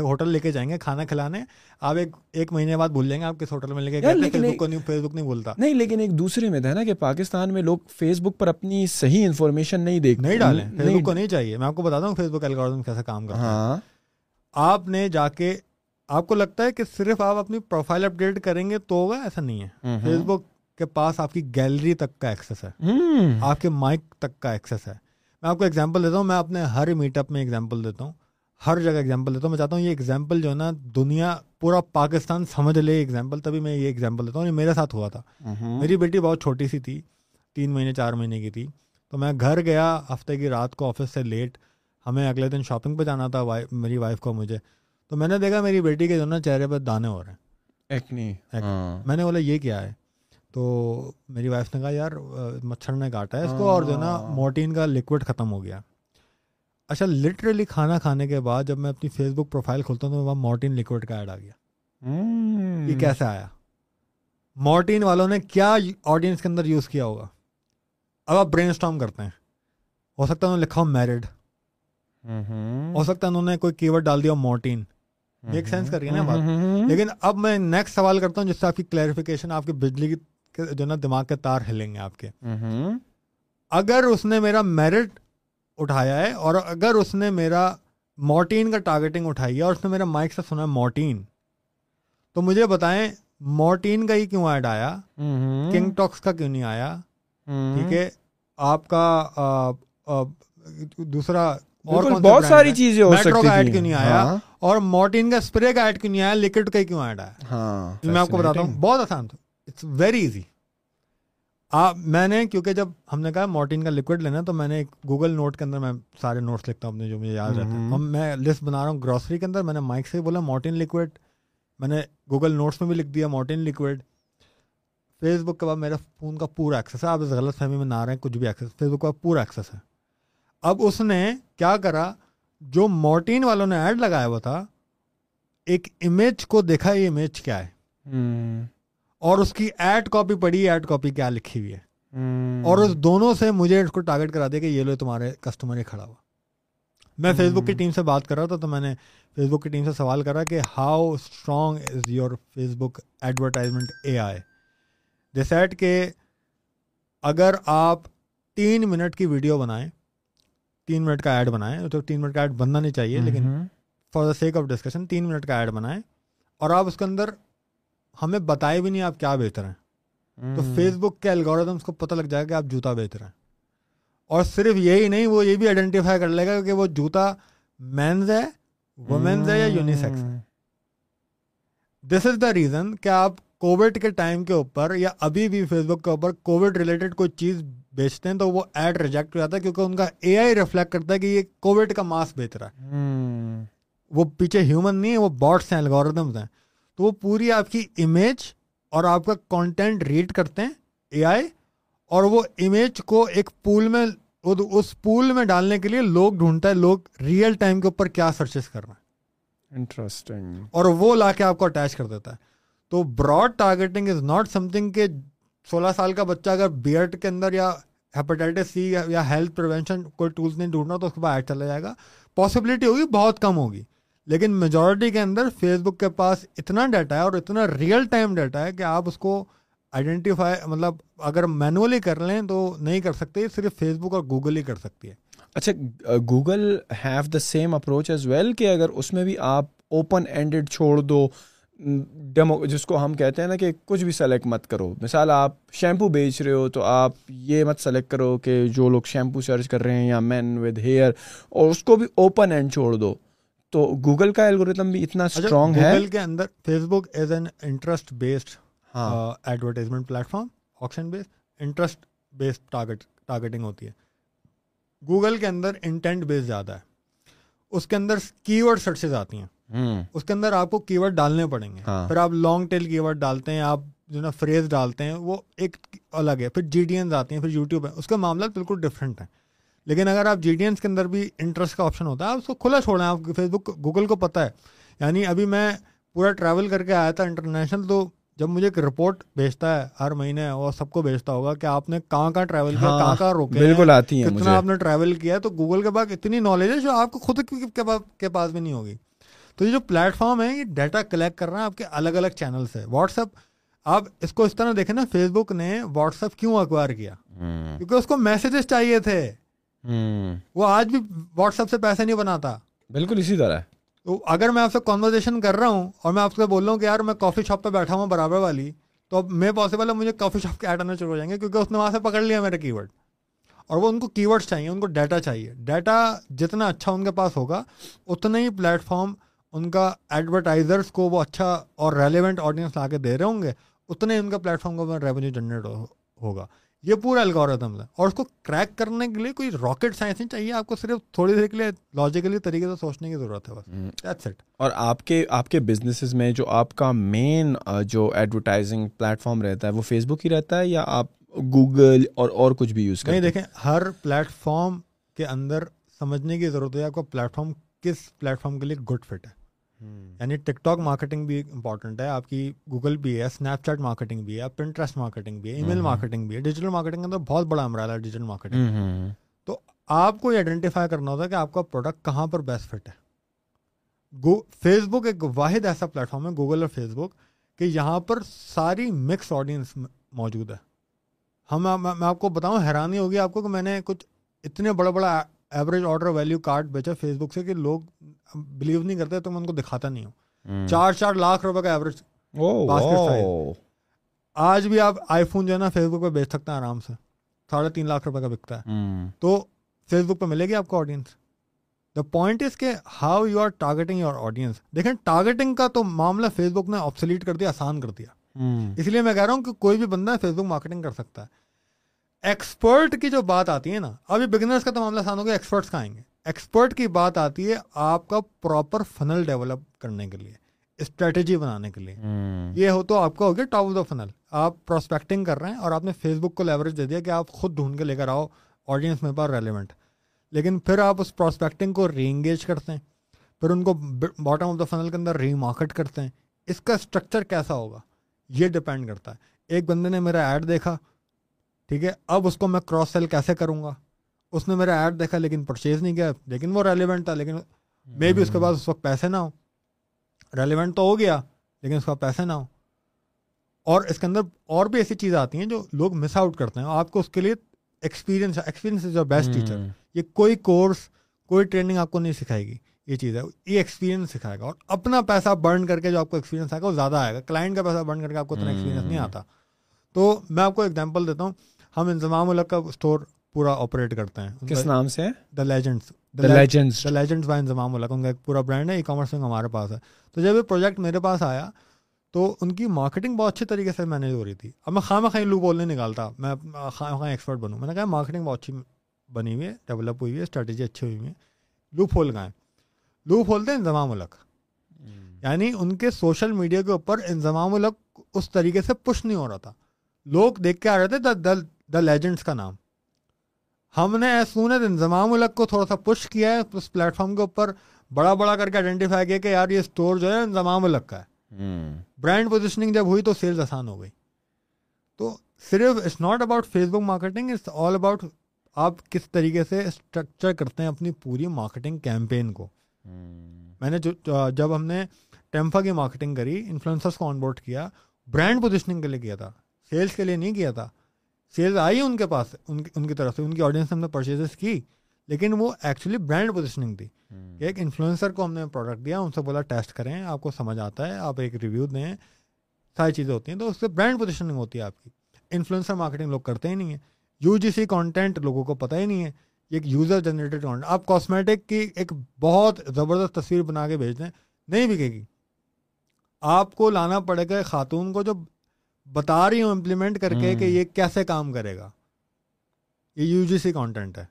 ہوٹل لے کے جائیں گے کھانا کھلانے آپ ایک ایک مہینے بعد بھول جائیں گے آپ کس ہوٹل میں لے کے فیس بک کو فیس بک نہیں بولتا نہیں لیکن ایک دوسرے میں تھا نا کہ پاکستان میں لوگ فیس بک پر اپنی صحیح انفارمیشن نہیں دیکھ نہیں ڈالیں فیس بک کو نہیں چاہیے۔ میں آپ کو بتاتا ہوں فیس بک الگوریتم کیسے کام کرتا ہے ہاں۔ آپ نے جا کے آپ کو لگتا ہے کہ صرف آپ اپنی پروفائل اپڈیٹ کریں گے تو ہوگا؟ ایسا نہیں ہے۔ فیس بک کے پاس آپ کی گیلری تک کا ایکسیس ہے۔ آپ کے مائک تک کا ایکسیس ہے۔ میں آپ کو ایگزامپل دیتا ہوں میں اپنے ہر میٹ اپ میں ایگزامپل دیتا ہوں۔ ہر جگہ ایگزامپل دیتا ہوں۔ میں چاہتا ہوں یہ ایگزامپل جو ہے نا دنیا پورا پاکستان سمجھ لے ایگزامپل تبھی میں یہ ایگزامپل دیتا ہوں۔ یہ میرے ساتھ ہوا تھا۔ میری بیٹی بہت چھوٹی سی تھی تین مہینے چار مہینے کی تھی۔ تو میں گھر گیا ہفتے کی رات کو آفس سے لیٹ ہمیں اگلے دن شاپنگ پہ جانا تھا میری وائف کو مجھے۔ تو میں نے دیکھا میری بیٹی کے جو نا چہرے پہ دانے ہو رہے ہیں۔ ہاں۔ میں نے بولا یہ کیا ہے؟ تو میری وائف نے کہا یار مچھر نے کاٹا ہے اس کو اور جو نا مورٹین کا لکوڈ ختم ہو گیا۔ اچھا لٹرلی کھانا کھانے کے بعد جب میں اپنی فیس بک پروفائل کھولتا ہوں تو وہاں مورٹین لکوڈ کا ایڈ آ گیا۔ یہ کیسے آیا؟ مورٹین والوں نے کیا آڈینس کے اندر یوز کیا ہوگا؟ اب آپ برین اسٹام کرتے ہیں۔ ہو سکتا ہے انہوں نے لکھا ہو میرڈ ہو سکتا ہے انہوں نے کوئی کی ورڈ ڈال دیا مورٹین ایک سینس کر رہی ہے نا بات. لیکن اب میں نیکسٹ سوال کرتا ہوں جس سے آپ کی کلیریفیکیشن آپ کی بجلی کی جو نا دماغ کے تار ہلیں گے آپ کے. اگر اس نے میرا میرٹ اٹھایا ہے اور اگر اس نے میرا مورٹین کا ٹارگیٹنگ اٹھائی ہے اور اس نے میرا مائک سے سنا ہے مورٹین تو مجھے بتائیں مورٹین کا ہی کیوں ایڈ آیا؟ کنگ ٹاکس کا کیوں نہیں آیا؟ ٹھیک ہے؟ آپ کا دوسرا اور بہت ساری چیزیں ہو سکتی ایڈ کیوں نہیں آیا؟ ہاں۔ اور مورٹین کا اسپرے کا ایڈ کیوں نہیں آیا؟ لکوڈ کا کیوں ایڈ آیا؟ ہاں، میں آپ کو بتاتا ہوں بہت آسان تھا۔ اٹس ویری ایزی میں نے کیونکہ جب ہم نے کہا مورٹین کا لکوڈ لینا تو میں نے ایک گوگل نوٹ کے اندر میں سارے نوٹس لکھتا ہوں اپنے جو مجھے یاد رہتے ہیں۔ میں لسٹ بنا رہا ہوں گروسری کے اندر میں نے مائک سے بولا مورٹین لکوڈ میں نے گوگل نوٹس میں بھی لکھ دیا مورٹین لکوڈ فیس بک کے بعد میرا فون کا پورا ایکسیس ہے۔ آپ اس غلط فہمی میں نہ رہے ہیں کچھ بھی ایکسیس فیس بک کا پورا ایکسیس ہے۔ اب اس نے کیا کرا؟ جو مورٹین والوں نے ایڈ لگایا ہوا تھا ایک امیج کو دیکھا یہ امیج کیا ہے؟ اور اس کی ایڈ کاپی پڑی ایڈ کاپی کیا لکھی ہوئی ہے؟ اور اس دونوں سے مجھے اس کو ٹارگیٹ کرا دیا کہ یہ لو تمہارے کسٹمر ہی کھڑا ہوا۔ میں فیس بک کی ٹیم سے بات کر رہا تھا تو میں نے فیس بک کی ٹیم سے سوال کرا کہ how strong is your Facebook advertisement A I decide کہ اگر آپ تین منٹ کی ویڈیو بنائیں تین منٹ کا ایڈ بنائیں تو تین منٹ کا ایڈ بننا نہیں چاہیے لیکن for the sake of discussion تین منٹ کا ایڈ بنائیں۔ اور آپ اس کے اندر ہمیں بتائے بھی نہیں آپ کیا بیچ رہے ہیں۔ تو فیس بک کے الگوریدمس کو پتہ لگ جائے گا کہ آپ جوتا بیچ رہے ہیں۔ اور صرف یہی نہیں وہ یہ بھی آئیڈینٹیفائی کر لے گا کہ وہ جوتا مینز ہے وومینز ہے یا یونیسیکس ہے دس از دا ریزن کہ آپ کووڈ کے ٹائم کے اوپر یا ابھی بھی فیس بک کے اوپر کووڈ ریلیٹڈ کوئی چیز بیچتے ہیں تو وہ ایڈ ریجیکٹ ہو جاتا ہے کیونکہ ان کا اے آئی ریفلیکٹ کرتا ہے کہ یہ کووڈ کا ماسک بیچ رہا ہے۔ وہ پیچھے ہیومن نہیں ہے وہ باٹس ہیں الگوریدمس ہیں۔ تو وہ پوری آپ کی امیج اور آپ کا کانٹینٹ ریڈ کرتے ہیں اے آئی اور وہ امیج کو ایک پول میں اس پول میں ڈالنے کے لیے لوگ ڈھونڈتا ہے لوگ ریئل ٹائم کے اوپر کیا سرچز کر رہے ہیں۔ انٹرسٹنگ اور وہ لا کے آپ کو اٹیچ کر دیتا ہے۔ تو broad targeting is not something کہ سولہ سال کا بچہ اگر بی ایڈ کے اندر یا ہیپاٹائٹس سی یا ہیلتھ پریونشن کوئی ٹولس نہیں ڈھونڈنا تو اس کے بعد ایڈ چلا جائے گا۔ پاسبلٹی ہوگی، بہت کم ہوگی۔ لیکن میجورٹی کے اندر فیس بک کے پاس اتنا ڈیٹا ہے اور اتنا ریئل ٹائم ڈیٹا ہے کہ آپ اس کو آئیڈینٹیفائی مطلب اگر مینولی کر لیں تو نہیں کر سکتے، صرف فیس بک اور گوگل ہی کر سکتی ہے۔ اچھا Google have the same approach as well کہ اگر اس میں بھی آپ اوپن اینڈیڈ چھوڑ دو ڈیمو جس کو ہم کہتے ہیں نا کہ کچھ بھی سلیکٹ مت کرو۔ مثال آپ شیمپو بیچ رہے ہو تو آپ یہ مت سلیکٹ کرو کہ جو لوگ شیمپو سرچ کر رہے ہیں یا مین ود ہیئر اور اس کو بھی اوپن اینڈ چھوڑ دو۔ تو گوگل کا الگوریتم بھی اتنا اسٹرانگ ہے۔ گوگل کے اندر Facebook is an interest based advertisement platform option based interest based target targeting ہوتی ہے۔ گوگل کے اندر انٹینٹ بیس زیادہ ہے۔ اس کے اندر کی ورڈ سرچز آتی ہیں۔ اس کے اندر آپ کو کی ورڈ ڈالنے پڑیں گے۔ ہاں۔ پھر آپ لانگ ٹیل کی ورڈ ڈالتے ہیں آپ جو نا فریز ڈالتے ہیں وہ ایک الگ ہے۔ پھر جی ڈی اینز آتے ہیں پھر یوٹیوب ہے۔ اس کا معاملہ بالکل ڈفرینٹ ہے۔ لیکن اگر آپ جی ڈی اینس کے اندر بھی انٹرسٹ کا آپشن ہوتا ہے آپ اس کو کھلا چھوڑیں۔ آپ فیس بک گوگل کو پتہ ہے۔ یعنی ابھی میں پورا ٹریول کر کے آیا تھا انٹرنیشنل تو جب مجھے ایک رپورٹ بھیجتا ہے ہر مہینے اور سب کو بھیجتا ہوگا کہ آپ نے کہاں کہاں ٹریول کیا ہاں، کہاں کہاں روکے بالکل آتی ہے کتنا آپ نے ٹریول کیا تو گوگل کے پاس اتنی نالج ہے جو آپ کو خود کے پاس بھی نہیں ہوگی۔ تو یہ جو پلیٹ فارم ہے یہ ڈیٹا کلیکٹ کر رہا ہے آپ کے الگ الگ چینلس ہے واٹس ایپ آپ اس کو اس طرح دیکھیں نا فیس بک نے واٹس ایپ کیوں اکوائر کیا؟ کیونکہ اس کو میسیجز چاہیے تھے۔ وہ آج بھی واٹس ایپ سے پیسے نہیں بناتا۔ بالکل اسی طرح تو اگر میں آپ سے کانورزیشن کر رہا ہوں اور میں آپ سے بول رہا ہوں کہ یار میں کافی شاپ پہ بیٹھا ہوں برابر والی تو اب میں پاسبل ہے مجھے کافی شاپ کے ایڈ آنا شروع ہو جائیں گے کیونکہ اس نے وہاں سے پکڑ لیا میرا کی ورڈ اور وہ ان کو کی ورڈس چاہیے ان کو ڈیٹا چاہیے۔ ڈیٹا جتنا اچھا ان کے پاس ہوگا اتنا ہی پلیٹ فارم ان کا ایڈورٹائزرس کو وہ اچھا اور ریلیونٹ آڈینس لا کے دے رہے ہوں گے اتنے ان کا پلیٹ فارم کا ریونیو جنریٹ ہوگا۔ یہ پورا الگوریتم ہے۔ اور اس کو کریک کرنے کے لیے کوئی راکٹ سائنس نہیں چاہیے آپ کو صرف تھوڑی دیر کے لیے لاجیکلی طریقے سے سوچنے کی ضرورت ہے بس۔ اٹ اور آپ کے آپ کے بزنسز میں جو آپ کا مین جو ایڈورٹائزنگ پلیٹ فارم رہتا ہے وہ فیس بک ہی رہتا ہے یا آپ گوگل اور اور کچھ بھی یوز کریں دیکھیں ہر پلیٹ فارم کے اندر سمجھنے کی ضرورت ہے آپ کا پلیٹ فارم کس پلیٹ فارم کے لیے گڈ فٹ ہے۔ یعنی ٹک ٹاک مارکیٹنگ بھی امپورٹنٹ ہے آپ کی گوگل بھی ہے اسنیپ چیٹ مارکیٹنگ بھی ہے پنٹرسٹ مارکیٹنگ بھی ہے ای میل مارکیٹنگ بھی ہے ڈیجیٹل مارکیٹنگ کا تو بہت بڑا امراض ہے ڈیجیٹل مارکیٹنگ تو آپ کو یہ آئیڈینٹیفائی کرنا ہوتا ہے کہ آپ کا پروڈکٹ کہاں پر بیسٹ فٹ ہے۔ فیس بک ایک واحد ایسا پلیٹ فارم ہے گوگل اور فیس بک کہ یہاں پر ساری مکس آڈینس موجود ہے۔ ہم میں آپ کو بتاؤں حیرانی ہوگی آپ کو کہ میں نے کچھ اتنے بڑا بڑا ایوریج آرڈر ویلیو کارڈ بیچا فیس بک سے کہ لوگ بلیو نہیں کرتے تو میں ان کو دکھاتا نہیں ہوں۔ چار چار لاکھ روپے کا ایوریج آج بھی آپ آئی فون جو ہے نا فیس بک پہ بیچ سکتے ہیں آرام سے۔ ساڑھے تین لاکھ روپے کا بکتا ہے۔ تو فیس بک پہ ملے گی آپ کو آڈینس دا پوائنٹ از کہ how you are targeting your audience دیکھیں ٹارگیٹنگ کا تو معاملہ فیس بک نے آپسلیٹ کر دیا آسان کر دیا۔ اس لیے میں کہہ رہا ہوں کہ کوئی بھی بندہ فیس بک مارکیٹنگ کر سکتا ہے۔ ایکسپرٹ کی جو بات آتی ہے نا ابھی بگنرس کا تو معاملہ آسان ہو گیا ایکسپرٹس کا آئیں گے؟ ایکسپرٹ کی بات آتی ہے آپ کا پراپر فنل ڈیولپ کرنے کے لیے اسٹریٹجی بنانے کے لیے۔ یہ ہو تو آپ کا ہو گیا ٹاپ آف دا فنل آپ پروسپیکٹنگ کر رہے ہیں اور آپ نے فیس بک کو لیوریج دے دیا کہ آپ خود ڈھونڈ کے لے کر آؤ آڈینس میرے پاس ریلیونٹ لیکن پھر آپ اس پروسپیکٹنگ کو ری انگیج کرتے ہیں پھر ان کو باٹم آف دا فنل کے اندر ری مارکیٹ کرتے ہیں۔ اس کا اسٹرکچر کیسا ہوگا؟ یہ ڈپینڈ کرتا ہے۔ ایک بندے نے میرا ایڈ دیکھا ٹھیک ہے؟ اب اس کو میں کراس سیل کیسے کروں گا؟ اس نے میرا ایڈ دیکھا لیکن پرچیز نہیں کیا لیکن وہ ریلیونٹ تھا لیکن مے بھی اس کے بعد اس وقت پیسے نہ ہو ریلیونٹ تو ہو گیا لیکن اس کا پیسے نہ ہو اور اس کے اندر اور بھی ایسی چیزیں آتی ہیں جو لوگ مس آؤٹ کرتے ہیں۔ آپ کو اس کے لیے experience experience is your best teacher یہ کوئی کورس کوئی ٹریننگ آپ کو نہیں سکھائے گی۔ یہ چیز ہے یہ ایکسپیرینس سکھائے گا۔ اور اپنا پیسہ برن کر کے جو آپ کو ایکسپیرینس آئے گا وہ زیادہ آئے گا۔ کلائنٹ کا پیسہ برن کر کے آپ کو اتنا ایکسپیرینس نہیں آتا۔ تو میں آپ کو ایگزامپل دیتا ہوں۔ ہم انضمام الگ کا اسٹور پورا آپریٹ کرتے ہیں۔ کس نام سے؟ The legends legends legends by Inzamam الگ ان کا ایک پورا برانڈ ہے ای کامرس ہمارے پاس ہے۔ تو جب یہ پروجیکٹ میرے پاس آیا تو ان کی مارکیٹنگ بہت اچھی طریقے سے مینیج ہو رہی تھی۔ اب میں خواہ خواہ لو بولنے نکالتا میں خواہ خواہ ایکسپرٹ بنوں۔ میں نے کہا مارکیٹنگ بہت اچھی بنی ہوئی ہے ڈیولپ ہوئی ہے اسٹریٹجی اچھی ہوئی ہوئی ہے۔ لو پھول گائے لو پھولتے ہیں انضمام الگ یعنی ان کے سوشل میڈیا کے اوپر انضمام الگ اس طریقے سے پش نہیں ہو رہا تھا۔ لوگ دیکھ کے آ رہے تھے دا لیجنڈس کا نام۔ ہم نے سونت انضمام الگ کو تھوڑا سا پش کیا ہے اس پلیٹ فارم کے اوپر بڑا بڑا کر کے آئیڈینٹیفائی کیا کہ یار یہ اسٹور جو ہے انضمام الگ کا ہے۔ برانڈ پوزیشننگ جب ہوئی تو سیلز آسان ہو گئی۔ تو صرف it's not about Facebook marketing it's all about آپ کس طریقے سے اسٹرکچر کرتے ہیں اپنی پوری مارکیٹنگ کیمپین کو۔ میں نے جب ہم نے ٹیمفا کی مارکیٹنگ کری انفلوئنسرس کو آن بورڈ کیا برانڈ پوزیشننگ کے لیے کیا تھا سیلس کے لیے نہیں کیا تھا۔ سیلز آئی ان کے پاس ان کی ان کی طرف سے ان کی آڈینس ہم نے پرچیزز کی لیکن وہ ایکچولی برانڈ پوزیشننگ تھی کہ ایک انفلوئنسر کو ہم نے پروڈکٹ دیا ان سے بولا ٹیسٹ کریں آپ کو سمجھ آتا ہے آپ ایک ریویو دیں ساری چیزیں ہوتی ہیں تو اس سے برانڈ پوزیشننگ ہوتی ہے آپ کی انفلوئنسر مارکیٹنگ لوگ کرتے ہی نہیں ہیں یو جی سی کانٹینٹ لوگوں کو پتہ ہی نہیں ہے یہ ایک یوزر جنریٹڈ کانٹینٹ آپ کاسمیٹک کی ایک بہت زبردست تصویر بنا کے بھیج دیں نہیں بکے گی آپ کو لانا پڑے گا خاتون کو جو بتا رہی ہوں امپلیمنٹ کر کے کہ یہ کیسے کام کرے گا۔ یہ یو جی سی کانٹینٹ ہے۔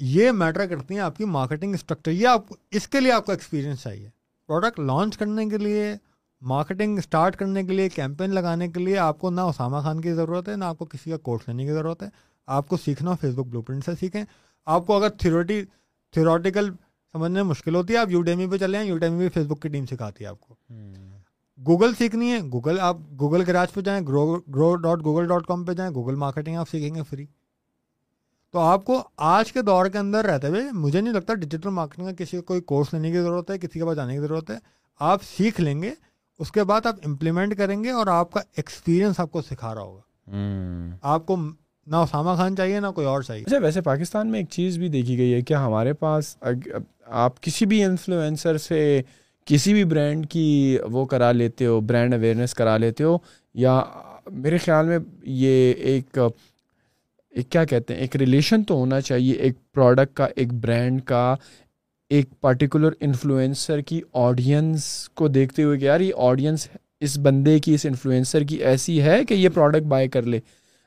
یہ میٹر کرتی ہیں آپ کی مارکیٹنگ اسٹرکچر یہ آپ اس کے لیے آپ کو ایکسپیرینس چاہیے۔ پروڈکٹ لانچ کرنے کے لیے مارکیٹنگ اسٹارٹ کرنے کے لیے کیمپین لگانے کے لیے آپ کو نہ اسامہ خان کی ضرورت ہے نہ آپ کو کسی کا کورس لینے کی ضرورت ہے۔ آپ کو سیکھنا فیس بک بلو پرنٹ سے سیکھیں۔ آپ کو اگر تھیوریٹی تھیوریٹیکل سمجھنے میں مشکل ہوتی ہے آپ یو ڈیمی پہ چلے ہیں یو ڈیمی بھی فیس بک کی ٹیم سکھاتی ہے آپ کو۔ گوگل سیکھنی ہے گوگل آپ گوگل گراج پہ جائیں grow grow dot Google dot com پہ جائیں گوگل مارکیٹنگ آپ سیکھیں گے فری۔ تو آپ کو آج کے دور کے اندر رہتے ہوئے مجھے نہیں لگتا ڈیجیٹل مارکیٹنگ کا کسی کو کوئی کورس لینے کی ضرورت ہے کسی کے پاس جانے کی ضرورت ہے۔ آپ سیکھ لیں گے اس کے بعد آپ امپلیمنٹ کریں گے اور آپ کا ایکسپیرینس آپ کو سکھا رہا ہوگا۔ آپ کو نہ اسامہ خان چاہیے نہ کوئی اور چاہیے۔ اچھا ویسے پاکستان میں ایک چیز بھی دیکھی گئی ہے کہ ہمارے پاس آپ کسی بھی انفلوئنسر سے کسی بھی برانڈ کی وہ کرا لیتے ہو برانڈ اویئرنیس کرا لیتے ہو یا میرے خیال میں یہ ایک ایک کیا کہتے ہیں، ایک ریلیشن تو ہونا چاہیے ایک پروڈکٹ کا، ایک برانڈ کا، ایک پرٹیکولر انفلوئنسر کی آڈینس کو دیکھتے ہوئے کہ یار یہ آڈینس اس بندے کی، اس انفلوئنسر کی ایسی ہے کہ یہ پروڈکٹ بائی کر لے۔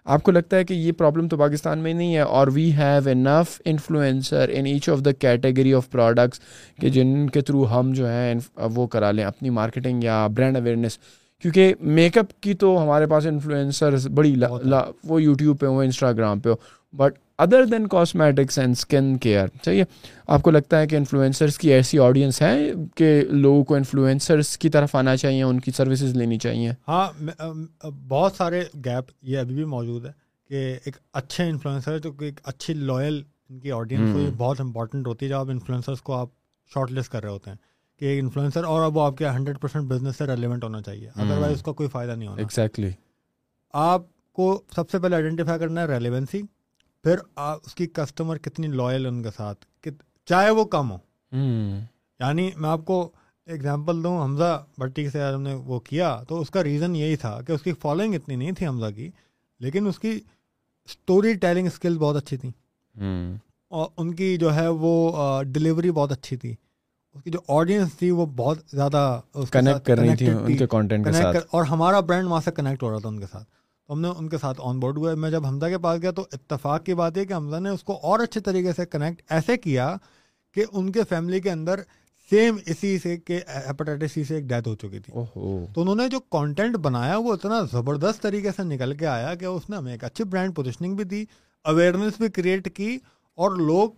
آپ کو لگتا ہے کہ یہ پرابلم تو پاکستان میں نہیں ہے اور we have inf influencer in each of the category of products کہ جن کے تھرو ہم جو ہیں وہ کرا لیں اپنی مارکیٹنگ یا برانڈ اویئرنیس کیونکہ میک اپ کی تو ہمارے پاس انفلوئنسر بڑی وہ یوٹیوب پہ ہو انسٹاگرام پہ ہو but other than cosmetics and skin care چاہیے آپ کو لگتا ہے کہ انفلوئنسرس کی ایسی آڈینس ہے کہ لوگوں کو انفلوئنسرس کی طرف آنا چاہیے ان کی سروسز لینی چاہیے؟ ہاں بہت سارے گیپ یہ ابھی بھی موجود ہے کہ ایک اچھے انفلوئنسر جو کہ ایک اچھی لوئل ان کی آڈینس کو بہت امپورٹنٹ ہوتی ہے جب آپ انفلوئنسرس کو آپ شارٹ لسٹ کر رہے ہوتے ہیں کہ ایک انفلوئنسر اور اب وہ آپ کے ہنڈریڈ پرسینٹ بزنس سے ریلیونٹ ہونا چاہیے ادر وائز اس کا کوئی فائدہ نہیں ہونا۔ ایگزیکٹلی آپ کو سب سے پہلے آئیڈینٹیفائی کرنا ہے ریلیونسی پھر اس کی کسٹمر کتنی لوئل ان کے ساتھ؟ چاہے وہ کم ہو۔ یعنی میں آپ کو اگزامپل دوں حمزہ بٹی سے ہم نے وہ کیا تو اس کا ریزن یہی تھا کہ اس کی فالوئنگ اتنی نہیں تھی حمزہ کی لیکن اس کی اسٹوری ٹیلنگ اسکل بہت اچھی تھی۔ اور ان کی جو ہے وہ ڈلیوری بہت اچھی تھی۔ اس کی جو آڈینس تھی وہ بہت زیادہ کنیکٹ کر رہی تھی ان کے کانٹینٹ کے ساتھ۔ اور ہمارا برانڈ وہاں سے کنیکٹ ہو رہا تھا ان کے ساتھ۔ ہم نے ان کے ساتھ آن بورڈ ہوئے۔ میں جب حمزہ کے پاس گیا تو اتفاق کی بات ہے کہ حمزہ نے اس کو اور اچھے طریقے سے کنیکٹ ایسے کیا کہ ان کے فیملی کے اندر سیم اسی سے کہ ہیپاٹائٹس سی سے ایک ڈیتھ ہو چکی تھی۔ تو انہوں نے جو کانٹینٹ بنایا وہ اتنا زبردست طریقے سے نکل کے آیا کہ اس نے ہمیں ایک اچھی برانڈ پوزیشننگ بھی دی اویئرنیس بھی کریٹ کی اور لوگ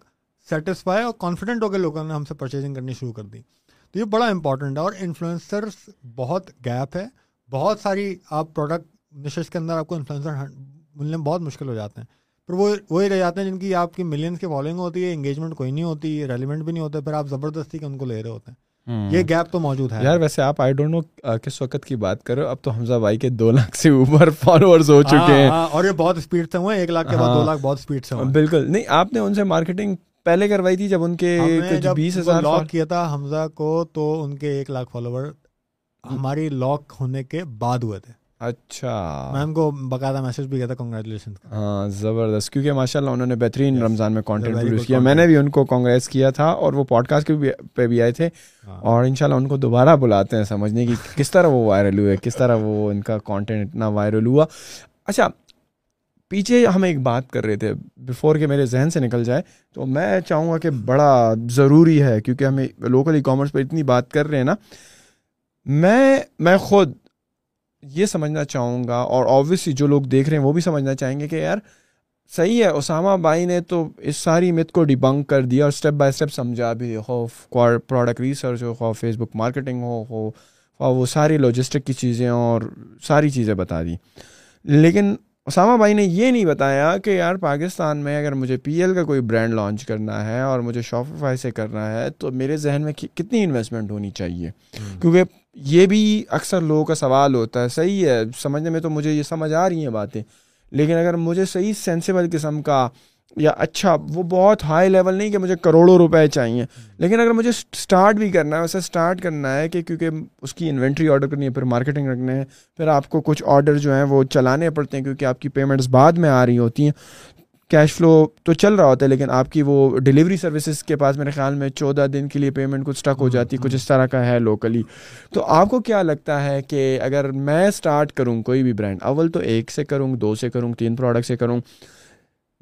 سیٹسفائی اور کانفیڈنٹ ہو کے لوگوں نے ہم سے پرچیزنگ کرنی شروع کر دی۔ تو یہ بڑا امپورٹنٹ ہے اور انفلوئنسرس بہت گیپ ہے۔ بہت ساری آپ پروڈکٹ نشش کے اندر آپ کو انفلوئنسر ملنے بہت مشکل ہو جاتے ہیں۔ پھر وہ وہی رہ جاتے ہیں جن کی آپ کی ملینس کی فالوئنگ ہوتی ہے انگیجمنٹ کوئی نہیں ہوتی ریلیونٹ بھی نہیں ہوتے پھر آپ زبردستی کے ان کو لے رہے ہوتے ہیں۔ یہ گیپ تو موجود ہے۔ یار ویسے آپ آئی ڈونٹ نو کس وقت کی بات کرو اب تو حمزہ بھائی کے دو لاکھ سے اوپر فالوورز ہو چکے ہیں۔ اور یہ بہت اسپیڈ سے ہوئے ایک لاکھ کے بعد دو لاکھ بہت اسپیڈ سے بالکل۔ نہیں آپ نے ان سے مارکیٹنگ پہلے کروائی تھی جب ان کے بیس ہزار لاک کیا تھا حمزہ کو تو ان کے ایک لاکھ فالوور ہماری لاک ہونے کے بعد ہوئے تھے۔ اچھا ان کو باقاعدہ میسج بھی کیا تھا کنگریچولیشن ہاں زبردست کیونکہ ماشاء اللہ انہوں نے بہترین رمضان میں کانٹینٹ پروڈیوس کیا میں نے بھی ان کو کانگریس کیا تھا اور وہ پوڈ کاسٹ پہ بھی آئے تھے۔ اور ان شاء اللہ ان کو دوبارہ بلاتے ہیں سمجھنے کی کس طرح وہ وائرل ہوئے کس طرح وہ ان کا کانٹینٹ اتنا وائرل ہوا اچھا پیچھے ہم ایک بات کر رہے تھے بفور کہ میرے ذہن سے نکل جائے تو میں چاہوں گا کہ بڑا ضروری ہے کیونکہ ہمیں لوکل ای کامرس پہ اتنی بات کر رہے ہیں نا میں میں خود یہ سمجھنا چاہوں گا اور آبویسلی جو لوگ دیکھ رہے ہیں وہ بھی سمجھنا چاہیں گے کہ یار صحیح ہے، اسامہ بھائی نے تو اس ساری مت کو ڈیبنک کر دیا اور اسٹیپ بائی اسٹیپ سمجھا بھی۔ ہو پروڈکٹ ریسرچ ہو خواہ فیس بک مارکیٹنگ ہو ہو، وہ ساری لاجسٹک کی چیزیں اور ساری چیزیں بتا دی۔ لیکن اسامہ بھائی نے یہ نہیں بتایا کہ یار پاکستان میں اگر مجھے پی ایل کا کوئی برانڈ لانچ کرنا ہے اور مجھے شاپیفائی سے کرنا ہے تو میرے ذہن میں کتنی انویسٹمنٹ ہونی چاہیے؟ کیونکہ یہ بھی اکثر لوگوں کا سوال ہوتا ہے صحیح ہے سمجھنے میں تو مجھے یہ سمجھ آ رہی ہیں باتیں لیکن اگر مجھے صحیح سینسیبل قسم کا یا اچھا وہ بہت ہائی لیول نہیں کہ مجھے کروڑوں روپے چاہیے۔ لیکن اگر مجھے اسٹارٹ بھی کرنا ہے ویسے اسٹارٹ کرنا ہے کہ کیونکہ اس کی انوینٹری آرڈر کرنی ہے، پھر مارکیٹنگ رکھنے ہیں پھر آپ کو کچھ آرڈر جو ہیں وہ چلانے پڑتے ہیں کیونکہ آپ کی پیمنٹس بعد میں آ رہی ہوتی ہیں۔ کیش فلو تو چل رہا ہوتا ہے، لیکن آپ کی وہ ڈلیوری سروسز کے پاس میرے خیال میں چودہ دن کے لیے پیمنٹ کچھ اسٹک ہو جاتی ہے کچھ اس طرح کا ہے لوکلی تو آپ کو کیا لگتا ہے کہ اگر میں اسٹارٹ کروں کوئی بھی برانڈ اول تو ایک سے کروں، دو سے کروں، تین پروڈکٹ سے کروں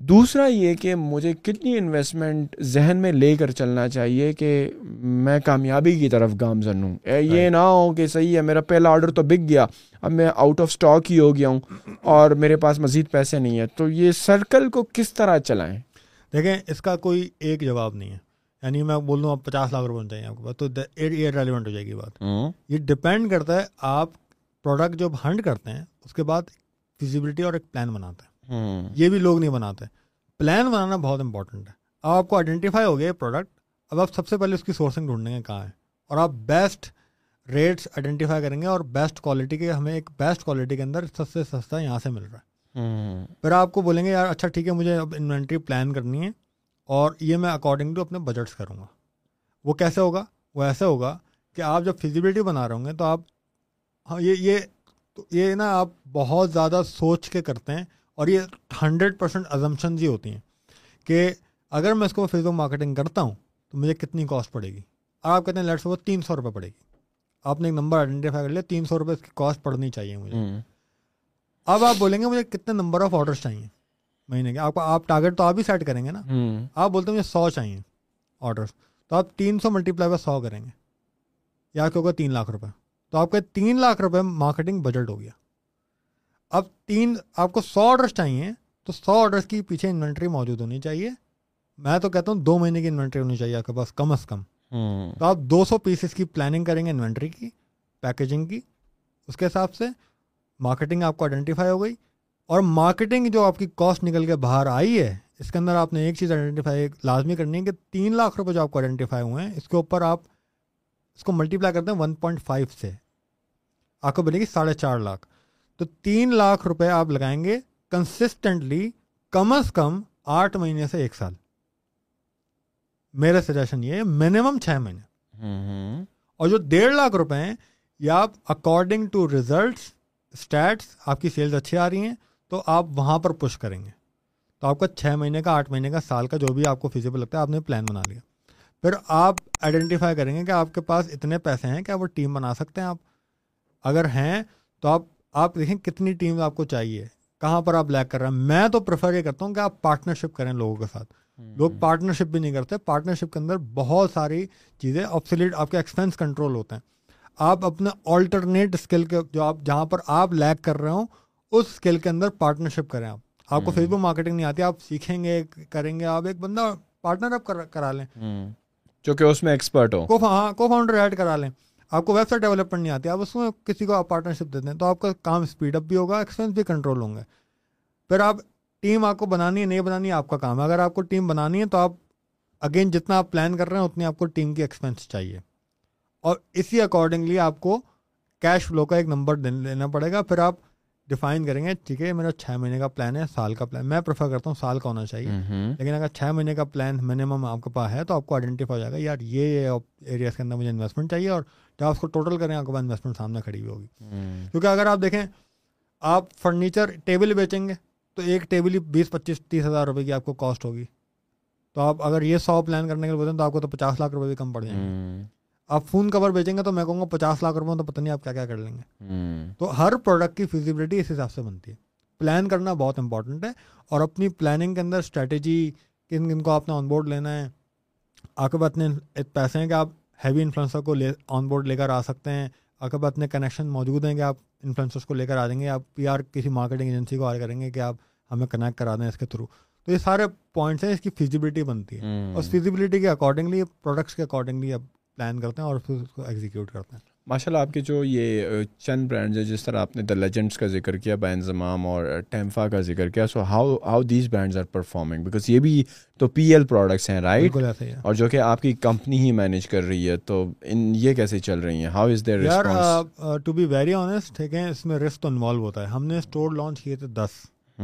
دوسرا یہ کہ مجھے کتنی انویسٹمنٹ ذہن میں لے کر چلنا چاہیے کہ میں کامیابی کی طرف گامزن ہوں۔ یہ نہ ہو کہ صحیح ہے میرا پہلا آرڈر تو بک گیا اب میں آؤٹ آف اسٹاک ہی ہو گیا ہوں اور میرے پاس مزید پیسے نہیں ہیں۔ تو یہ سرکل کو کس طرح چلائیں؟ دیکھیں اس کا کوئی ایک جواب نہیں ہے۔ یعنی میں بول دوں اب پچاس لاکھ روپے چاہیے آپ کو تو ریلیونٹ ہو جائے گی بات۔ یہ ڈپینڈ کرتا ہے آپ پروڈکٹ جب ہنڈ کرتے ہیں اس کے بعد فیزیبلٹی اور ایک پلان بناتے ہیں یہ بھی لوگ نہیں بناتے۔ پلان بنانا بہت امپورٹنٹ ہے۔ اب آپ کو آئیڈینٹیفائی ہو گیا پروڈکٹ اب آپ سب سے پہلے اس کی سورسنگ ڈھونڈیں گے کہاں ہے اور آپ بیسٹ ریٹس آئیڈینٹیفائی کریں گے اور بیسٹ کوالٹی کے ہمیں ایک بیسٹ کوالٹی کے اندر سب سے سستا یہاں سے مل رہا ہے۔ پھر آپ کو بولیں گے یار اچھا ٹھیک ہے مجھے اب انوینٹری پلان کرنی ہے اور یہ میں اکارڈنگ ٹو اپنے بجٹس کروں گا۔ وہ کیسے ہوگا؟ وہ ایسے ہوگا کہ آپ جب فزیبلٹی بنا رہے ہوں گے تو آپ ہاں یہ یہ یہ نا آپ بہت زیادہ سوچ کے کرتے ہیں۔ اور یہ ہنڈریڈ پرسینٹ ازمپشنز ہی ہوتی ہیں کہ اگر میں اس کو فیس بک مارکیٹنگ کرتا ہوں تو مجھے کتنی کاسٹ پڑے گی؟ اور آپ کہتے ہیں لیٹ سے وہ تین سو روپے پڑے گی۔ آپ نے ایک نمبر آئیڈینٹیفائی کر لیا تین سو روپے اس کی کاسٹ پڑنی چاہیے مجھے۔ اب آپ بولیں گے مجھے کتنے نمبر آف آرڈرس چاہیے؟ مہینے کے۔ آپ کو آپ ٹارگیٹ تو آپ ہی سیٹ کریں گے نا۔ آپ بولتے ہیں مجھے سو چاہیے آرڈرس تو آپ تین سو ملٹی پلائی سو کریں گے۔ یا کیا ہوگا تین لاکھ روپے۔ تو آپ کا تین لاکھ روپے مارکیٹنگ بجٹ ہو گیا۔ اب تین آپ کو سو آرڈرس چاہیے تو سو آرڈرس کی پیچھے انوینٹری موجود ہونی چاہیے۔ میں تو کہتا ہوں دو مہینے کی انوینٹری ہونی چاہیے آپ کے پاس کم از کم۔ تو آپ دو سو پیسز کی پلاننگ کریں گے انوینٹری کی پیکیجنگ کی۔ اس کے حساب سے مارکیٹنگ آپ کو آئیڈینٹیفائی ہو گئی۔ اور مارکیٹنگ جو آپ کی کاسٹ نکل کے باہر آئی ہے اس کے اندر آپ نے ایک چیز آئیڈینٹیفائی لازمی کرنی ہے کہ تین لاکھ روپے جو آپ کو آئیڈینٹیفائی ہوئے ہیں اس کے اوپر آپ اس کو ملٹیپلائی کرتے ہیں ون پوائنٹ فائیو سے۔ آپ کو بنے گی ساڑھے چار لاکھ۔ تو تین لاکھ روپے آپ لگائیں گے کنسسٹنٹلی کم از کم آٹھ مہینے سے ایک سال۔ میرا سجیشن یہ منیمم چھ مہینے۔ اور جو ڈیڑھ لاکھ روپے ہیں یا آپ اکارڈنگ ٹو ریزلٹس اسٹیٹس آپ کی سیلز اچھی آ رہی ہیں تو آپ وہاں پر پش کریں گے۔ تو آپ کا چھ مہینے کا آٹھ مہینے کا سال کا جو بھی آپ کو فیزیبل لگتا ہے آپ نے پلان بنا لیا۔ پھر آپ آئیڈینٹیفائی کریں گے کہ آپ کے پاس اتنے پیسے ہیں کہ وہ ٹیم بنا سکتے ہیں آپ۔ اگر ہیں تو آپ آپ دیکھیں کتنی ٹیم آپ کو چاہیے۔ کہاں پر آپ لیک کر رہے ہیں؟ میں تو پریفر یہ کرتا ہوں کہ آپ پارٹنرشپ کریں لوگوں کے ساتھ۔ لوگ پارٹنرشپ بھی نہیں کرتے۔ پارٹنرشپ کے اندر بہت ساری چیزیں آپسلیٹ آپ کے ایکسپینس کنٹرول ہوتے ہیں۔ آپ اپنے آلٹرنیٹ اسکل کے جو آپ جہاں پر آپ لیک کر رہے ہوں اس اسکل کے اندر پارٹنرشپ کریں آپ۔ آپ کو فیس بک مارکیٹنگ نہیں آتی آپ سیکھیں گے کریں گے۔ آپ ایک بندہ پارٹنر اپ کرا لیں۔ جو کہ اس میں ایکسپرٹ ہو ہاں کو فاؤنڈر ایڈ کرا لیں۔ آپ کو ویب سائٹ ڈیولپمنٹ نہیں آتی آپ اس میں کسی کو آپ پارٹنرشپ دیتے ہیں تو آپ کا کام اسپیڈ اپ بھی ہوگا ایکسپینس بھی کنٹرول ہوں گے۔ پھر آپ ٹیم آپ کو بنانی ہے نہیں بنانی ہے آپ کا کام ہے۔ اگر آپ کو ٹیم بنانی ہے تو آپ اگین جتنا آپ پلان کر رہے ہیں اتنی آپ کو ٹیم کی ایکسپینس چاہیے۔ اور اسی اکارڈنگلی آپ کو کیش فلو کا ایک نمبر لینا پڑے گا۔ پھر آپ ڈیفائن کریں گے ٹھیک ہے میرا چھ مہینے کا پلان ہے سال کا پلان میں پریفر کرتا ہوں سال کا ہونا چاہیے۔ لیکن اگر چھ مہینے کا پلان منیمم آپ کے پاس ہے تو آپ کو آئیڈینٹیفائی ہو جائے گا یار یہ ایریاز کے اندر مجھے انویسٹمنٹ چاہیے اور جب آپ کو ٹوٹل کریں آپ کے پاس انویسٹمنٹ سامنے کھڑی ہوئی ہوگی۔ کیونکہ اگر آپ دیکھیں آپ فرنیچر ٹیبل بیچیں گے تو ایک ٹیبل ہی بیس پچیس تیس ہزار روپے کی آپ کو کاسٹ ہوگی۔ تو آپ اگر یہ سو پلان کرنے کے لیے بولتے ہیں تو آپ کو تو پچاس لاکھ روپے بھی کم پڑ جائیں گے۔ آپ فون کور بیچیں گے تو میں کہوں گا پچاس لاکھ روپے تو پتہ نہیں آپ کیا کیا کر لیں گے۔ تو ہر پروڈکٹ کی فیزیبلٹی اس حساب سے بنتی ہے۔ پلان کرنا بہت امپورٹنٹ ہے اور اپنی پلاننگ کے اندر اسٹریٹجی کن کن کو آپ نے آن بورڈ لینا ہے۔ آپ کے پاس اتنے پیسے ہیں کہ آپ ہیوی انفلوئنسر کو لے آن بورڈ لے کر آ سکتے ہیں۔ آپ پاس اتنے کنیکشن موجود ہیں کہ آپ انفلوئنسرس کو لے کر آ جائیں گے آپ پی آر کسی مارکیٹنگ ایجنسی کو آ کریں گے کہ آپ ہمیں کنیکٹ کرا دیں اس کے تھرو تو یہ سارے پوائنٹس ہیں اس کی فیزیبلٹی بنتی ہے۔ اور فیزیبلٹی کے اکارڈنگلی پروڈکٹس کے اکارڈنگلی اب پلان کرتے ہیں اور پھر اس کو ایگزیکیوٹ کرتے ہیں۔ ماشاء اللہ آپ کے جو یہ چند برانڈز ہیں جس طرح آپ نے دا لیجنڈس کا ذکر کیا با انضمام اور ٹیمفا کا ذکر کیا so how how these brands are performing because یہ بھی تو پی ایل پروڈکٹس ہیں رائٹ اور جو کہ آپ کی کمپنی ہی مینیج کر رہی ہے تو ان یہ کیسے چل رہی ہیں؟ How is there to be very honest ٹھیک ہے اس میں رسک تو انوالو ہوتا ہے۔ ہم نے اسٹور لانچ کیے تھے دس۔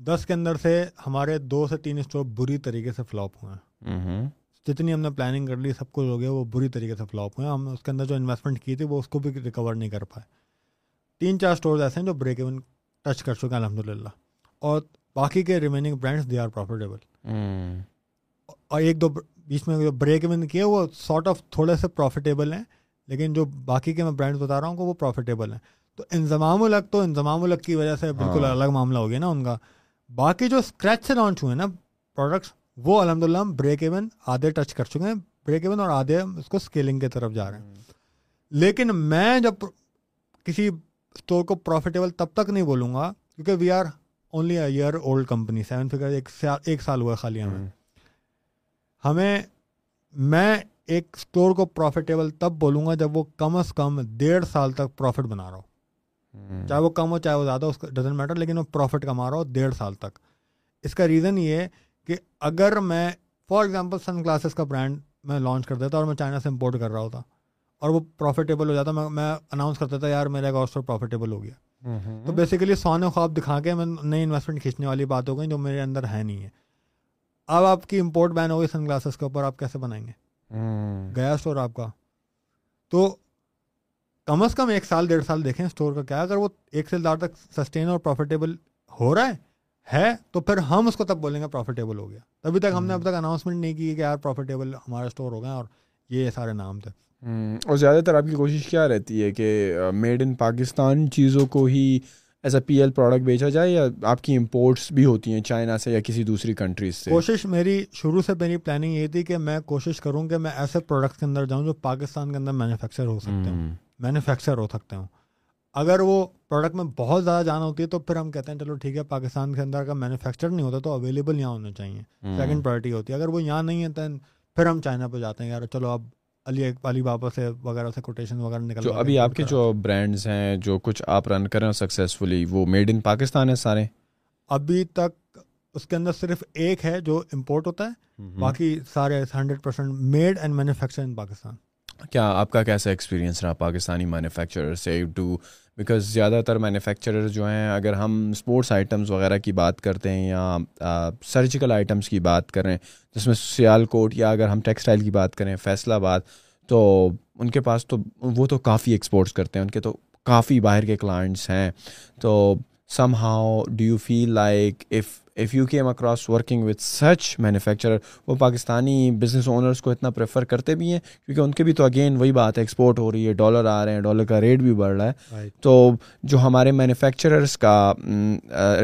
دس کے اندر سے ہمارے دو سے تین اسٹور بری طریقے سے فلاپ ہوئے ہیں۔ جتنی ہم نے پلاننگ کر لی سب کچھ ہو گیا وہ بری طریقے سے فلاپ ہوئے۔ ہم اس کے اندر جو انویسٹمنٹ کی تھی وہ اس کو بھی ریکور نہیں کر پائے۔ تین چار اسٹورز ایسے ہیں جو بریک ایون ٹچ کر چکے ہیں الحمد للہ اور باقی کے remaining brands they are profitable اور ایک دو بیچ میں جو بریک ایون کیے وہ سارٹ آف تھوڑے سے پروفیٹیبل ہیں لیکن جو باقی کے میں برانڈس بتا رہا ہوں کہ وہ پروفیٹیبل ہیں۔ تو انضمام الگ تو انضمام الگ کی وجہ سے بالکل ہاں۔ الگ معاملہ ہو گیا نا ان کا۔ باقی جو اسکریچ سے لانچ ہوئے نا پروڈکٹس وہ الحمد للہ ہم بریک ایون آدھے ٹچ کر چکے ہیں بریک ایون اور آدھے اس کو اسکیلنگ کی طرف جا رہے ہیں۔ لیکن میں جب کسی اسٹور کو پروفیٹیبل تب تک نہیں بولوں گا کیونکہ we are only a year old company seven figure ایک سال ہوا ہے خالی ہمیں۔ ہمیں، میں ایک اسٹور کو پروفیٹیبل تب بولوں گا جب وہ کم از کم ڈیڑھ سال تک پروفٹ بنا رہا ہو۔ چاہے وہ کم ہو، چاہے وہ زیادہ اس کا ڈزنٹ میٹر لیکن وہ پروفٹ کما رہا ہو ڈیڑھ سال تک۔ اس کا ریزن یہ ہے کہ اگر میں فار ایگزامپل سن گلاسز کا برانڈ میں لانچ کر دیتا اور میں چائنا سے امپورٹ کر رہا ہوتا اور وہ پروفیٹیبل ہو جاتا میں میں اناؤنس کرتا تھا یار میرا ایک اور پروفیٹیبل ہو گیا۔ تو بیسیکلی سونے خواب دکھا کے میں نئی انویسٹمنٹ کھینچنے والی بات ہو گئی جو میرے اندر ہے نہیں ہے۔ اب آپ کی امپورٹ بین ہو گئی سن گلاسز کے اوپر آپ کیسے بنائیں گے؟ گیا اسٹور آپ کا۔ تو کم از کم ایک سال ڈیڑھ سال دیکھیں اسٹور کا کیا اگر وہ ایک سے زیادہ تک سسٹین اور پروفیٹیبل ہو رہا ہے ہے تو پھر ہم اس کو تب بولیں گے پروفیٹیبل ہو گیا۔ تبھی تک ہم نے اب تک اناؤنسمنٹ نہیں کی کہ یار پروفیٹیبل ہمارا اسٹور ہو گیا اور یہ سارے نام تھے۔ اور زیادہ تر آپ کی کوشش کیا رہتی ہے کہ میڈ ان پاکستان چیزوں کو ہی as a P L product بیچا جائے یا آپ کی امپورٹس بھی ہوتی ہیں چائنا سے یا کسی دوسری کنٹریز سے؟ کوشش میری شروع سے میری پلاننگ یہ تھی کہ میں کوشش کروں کہ میں ایسے پروڈکٹس کے اندر جاؤں جو پاکستان کے اندر مینوفیکچر ہو سکتے ہوں۔ مینوفیکچر ہو سکتے ہوں۔ اگر وہ پروڈکٹ میں بہت زیادہ جانا ہوتی ہے تو پھر ہم کہتے ہیں چلو ٹھیک ہے پاکستان کے اندر اگر مینوفیکچر نہیں ہوتا تو اویلیبل یہاں ہونا چاہیے۔ سیکنڈ پرائرٹی ہوتی ہے۔ اگر وہ یہاں نہیں ہے تو پھر ہم چائنا پہ جاتے ہیں یار چلو اب علی علی بابا سے وغیرہ سے کوٹیشن وغیرہ نکل جو ابھی آپ کے جو برانڈز ہیں جو کچھ آپ رن کریں سکسیزفلی وہ میڈ ان پاکستان ہے سارے؟ ابھی تک اس کے اندر صرف ایک ہے جو امپورٹ ہوتا ہے باقی سارے hundred percent made and manufacture in Pakistan. کیا آپ کا کیسا ایکسپیرینس رہا پاکستانی مینوفیکچرر سے ٹو بیکاز زیادہ تر مینوفیکچرر جو ہیں، اگر ہم اسپورٹس آئٹمس وغیرہ کی بات کرتے ہیں یا سرجیکل آئٹمس کی بات کریں جس میں سیال کوٹ یا اگر ہم ٹیکسٹائل کی بات کریں فیصلہ آباد تو ان کے پاس تو وہ تو کافی ایکسپورٹس کرتے ہیں، ان کے تو کافی باہر کے کلائنٹس ہیں۔ تو some how do you feel like if if you came across working with such manufacturer وہ پاکستانی بزنس اونرس کو اتنا پریفر کرتے بھی ہیں؟ کیونکہ ان کے بھی تو اگین وہی بات ہے ایکسپورٹ ہو رہی ہے ڈالر آ رہے ہیں ڈالر کا ریٹ بھی بڑھ رہا ہے۔ تو جو ہمارے مینوفیکچررس کا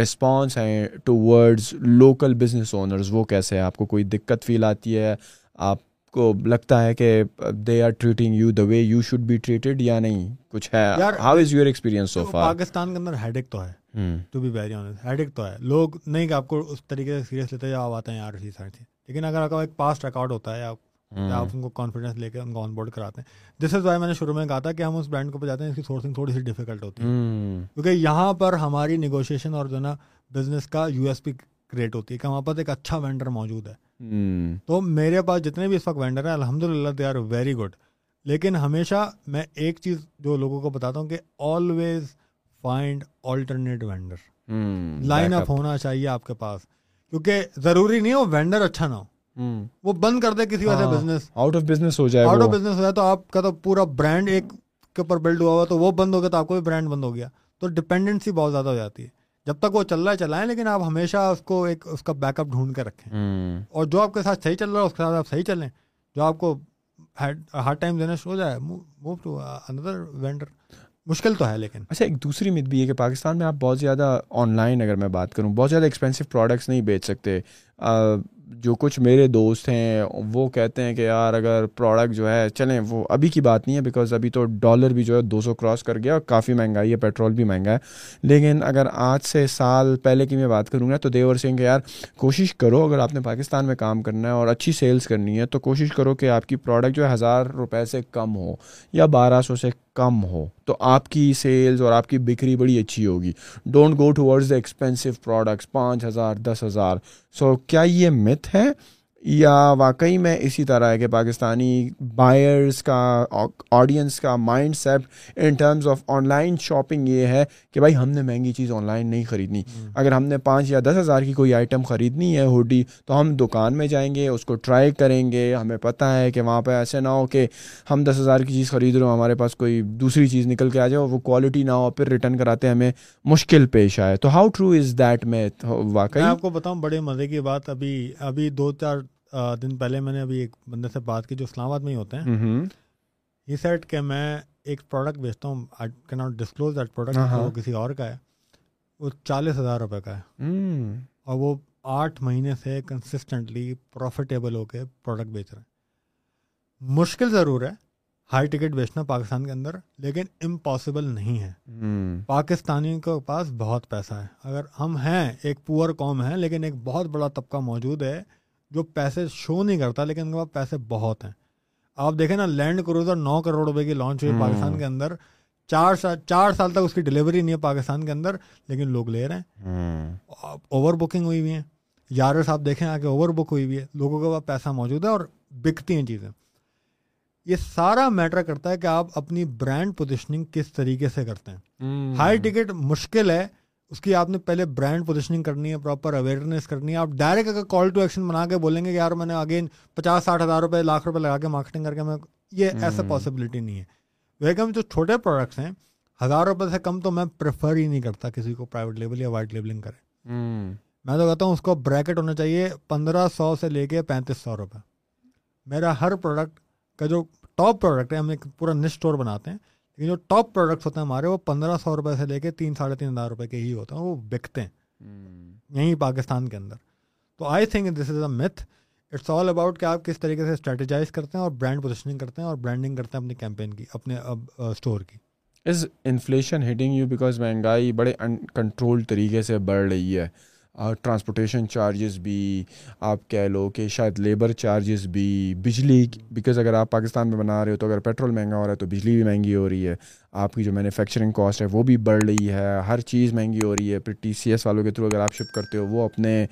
رسپانس ہے towards local business owners وہ کیسے ہے آپ کو کوئی دقت فیل آتی ہے؟ آپ کو لگتا ہے کہ they are treating you the way you should be treated یا نہیں؟ کچھ ہے؟ How is your experience Pakistan کے اندر ہیڈک تو ہے۔ To be very honest headache تو ہے۔ لوگ نہیں کہ آپ کو اس طریقے سے سیریس لیتے جب آپ آتے ہیں یار اسی سائڈ سے لیکن اگر آپ کا ایک پاسٹ ریکارڈ ہوتا ہے آپ ان کو کانفیڈینس لے کے ان کو آن بورڈ کراتے ہیں۔ جس از وائی میں نے شروع میں کہا تھا کہ ہم اس برانڈ کو پہ جاتے ہیں اس کی سورسنگ تھوڑی سی ڈیفیکلٹ ہوتی ہے۔ کیونکہ یہاں پر ہماری نیگوشیشن اور جو نا بزنس کا یو ایس پی کریٹ ہوتی ہے کہ وہاں پر ایک اچھا وینڈر موجود ہے۔ تو میرے پاس جتنے بھی اس وقت وینڈر ہیں الحمد للہ دے آر ویری گڈ لیکن ہمیشہ میں ایک چیز جو لوگوں کو بتاتا ہوں کہ always find alternate vendor line up ہونا چاہیے آپ کے پاس. کیونکہ ضروری نہیں ہو وینڈر اچھا نہ ہو. وہ بند کر دے کسی وجہ بزنس آؤٹ آف بزنس ہو جائے آؤٹ آف بزنس ہو جائے تو آپ کا تو پورا برانڈ ایک کے اوپر بلڈ ہوا ہوا تو وہ بند ہو گیا تو آپ کو بھی برانڈ بند ہو گیا. تو ڈپینڈنسی بہت زیادہ ہو جاتی ہے. جب تک وہ چل رہا ہے چلائیں لیکن آپ ہمیشہ اس کو ایک اس کا بیک اپ ڈھونڈ کے رکھیں. اور جو آپ کے ساتھ صحیح چل رہا ہے اس کے ساتھ آپ صحیح چلیں. جو آپ کو ہارڈ ٹائم دینا شروع ہو جائے موو ٹو اندر وینڈر مشکل تو ہے لیکن۔ اچھا ایک دوسری مت بھی ہے کہ پاکستان میں آپ بہت زیادہ آن لائن اگر میں بات کروں، بہت زیادہ ایکسپینسو پروڈکٹس نہیں بیچ سکتے۔ جو کچھ میرے دوست ہیں، وہ کہتے ہیں کہ یار، اگر پروڈکٹ جو ہے، چلیں، وہ ابھی کی بات نہیں ہے بیکاز ابھی تو ڈالر بھی جو ہے دو سو کراس کر گیا اور کافی مہنگائی ہے پیٹرول بھی مہنگا ہے۔ لیکن اگر آج سے سال پہلے کی میں بات کروں گا تو دیور سنگھ یار، کوشش کرو اگر آپ نے پاکستان میں کام کرنا ہے اور اچھی سیلس کرنی ہے تو کوشش کرو کہ آپ کی پروڈکٹ جو ہے ہزار روپے سے کم ہو یا بارہ سو سے کم ہو، تو آپ کی سیلز اور آپ کی بکری بڑی اچھی ہوگی۔ Don't go towards the expensive products پانچ ہزار، دس ہزار۔ سو کیا یہ مت ہے؟ یا واقعی میں اسی طرح ہے کہ پاکستانی بائرس کا آڈینس کا mindset in terms of online shopping یہ ہے کہ بھائی ہم نے مہنگی چیز آن لائن نہیں خریدنی۔ اگر ہم نے پانچ یا دس ہزار کی کوئی آئٹم خریدنی ہے ہوڈی تو ہم دکان میں جائیں گے اس کو ٹرائی کریں گے۔ ہمیں پتہ ہے کہ وہاں پہ ایسے نہ ہو کہ ہم دس ہزار کی چیز خرید رہے ہو ہمارے پاس کوئی دوسری چیز نکل کے آ جائے وہ کوالٹی نہ ہو پھر ریٹرن کراتے ہمیں مشکل پیش آئے۔ تو ہاؤ ٹرو از دیٹ میں واقعی؟ آپ کو بتاؤں بڑے مزے کی بات ابھی ابھی دو چار دن پہلے میں نے ابھی ایک بندے سے بات کی جو اسلام آباد میں ہی ہوتے ہیں۔ یہ سیٹ کہ میں ایک پروڈکٹ بیچتا ہوں آئی کی ناٹ ڈسکلوز دیٹ پروڈکٹ وہ کسی اور کا ہے۔ وہ چالیس ہزار روپے کا ہے۔ اور وہ آٹھ مہینے سے کنسسٹنٹلی پروفیٹیبل ہو کے پروڈکٹ بیچ رہے ہیں۔ مشکل ضرور ہے ہائی ٹکٹ بیچنا پاکستان کے اندر لیکن امپاسبل نہیں ہے۔ پاکستانی کے پاس بہت پیسہ ہے۔ اگر ہم ہیں ایک پور قوم ہے لیکن ایک بہت بڑا طبقہ موجود ہے جو پیسے شو نہیں کرتا لیکن ان کے پاس پیسے بہت ہیں۔ آپ دیکھیں نا لینڈ کروزر نو کروڑ روپے کی لانچ ہوئی پاکستان کے اندر۔ چار سال چار سال تک اس کی ڈلیوری نہیں ہے پاکستان کے اندر لیکن لوگ لے رہے ہیں۔ اوور بکنگ ہوئی ہوئی ہیں۔ یارس آپ دیکھیں آ کے اوور بک ہوئی ہوئی ہے۔ لوگوں کے پاس پیسہ موجود ہے اور بکتی ہیں چیزیں۔ یہ سارا میٹر کرتا ہے کہ آپ اپنی برانڈ پوزیشننگ کس طریقے سے کرتے ہیں۔ ہائی ٹکٹ مشکل ہے۔ اس کی آپ نے پہلے برانڈ پوزیشننگ کرنی ہے پراپر اویئرنیس کرنی ہے. آپ ڈائریکٹ اگر کال ٹو ایکشن بنا کے بولیں گے کہ یار میں نے اگین پچاس ساٹھ ہزار روپے لاکھ روپے لگا کے مارکیٹنگ کر کے میں یہ ایسا پاسبلٹی نہیں ہے۔ ویگم جو چھوٹے پروڈکٹس ہیں ہزار روپے سے کم تو میں پریفر ہی نہیں کرتا کسی کو پرائیویٹ لیبل یا وائٹ لیبلنگ کرے۔ میں تو کہتا ہوں اس کو بریکٹ ہونا چاہیے پندرہ سو سے لے کے پینتیس سو روپے۔ میرا ہر پروڈکٹ کا جو ٹاپ پروڈکٹ ہے ہم ایک پورا نش اسٹور بناتے ہیں۔ لیکن جو ٹاپ پروڈکٹس ہوتے ہیں ہمارے وہ پندرہ سو روپے سے لے کے تین ساڑھے تین ہزار روپے کے ہی ہوتے ہیں وہ بکتے ہیں۔ یہیں پاکستان کے اندر۔ تو I think this is a myth it's all about کہ آپ کس طریقے سے اسٹریٹجائز کرتے ہیں اور برانڈ پوزیشننگ کرتے ہیں اور برانڈنگ کرتے ہیں اپنی کیمپین کی اپنے اسٹور کی۔ Is inflation hitting you because مہنگائی بڑے ان کنٹرول طریقے سے بڑھ رہی ہے؟ ٹرانسپورٹیشن چارجز بھی آپ کہہ لو کہ شاید لیبر چارجز بھی، بجلی بیکاز اگر آپ پاکستان میں بنا رہے ہو تو اگر پیٹرول مہنگا ہو رہا ہے تو بجلی بھی مہنگی ہو رہی ہے۔ آپ کی جو مینوفیکچرنگ کاسٹ ہے وہ بھی بڑھ رہی ہے، ہر چیز مہنگی ہو رہی ہے، پھر ٹی سی ایس والوں کے تھرو اگر آپ شپ کرتے ہو وہ اپنے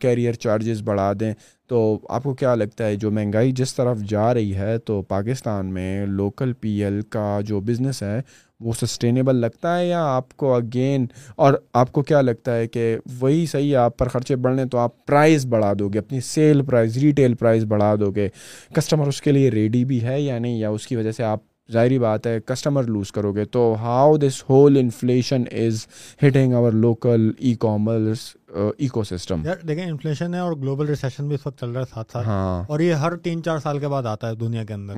کیریئر چارجز بڑھا دیں۔ تو آپ کو کیا لگتا ہے، جو مہنگائی جس طرف جا رہی ہے تو پاکستان میں لوکل پی ایل کا جو بزنس ہے وہ سسٹینیبل لگتا ہے یا آپ کو اگین اور آپ کو کیا لگتا ہے کہ وہی صحیح ہے، آپ پر خرچے بڑھنے تو آپ پرائز بڑھا دو گے، اپنی سیل پرائز ریٹیل پرائز بڑھا دو گے۔ کسٹمر اس کے لیے ریڈی بھی ہے یا نہیں، یا اس کی وجہ سے آپ ظاہری بات ہے کسٹمر لوز کرو گے تو how this whole inflation is hitting over local e commerce ecosystem دیکھیں انفلیشن ہے اور گلوبل ریسیشن بھی اس وقت چل رہا ہے ساتھ ساتھ۔ ہاں۔ اور یہ ہر تین چار سال کے بعد آتا ہے دنیا کے اندر۔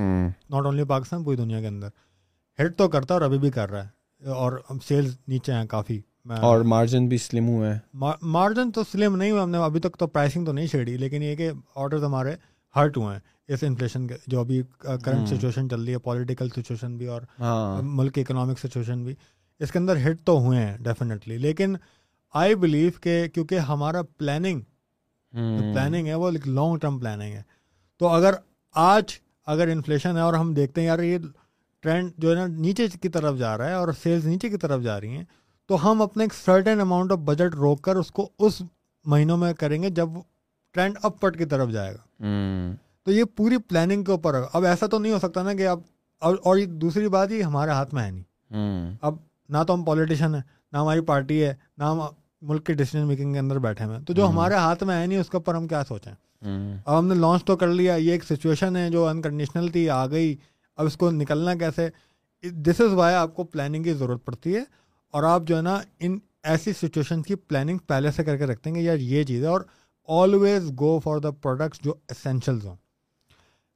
ناٹ اونلی پاکستان پوری دنیا کے اندر۔ ہٹ تو کرتا ہے اور ابھی بھی کر رہا ہے۔ اور سیلز نیچے ہیں کافی۔ اور مارجن بھی سلم ہوئے ہیں۔ مارجن تو سلم نہیں ہوئے ہم نے ابھی تک تو پرائسنگ تو نہیں چھیڑی لیکن یہ کہ آرڈرز ہمارے ہرٹ ہوئے ہیں۔ اس انفلیشن جو ابھی کرنٹ سچویشن چل رہی ہے پولیٹیکل سچویشن بھی اور ہاں۔ ملک کی اکنامک سچویشن بھی اس کے اندر ہٹ تو ہوئے ہیں ڈیفینیٹلی لیکن آئی بلیو کہ کیونکہ ہمارا پلاننگ پلاننگ ہے وہ لانگ ٹرم پلاننگ ہے۔ تو اگر آج اگر انفلیشن ہے اور ہم دیکھتے ہیں یار یہ ٹرینڈ جو ہے نا نیچے کی طرف جا رہا ہے اور سیلز نیچے کی طرف جا رہی ہیں تو ہم اپنے ایک سرٹن اماؤنٹ آف بجٹ روک کر اس کو اس مہینوں میں کریں گے جب ٹرینڈ اپ پٹ کی طرف جائے گا۔ تو یہ پوری پلاننگ کے اوپر اب ایسا تو نہیں ہو سکتا نا کہ اب اور یہ دوسری بات یہ ہمارے ہاتھ میں ہے نہیں۔ اب نہ تو ہم پالیٹیشین ہیں نہ ہماری پارٹی ہے نہ ہم ملک کے ڈیسیزن میکنگ کے اندر بیٹھے ہوئے تو جو ہمارے ہاتھ میں ہے نہیں اس کے اوپر ہم کیا سوچیں؟ اب ہم نے لانچ تو کر لیا یہ ایک سچویشن ہے جو انکنڈیشنل تھی آ گئی۔ اب اس کو نکلنا کیسے؟ دس از وائی آپ کو پلاننگ کی ضرورت پڑتی ہے۔ اور آپ جو ہے نا ان ایسی سچویشن کی پلاننگ پہلے سے کر کے رکھتے ہیں کہ یار یہ چیز ہے اور always go for the products جو اسینشلز ہوں۔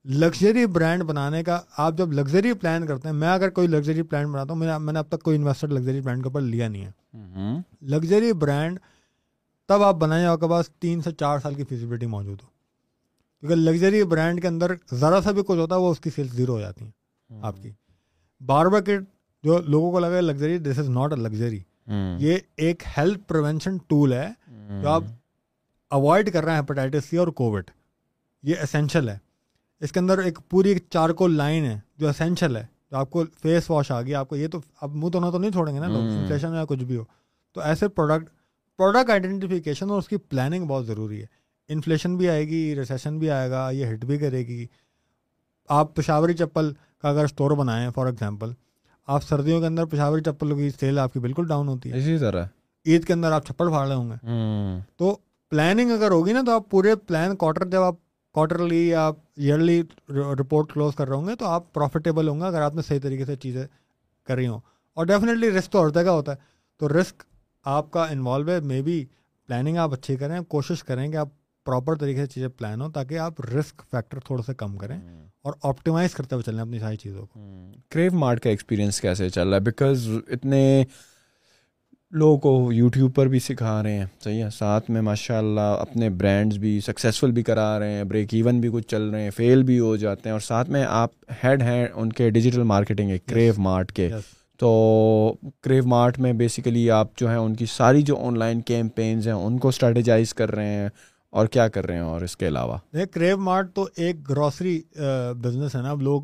لگژری برانڈ بنانے کا آپ جب لگژری پلان کرتے ہیں میں اگر کوئی لگژری پلان بناتا ہوں میں نے اب تک کوئی انویسٹر لگژری برانڈ کے اوپر لیا نہیں ہے۔ لگژری برانڈ تب آپ بنائیں آپ کے پاس تین سے چار سال کی فیزیبلٹی موجود ہو۔ کیونکہ لگژری برانڈ کے اندر ذرا سا بھی کچھ ہوتا ہے وہ اس کی سیلس زیرو ہو جاتی ہیں آپ کی۔ باربا کٹ جو لوگوں کو لگا luxury this is not a luxury یہ ایک ہیلتھ پریونشن ٹول ہے جو آپ اوائڈ کر رہے ہیں ہیپاٹائٹس سی اور کووڈ یہ اسینشل ہے۔ اس کے اندر ایک پوری چارکول لائن ہے جو اسینشل ہے جو آپ کو فیس واش آ گیا آپ کو یہ تو اب منہ تو نہ تو نہیں چھوڑیں گے نا انفلیشن یا کچھ بھی ہو۔ تو ایسے پروڈکٹ پروڈکٹ آئیڈینٹیفیکیشن اور اس کی پلاننگ بہت ضروری ہے۔ انفلیشن بھی آئے گی ریسیشن بھی آئے گا یہ ہٹ بھی کرے گی۔ آپ پشاوری چپل کا اگر اسٹور بنائیں فار ایگزامپل آپ سردیوں کے اندر پشاوری چپل کی سیل آپ کی بالکل ڈاؤن ہوتی ہے۔ اسی طرح۔ عید کے اندر آپ چھپڑ پھاڑ رہے ہوں گے۔ تو پلاننگ اگر ہوگی نا تو آپ پورے پلان کوارٹر جب آپ کوارٹرلی یا ایئرلی رپورٹ کلوز کر رہے ہوں گے تو آپ پروفیٹیبل ہوں گے اگر آپ نے صحیح طریقے سے چیزیں کر رہی ہوں۔ اور ڈیفینیٹلی رسک تو ہر جگہ ہوتا ہے۔ تو رسک آپ کا انوالو ہے مے بی پلاننگ آپ اچھی کریں کوشش کریں کہ آپ پراپر طریقے سے چیزیں پلان ہوں تاکہ آپ رسک فیکٹر تھوڑا سا کم کریں اور آپٹیمائز کرتے ہوئے چلیں اپنی ساری چیزوں کو۔ کریو مارٹ کا ایکسپیرینس کیسے چل رہا ہے؟ بیکاز اتنے لوگوں کو یوٹیوب پر بھی سکھا رہے ہیں۔ صحیح ہے۔ ساتھ میں ماشاء اللہ اپنے برانڈس بھی سکسیزفل بھی کرا رہے ہیں۔ بریک ایون بھی کچھ چل رہے ہیں۔ فیل بھی ہو جاتے ہیں۔ اور ساتھ میں آپ ہیڈ ہیں ان کے ڈیجیٹل مارکیٹنگ ہے کریو مارٹ کے۔ تو کریو مارٹ میں بیسیکلی آپ جو ہیں ان کی ساری جو آن لائن کیمپینز ہیں ان کو اسٹریٹجائز کر رہے ہیں۔ اور کیا کر رہے ہیں؟ اور اس کے علاوہ؟ کریو مارٹ تو ایک گروسری بزنس ہے نا۔ اب لوگ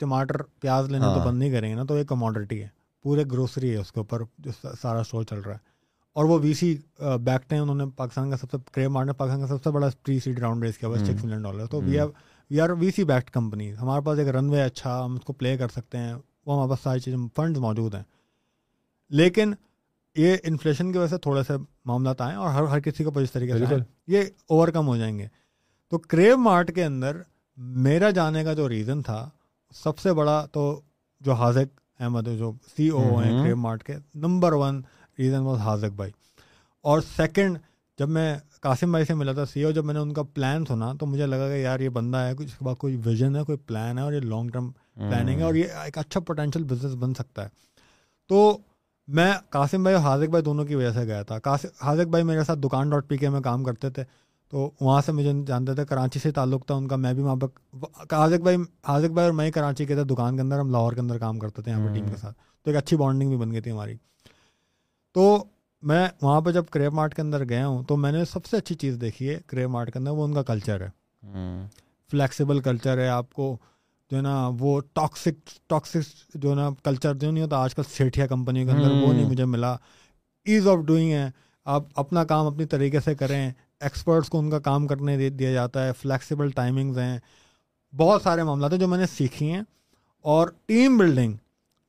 ٹماٹر پیاز لینا تو ہاں۔ بند نہیں کریں گے نا تو ایک کموڈرٹی ہے۔ پورے گروسری ہے اس کے اوپر جو سارا اسٹور چل رہا ہے۔ اور وہ وی سی بیکٹ ہیں انہوں نے پاکستان کا سب سے کریو مارٹ نے پاکستان کا سب سے بڑا پری سیڈ راؤنڈ ریس کیا سکس ملین ڈالر تو we we are V C backed company. ہمارے پاس ایک رن وے اچھا ہم اس کو پلے کر سکتے ہیں۔ وہ ہمارے پاس ساری چیزیں فنڈز موجود ہیں۔ لیکن یہ انفلیشن کی وجہ سے تھوڑے سے معاملات آئیں اور ہر ہر کسی کو جس طریقے سے یہ اوور کم ہو جائیں گے۔ تو کریو مارٹ کے اندر میرا جانے کا جو ریزن تھا سب سے بڑا تو جو حاضق احمد جو سی او ہیں کریو مارٹ کے number one reason was Haziq بھائی۔ اور سیکنڈ جب میں قاسم بھائی سے ملا تھا سی او جب میں نے ان کا پلان سنا تو مجھے لگا کہ یار یہ بندہ ہے اس کے بعد کوئی ویژن ہے کوئی پلان ہے اور یہ لانگ ٹرم پلاننگ ہے اور یہ ایک اچھا پوٹینشیل بزنس بن سکتا ہے۔ تو میں قاسم بھائی اور حاضق بھائی دونوں کی وجہ سے گیا تھا۔ قاسم حاضق بھائی میرے ساتھ دکان ڈاٹ پی کے میں کام کرتے تھے۔ تو وہاں سے مجھے جانتے تھے کراچی سے تعلق تھا ان کا میں بھی وہاں پہ حاضق بھائی حاضق بھائی اور میں کراچی کے تھے دکان کے اندر ہم لاہور کے اندر کام کرتے تھے یہاں پہ ٹیم کے ساتھ۔ تو ایک اچھی بانڈنگ بھی بن گئی تھی ہماری۔ تو میں وہاں پہ جب کریب مارٹ کے اندر گیا ہوں تو میں نے سب سے اچھی چیز دیکھی ہے کریب مارٹ کے اندر وہ ان کا کلچر ہے۔ فلیکسیبل کلچر ہے آپ کو جو ہے نا وہ ٹاکسک ٹاکسک جو ہے نا کلچر جو نہیں ہوتا آج کل سیٹھیا کمپنی کے اندر وہ نہیں مجھے ملا۔ ایز آف ڈوئنگ ہے آپ اپنا کام اپنی طریقے سے کریں۔ ایکسپرٹس کو ان کا کام کرنے دیا جاتا ہے فلیکسیبل ٹائمنگز ہیں بہت سارے معاملات ہیں جو میں نے سیکھی ہیں اور ٹیم بلڈنگ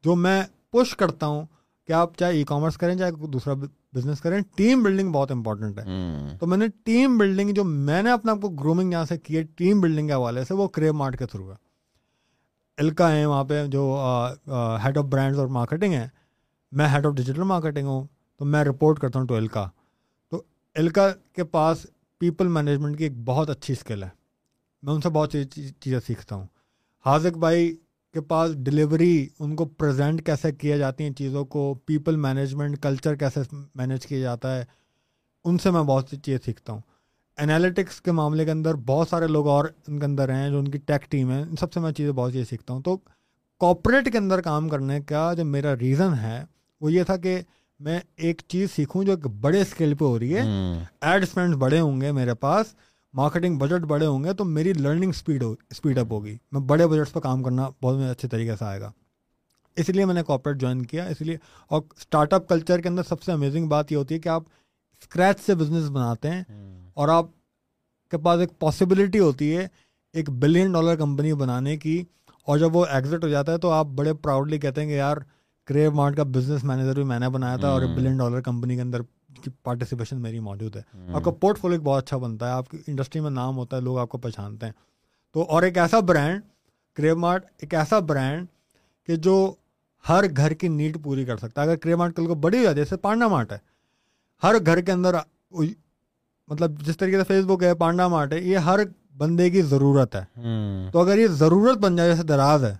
جو میں پش کرتا ہوں کہ آپ چاہے ای کامرس کریں چاہے دوسرا بزنس کریں ٹیم بلڈنگ بہت امپورٹنٹ ہے۔ تو میں نے ٹیم بلڈنگ جو میں نے اپنا آپ کو گرومنگ یہاں سے کی ہے ٹیم بلڈنگ کے حوالے سے وہ کریب مارٹ کے تھرو ہے۔ الکا ہیں وہاں پہ جو ہیڈ آف برانڈز اور مارکیٹنگ ہے میں ہیڈ آف ڈیجیٹل مارکیٹنگ ہوں تو میں رپورٹ کرتا ہوں ٹو الکا الکا کے پاس پیپل مینجمنٹ کی ایک بہت اچھی اسکل ہے۔ میں ان سے بہت سی چیزیں سیکھتا ہوں۔ حاضق بھائی کے پاس ڈلیوری، ان کو پریزنٹ کیسے کیا جاتی ہیں چیزوں کو، پیپل مینجمنٹ، کلچر کیسے مینیج کیا جاتا ہے، ان سے میں بہت سی چیزیں سیکھتا ہوں۔ انالیٹکس کے معاملے کے اندر بہت سارے لوگ اور ان کے اندر ہیں جو ان کی ٹیک ٹیم ہے ان سب سے میں چیزیں بہت چیزیں سیکھتا ہوں۔ تو کارپوریٹ کے اندر کام کرنے کا جو میرا ریزن ہے، وہ یہ تھا کہ میں ایک چیز سیکھوں جو ایک بڑے اسکیل پہ ہو رہی ہے۔ ایڈ اسپینڈ بڑے ہوں گے میرے پاس۔ مارکیٹنگ بجٹ بڑے ہوں گے تو میری لرننگ اسپیڈ ہو اسپیڈ اپ ہوگی۔ میں بڑے بجٹس پہ کام کرنا بہت اچھے طریقے سے آئے گا۔ اس لیے میں نے کارپوریٹ جوائن کیا۔ اس لیے اور اسٹارٹ اپ کلچر کے اندر سب سے امیزنگ بات یہ ہوتی ہے کہ آپ اسکریچ سے بزنس بناتے ہیں اور آپ کے پاس ایک پاسبلٹی ہوتی ہے ایک بلین ڈالر کمپنی بنانے کی اور جب وہ ایگزٹ ہو جاتا ہے تو آپ بڑے پراؤڈلی کہتے ہیں کہ یار کریو مارٹ کا بزنس مینیجر بھی میں نے بنایا تھا اور بلین ڈالر کمپنی کے اندر کی پارٹیسپیشن میری موجود ہے۔ آپ کا پورٹ فولو بہت اچھا بنتا ہے آپ کی انڈسٹری میں نام ہوتا ہے لوگ آپ کو پہچانتے ہیں۔ تو اور ایک ایسا برانڈ کریو مارٹ ایک ایسا برانڈ کہ جو ہر گھر کی نیڈ پوری کر سکتا ہے۔ اگر کریو مارٹ کل کو بڑی ہو جاتی ہے جیسے پانڈا مارٹ ہے ہر گھر کے اندر مطلب جس طریقے سے فیس بک ہے پانڈا مارٹ ہے یہ ہر بندے کی ضرورت ہے۔ تو اگر یہ ضرورت بن جائے جیسے دراز ہے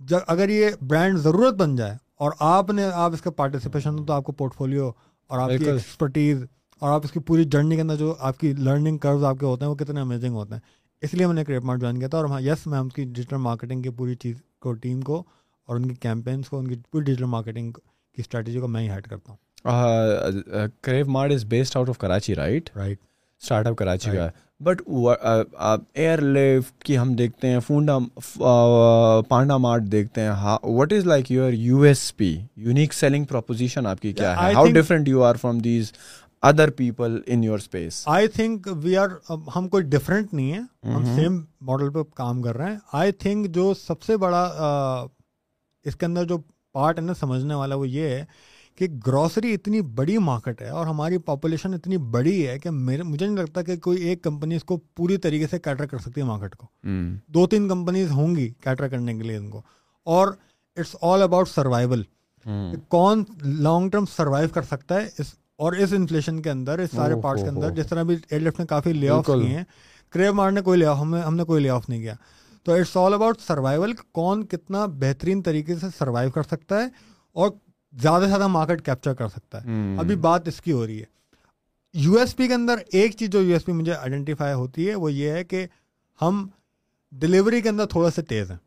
اگر یہ برانڈ ضرورت بن جائے اور آپ نے آپ اس کا پارٹیسپیشن ہو تو آپ کو پورٹ فولیو اور آپ کی ایکسپرٹیز اور آپ اس کی پوری جرنی کے اندر جو آپ کی لرننگ کروز آپ کے ہوتے ہیں وہ کتنے امیزنگ ہوتے ہیں۔ اس لیے میں نے کریپ مارٹ جوائن کیا تھا اور ہاں یس میں ان کی ڈیجیٹل مارکیٹنگ کی پوری چیز کو ٹیم کو اور ان کی کیمپینس کو ان کی پوری ڈیجیٹل مارکیٹنگ کی اسٹریٹجی کو میں ہی ہیڈ کرتا ہوں۔ Krave Mart is based out of Karachi right right start up Karachi کا۔ بٹ ایئر لفٹ کی ہم دیکھتے ہیں فونڈا پانڈا مارٹ دیکھتے ہیں what is like your U S P unique selling proposition آپ کی کیا ہے how different you are from these other people in your space I think we are ہم کوئی ڈفرینٹ نہیں ہے ہم سیم ماڈل پہ کام کر رہے ہیں آئی تھنک جو سب سے بڑا اس کے اندر جو پارٹ ہے نا سمجھنے والا وہ یہ ہے کہ گروسری اتنی بڑی مارکیٹ ہے اور ہماری پاپولیشن اتنی بڑی ہے کہ میرے مجھے نہیں لگتا کہ کوئی ایک کمپنی اس کو پوری طریقے سے کیٹر کر سکتی ہے مارکیٹ کو۔ دو تین کمپنیز ہوں گی کیٹر کرنے کے لیے ان کو۔ اور اٹس آل اباؤٹ سروائول کون لانگ ٹرم سروائیو کر سکتا ہے اس اور اس انفلیشن کے اندر اس سارے پارٹس کے اندر جس طرح بھی ایئر لفٹ نے کافی لے آف کیے ہیں۔ کریو مارٹ نے کوئی لے آف ہم نے کوئی لے آف نہیں کیا۔ تو اٹس آل اباؤٹ سروائول کون کتنا بہترین طریقے سے سروائیو کر سکتا ہے اور زیادہ سے زیادہ مارکیٹ کیپچر کر سکتا ہے۔ ابھی بات اس کی ہو رہی ہے۔ یو ایس پی کے اندر ایک چیز جو یو ایس پی مجھے آئیڈینٹیفائی ہوتی ہے وہ یہ ہے کہ ہم ڈلیوری کے اندر تھوڑا سے تیز ہیں۔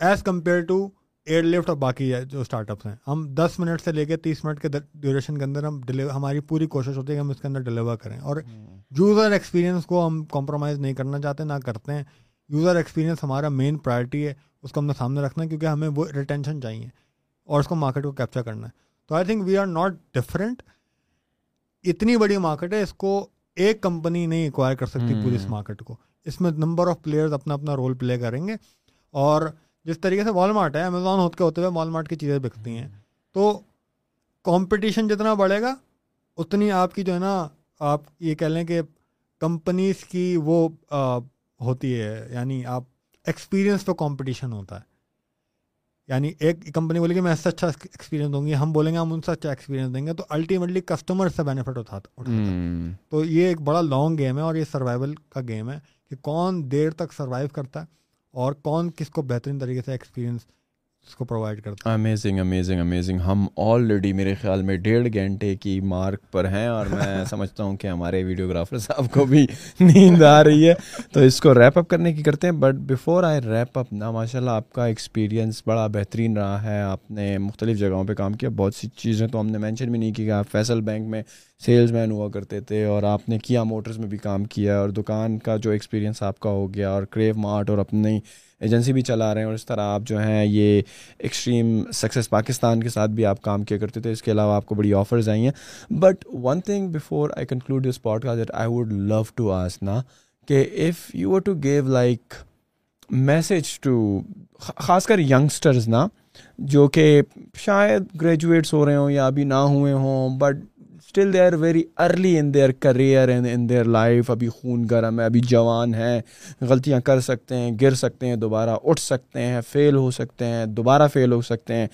As compare to Airlift اور باقی جو اسٹارٹ اپس ہیں۔ ہم دس منٹ سے لے کے تیس منٹ کے ڈیوریشن کے اندر ہم ہماری پوری کوشش ہوتی ہے کہ ہم اس کے اندر ڈلیور کریں۔ اور یوزر ایکسپیرینس کو ہم کمپرومائز نہیں کرنا چاہتے نہ کرتے ہیں۔ یوزر ایکسپیرینس ہمارا مین پرائرٹی ہے۔ اس کو ہم نے سامنے رکھنا ہے کیونکہ ہمیں وہ ریٹینشن چاہیے۔ اور اس کو مارکیٹ کو کیپچر کرنا ہے۔ تو I think we are not different اتنی بڑی مارکیٹ ہے اس کو ایک کمپنی نہیں ایکوائر کر سکتی پوری اس مارکیٹ کو۔ اس میں نمبر آف پلیئرز اپنا اپنا رول پلے کریں گے۔ اور جس طریقے سے وال مارٹ ہے امیزون ہوتے ہوتے ہوئے وال مارٹ کی چیزیں بکتی ہیں۔ تو کمپٹیشن جتنا بڑھے گا اتنی آپ کی جو ہے نا آپ یہ کہہ لیں کہ کمپنیز کی وہ ہوتی ہے یعنی آپ ایکسپیرینس پہ کمپٹیشن ہوتا ہے۔ یعنی ایک کمپنی بولے کہ میں اس سے اچھا ایکسپیرینس دوں گی ہم بولیں گے ہم ان سے اچھا ایکسپیرینس دیں گے تو الٹیمیٹلی کسٹمر سے بینیفٹ اٹھاتا تو یہ ایک بڑا لانگ گیم ہے اور یہ سروائول کا گیم ہے کہ کون دیر تک سروائیو کرتا ہے اور کون کس کو بہترین طریقے سے ایکسپیرینس اس کو پرووائڈ کرتا ہے امیزنگ امیزنگ امیزنگ ہم آلریڈی میرے خیال میں ڈیڑھ گھنٹے کی مارک پر ہیں اور میں سمجھتا ہوں کہ ہمارے ویڈیوگرافر صاحب کو بھی نیند آ رہی ہے۔ تو اس کو ریپ اپ کرنے کی کرتے ہیں۔ But before I wrap up نا ماشاء اللہ آپ کا ایکسپیرینس بڑا بہترین رہا ہے۔ آپ نے مختلف جگہوں پہ کام کیا۔ بہت سی چیزیں تو ہم نے مینشن بھی نہیں کی کہ آپ فیصل بینک میں سیلز مین ہوا کرتے تھے اور آپ نے کیا موٹرز میں بھی کام کیا اور دکان کا جو ایکسپیرینس آپ کا ہو گیا اور کریو مارٹ اور اپنی ایجنسی بھی چلا رہے ہیں اور اس طرح آپ جو ہیں یہ ایکسٹریم سکسیز پاکستان کے ساتھ بھی آپ کام کیا کرتے تھے، اس کے علاوہ آپ کو بڑی آفرز آئی ہیں۔ But one thing before I conclude this pod کا that I would love to ask نا، کہ if you were to give like message to خاص کر ینگسٹرز نا، جو کہ شاید گریجویٹس ہو رہے ہوں یا ابھی نہ ہوئے ہوں but still they are very early in their career in their life ابھی خون گرم ہے، ابھی جوان ہیں، غلطیاں کر سکتے ہیں، گر سکتے ہیں، دوبارہ اٹھ سکتے ہیں فیل ہو سکتے ہیں، دوبارہ فیل ہو سکتے ہیں،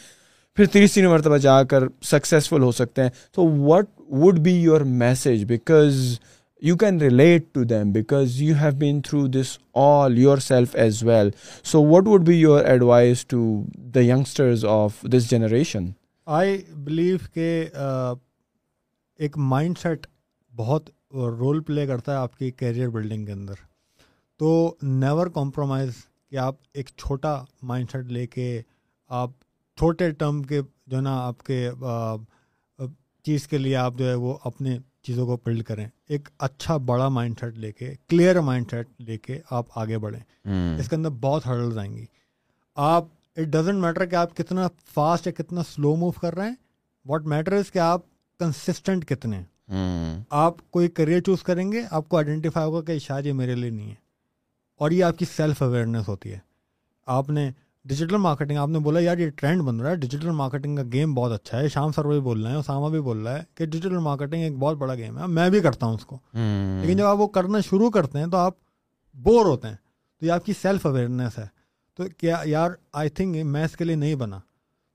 پھر تیسری مرتبہ جا کر سکسیزفل ہو سکتے ہیں۔ تو what would be your message because you can relate to them because you have been through this all yourself as well so what would be your advice to the youngsters of this generation I believe کہ ایک مائنڈ سیٹ بہت رول پلے کرتا ہے آپ کی کیریئر بلڈنگ کے اندر۔ تو نیور کمپرومائز کہ آپ ایک چھوٹا مائنڈ سیٹ لے کے آپ چھوٹے ٹرم کے جو نا آپ کے چیز کے لیے آپ جو ہے وہ اپنے چیزوں کو بلڈ کریں۔ ایک اچھا بڑا مائنڈ سیٹ لے کے کلیئر مائنڈ سیٹ لے کے آپ آگے بڑھیں۔ اس کے اندر بہت ہرڈلز آئیں گی۔ آپ اٹ ڈزنٹ میٹر کہ آپ کتنا فاسٹ یا کتنا سلو موو کر رہے ہیں واٹ میٹر از کہ آپ کنسسٹنٹ کتنے آپ کوئی کریئر چوز کریں گے آپ کو آئیڈینٹیفائی ہوگا کہ شاید یہ میرے لیے نہیں ہے۔ اور یہ آپ کی سیلف اویئرنیس ہوتی ہے۔ آپ نے ڈیجیٹل مارکیٹنگ آپ نے بولا یار یہ ٹرینڈ بن رہا ہے۔ ڈیجیٹل مارکیٹنگ کا گیم بہت اچھا ہے۔ شام سر بھی بول رہے ہیں اسامہ بھی بول رہا ہے کہ ڈیجیٹل مارکیٹنگ ایک بہت بڑا گیم ہے۔ میں بھی کرتا ہوں اس کو۔ لیکن جب آپ وہ کرنا شروع کرتے ہیں تو آپ بور ہوتے ہیں۔ تو یہ آپ کی سیلف اویئرنیس ہے۔ تو کیا یار آئی تھنک میں اس کے لیے نہیں بنا۔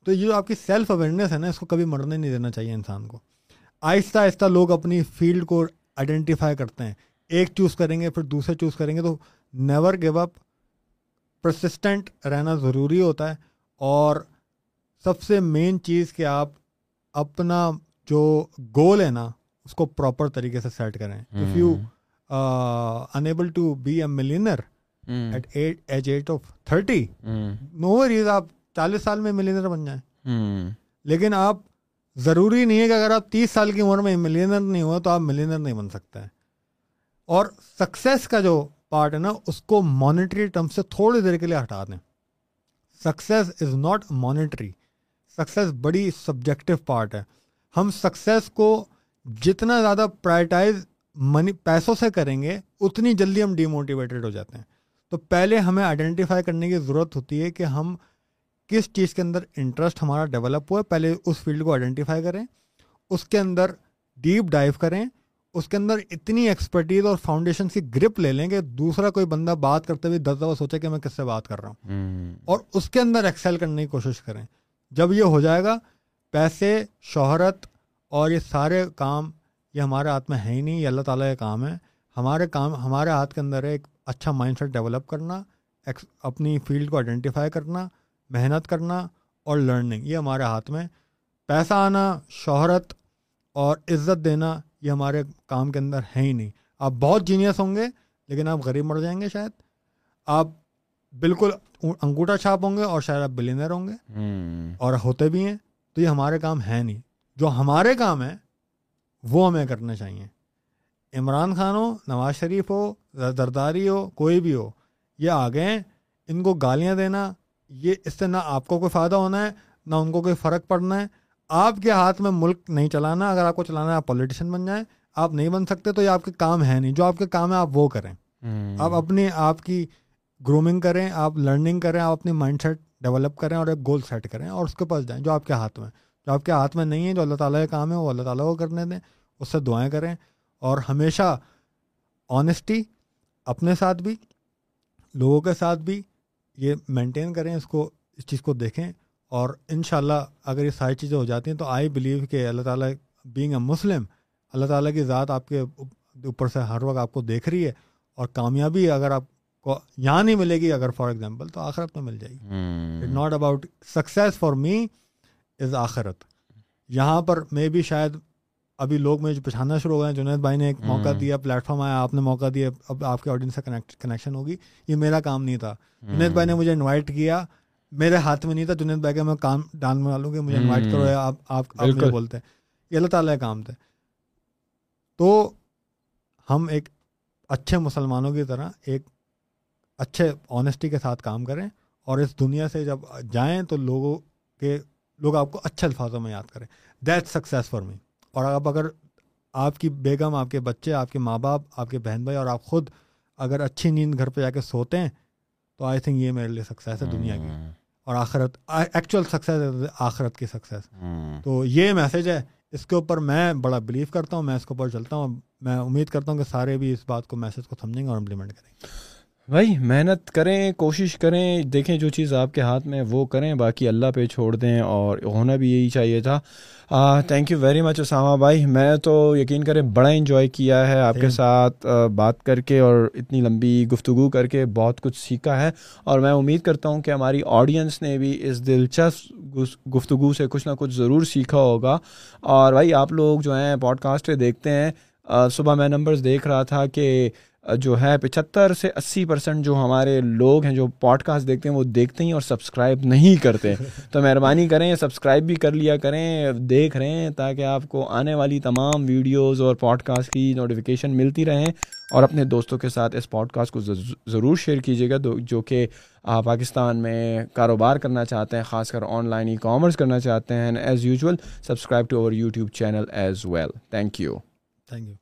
تو یہ جو آپ کی سیلف اویئرنیس ہے نا اس کو کبھی مرنے نہیں دینا چاہیے انسان کو۔ آہستہ آہستہ لوگ اپنی فیلڈ کو آئیڈینٹیفائی کرتے ہیں۔ ایک چوز کریں گے پھر دوسرے چوز کریں گے۔ تو نیور گیو اپ پرسسٹنٹ رہنا ضروری ہوتا ہے۔ اور سب سے مین چیز کہ آپ اپنا جو گول ہے نا اس کو پراپر طریقے سے سیٹ کریں۔ If you enable to be a millionaire at at age at of thirty no worries آپ چالیس سال میں ملینر بن جائیں۔ لیکن آپ ضروری نہیں ہے کہ اگر آپ تیس سال کی عمر میں ملینر نہیں ہوا تو آپ ملینر نہیں بن سکتے ہیں۔ اور سکسیس کا جو پارٹ ہے نا، اس کو مانیٹری ٹرم سے تھوڑی دیر کے لیے ہٹا دیں۔ Success is not monetary success بڑی سبجیکٹو پارٹ ہے۔ ہم سکسیز کو جتنا زیادہ پرائرٹائز منی پیسوں سے کریں گے، اتنی جلدی ہم ڈیموٹیویٹیڈ ہو جاتے ہیں۔ تو پہلے ہمیں آئیڈینٹیفائی کرنے کی ضرورت ہوتی ہے کہ ہم کس چیز کے اندر انٹرسٹ ہمارا ڈیولپ ہوا ہے پہلے اس فیلڈ کو آئیڈینٹیفائی کریں اس کے اندر ڈیپ ڈائیو کریں اس کے اندر اتنی ایکسپرٹیز اور فاؤنڈیشن کی گرپ لے لیں کہ دوسرا کوئی بندہ بات کرتے ہوئے دس دفعہ سوچے کہ میں کس سے بات کر رہا ہوں۔ اور اس کے اندر ایکسیل کرنے کی کوشش کریں۔ جب یہ ہو جائے گا پیسے شہرت اور یہ سارے کام یہ ہمارے ہاتھ میں ہے ہی نہیں یہ اللہ تعالیٰ کا کام ہے ہمارے کام ہمارے ہاتھ کے اندر ہے ایک اچھا مائنڈ سیٹ ڈیولپ کرنا اپنی فیلڈ کو آئیڈینٹیفائی کرنا محنت کرنا اور لرننگ یہ ہمارے ہاتھ میں۔ پیسہ آنا شہرت اور عزت دینا یہ ہمارے کام کے اندر ہے ہی نہیں۔ آپ بہت جینیس ہوں گے لیکن آپ غریب مر جائیں گے شاید۔ آپ بالکل انگوٹھا چھاپ ہوں گے اور شاید آپ بلینر ہوں گے۔ اور ہوتے بھی ہیں تو یہ ہمارے کام ہے نہیں۔ جو ہمارے کام ہیں وہ ہمیں کرنے چاہیے۔ عمران خان ہو نواز شریف ہو زرداری ہو کوئی بھی ہو یہ آگے ہیں۔ ان کو گالیاں دینا یہ اس سے نہ آپ کو کوئی فائدہ ہونا ہے نہ ان کو کوئی فرق پڑنا ہے۔ آپ کے ہاتھ میں ملک نہیں چلانا اگر آپ کو چلانا ہے آپ پولیٹیشین بن جائیں۔ آپ نہیں بن سکتے تو یہ آپ کے کام ہے نہیں۔ جو آپ کے کام ہے آپ وہ کریں۔ آپ اپنی آپ کی گرومنگ کریں آپ لرننگ کریں آپ اپنی مائنڈ سیٹ ڈیولپ کریں اور ایک گول سیٹ کریں اور اس کے پاس جائیں جو آپ کے ہاتھ میں۔ جو آپ کے ہاتھ میں نہیں ہے جو اللہ تعالیٰ کا کام ہے وہ اللہ تعالیٰ کو کرنے دیں۔ اس سے دعائیں کریں اور ہمیشہ آنیسٹی اپنے ساتھ بھی لوگوں کے ساتھ بھی یہ مینٹین کریں اس کو اس چیز کو دیکھیں اور ان شاء اللہ اگر یہ ساری چیزیں ہو جاتی ہیں تو آئی بلیو کہ اللہ تعالیٰ بینگ اے مسلم اللہ تعالیٰ کی ذات آپ کے اوپر سے ہر وقت آپ کو دیکھ رہی ہے اور کامیابی اگر آپ کو یہاں نہیں ملے گی اگر فار ایگزامپل تو آخرت میں مل جائے گی۔ Not about success for me is آخرت۔ یہاں پر میں بھی شاید ابھی لوگ مجھے پچھانا شروع ہو گئے ہیں جنید بھائی نے ایک موقع دیا پلیٹ فارم آیا آپ نے موقع دیا اب آپ کے آڈینس سے کنیکشن ہوگی۔ یہ میرا کام نہیں تھا۔ جنید بھائی نے مجھے انوائٹ کیا۔ میرے ہاتھ میں نہیں تھا۔ جنید بھائی کا میں کام ڈال میں ڈالوں کہ مجھے انوائٹ کرو آپ آپ بولتے۔ ہیں یہ اللہ تعالیٰ کا کام تھے۔ تو ہم ایک اچھے مسلمانوں کی طرح ایک اچھے آنیسٹی کے ساتھ کام کریں اور اس دنیا سے جب جائیں تو لوگوں کے لوگ آپ کو اچھے الفاظوں میں یاد کریں۔ دیٹ سکسیز فار می اور آپ اگر آپ کی بیگم آپ کے بچے آپ کے ماں باپ آپ کے بہن بھائی اور آپ خود اگر اچھی نیند گھر پہ جا کے سوتے ہیں تو آئی تھنک یہ میرے لیے سکسیز ہے دنیا کی۔ اور آخرت ایکچوئل سکسیز ہے آخرت کی سکسیز تو یہ میسیج ہے۔ اس کے اوپر میں بڑا بلیو کرتا ہوں میں اس کے اوپر چلتا ہوں۔ میں امید کرتا ہوں کہ سارے بھی اس بات کو میسیج کو سمجھیں گے اور امپلیمنٹ کریں گے۔ بھائی محنت کریں کوشش کریں دیکھیں جو چیز آپ کے ہاتھ میں وہ کریں باقی اللہ پہ چھوڑ دیں اور ہونا بھی یہی چاہیے تھا۔ Thank you very much Usama بھائی۔ میں تو یقین کریں بڑا انجوائے کیا ہے آپ کے ساتھ بات کر کے اور اتنی لمبی گفتگو کر کے بہت کچھ سیکھا ہے۔ اور میں امید کرتا ہوں کہ ہماری آڈینس نے بھی اس دلچسپ گفتگو سے کچھ نہ کچھ ضرور سیکھا ہوگا۔ اور بھائی آپ لوگ جو ہیں پوڈ کاسٹ دیکھتے ہیں۔ صبح میں نمبرز دیکھ رہا تھا کہ جو ہے پچہتر سے اسی پرسینٹ جو ہمارے لوگ ہیں جو پوڈ کاسٹ دیکھتے ہیں وہ دیکھتے ہیں اور سبسکرائب نہیں کرتے۔ تو مہربانی کریں سبسکرائب بھی کر لیا کریں، دیکھ رہے ہیں تاکہ آپ کو آنے والی تمام ویڈیوز اور پوڈ کاسٹ کی نوٹیفیکیشن ملتی رہیں۔ اور اپنے دوستوں کے ساتھ اس پوڈ کاسٹ کو ضرور شیئر کیجیے گا جو کہ پاکستان میں کاروبار کرنا چاہتے ہیں، خاص کر آن لائن ای کامرس کرنا چاہتے ہیں۔ As usual subscribe to our YouTube channel as well thank you thank you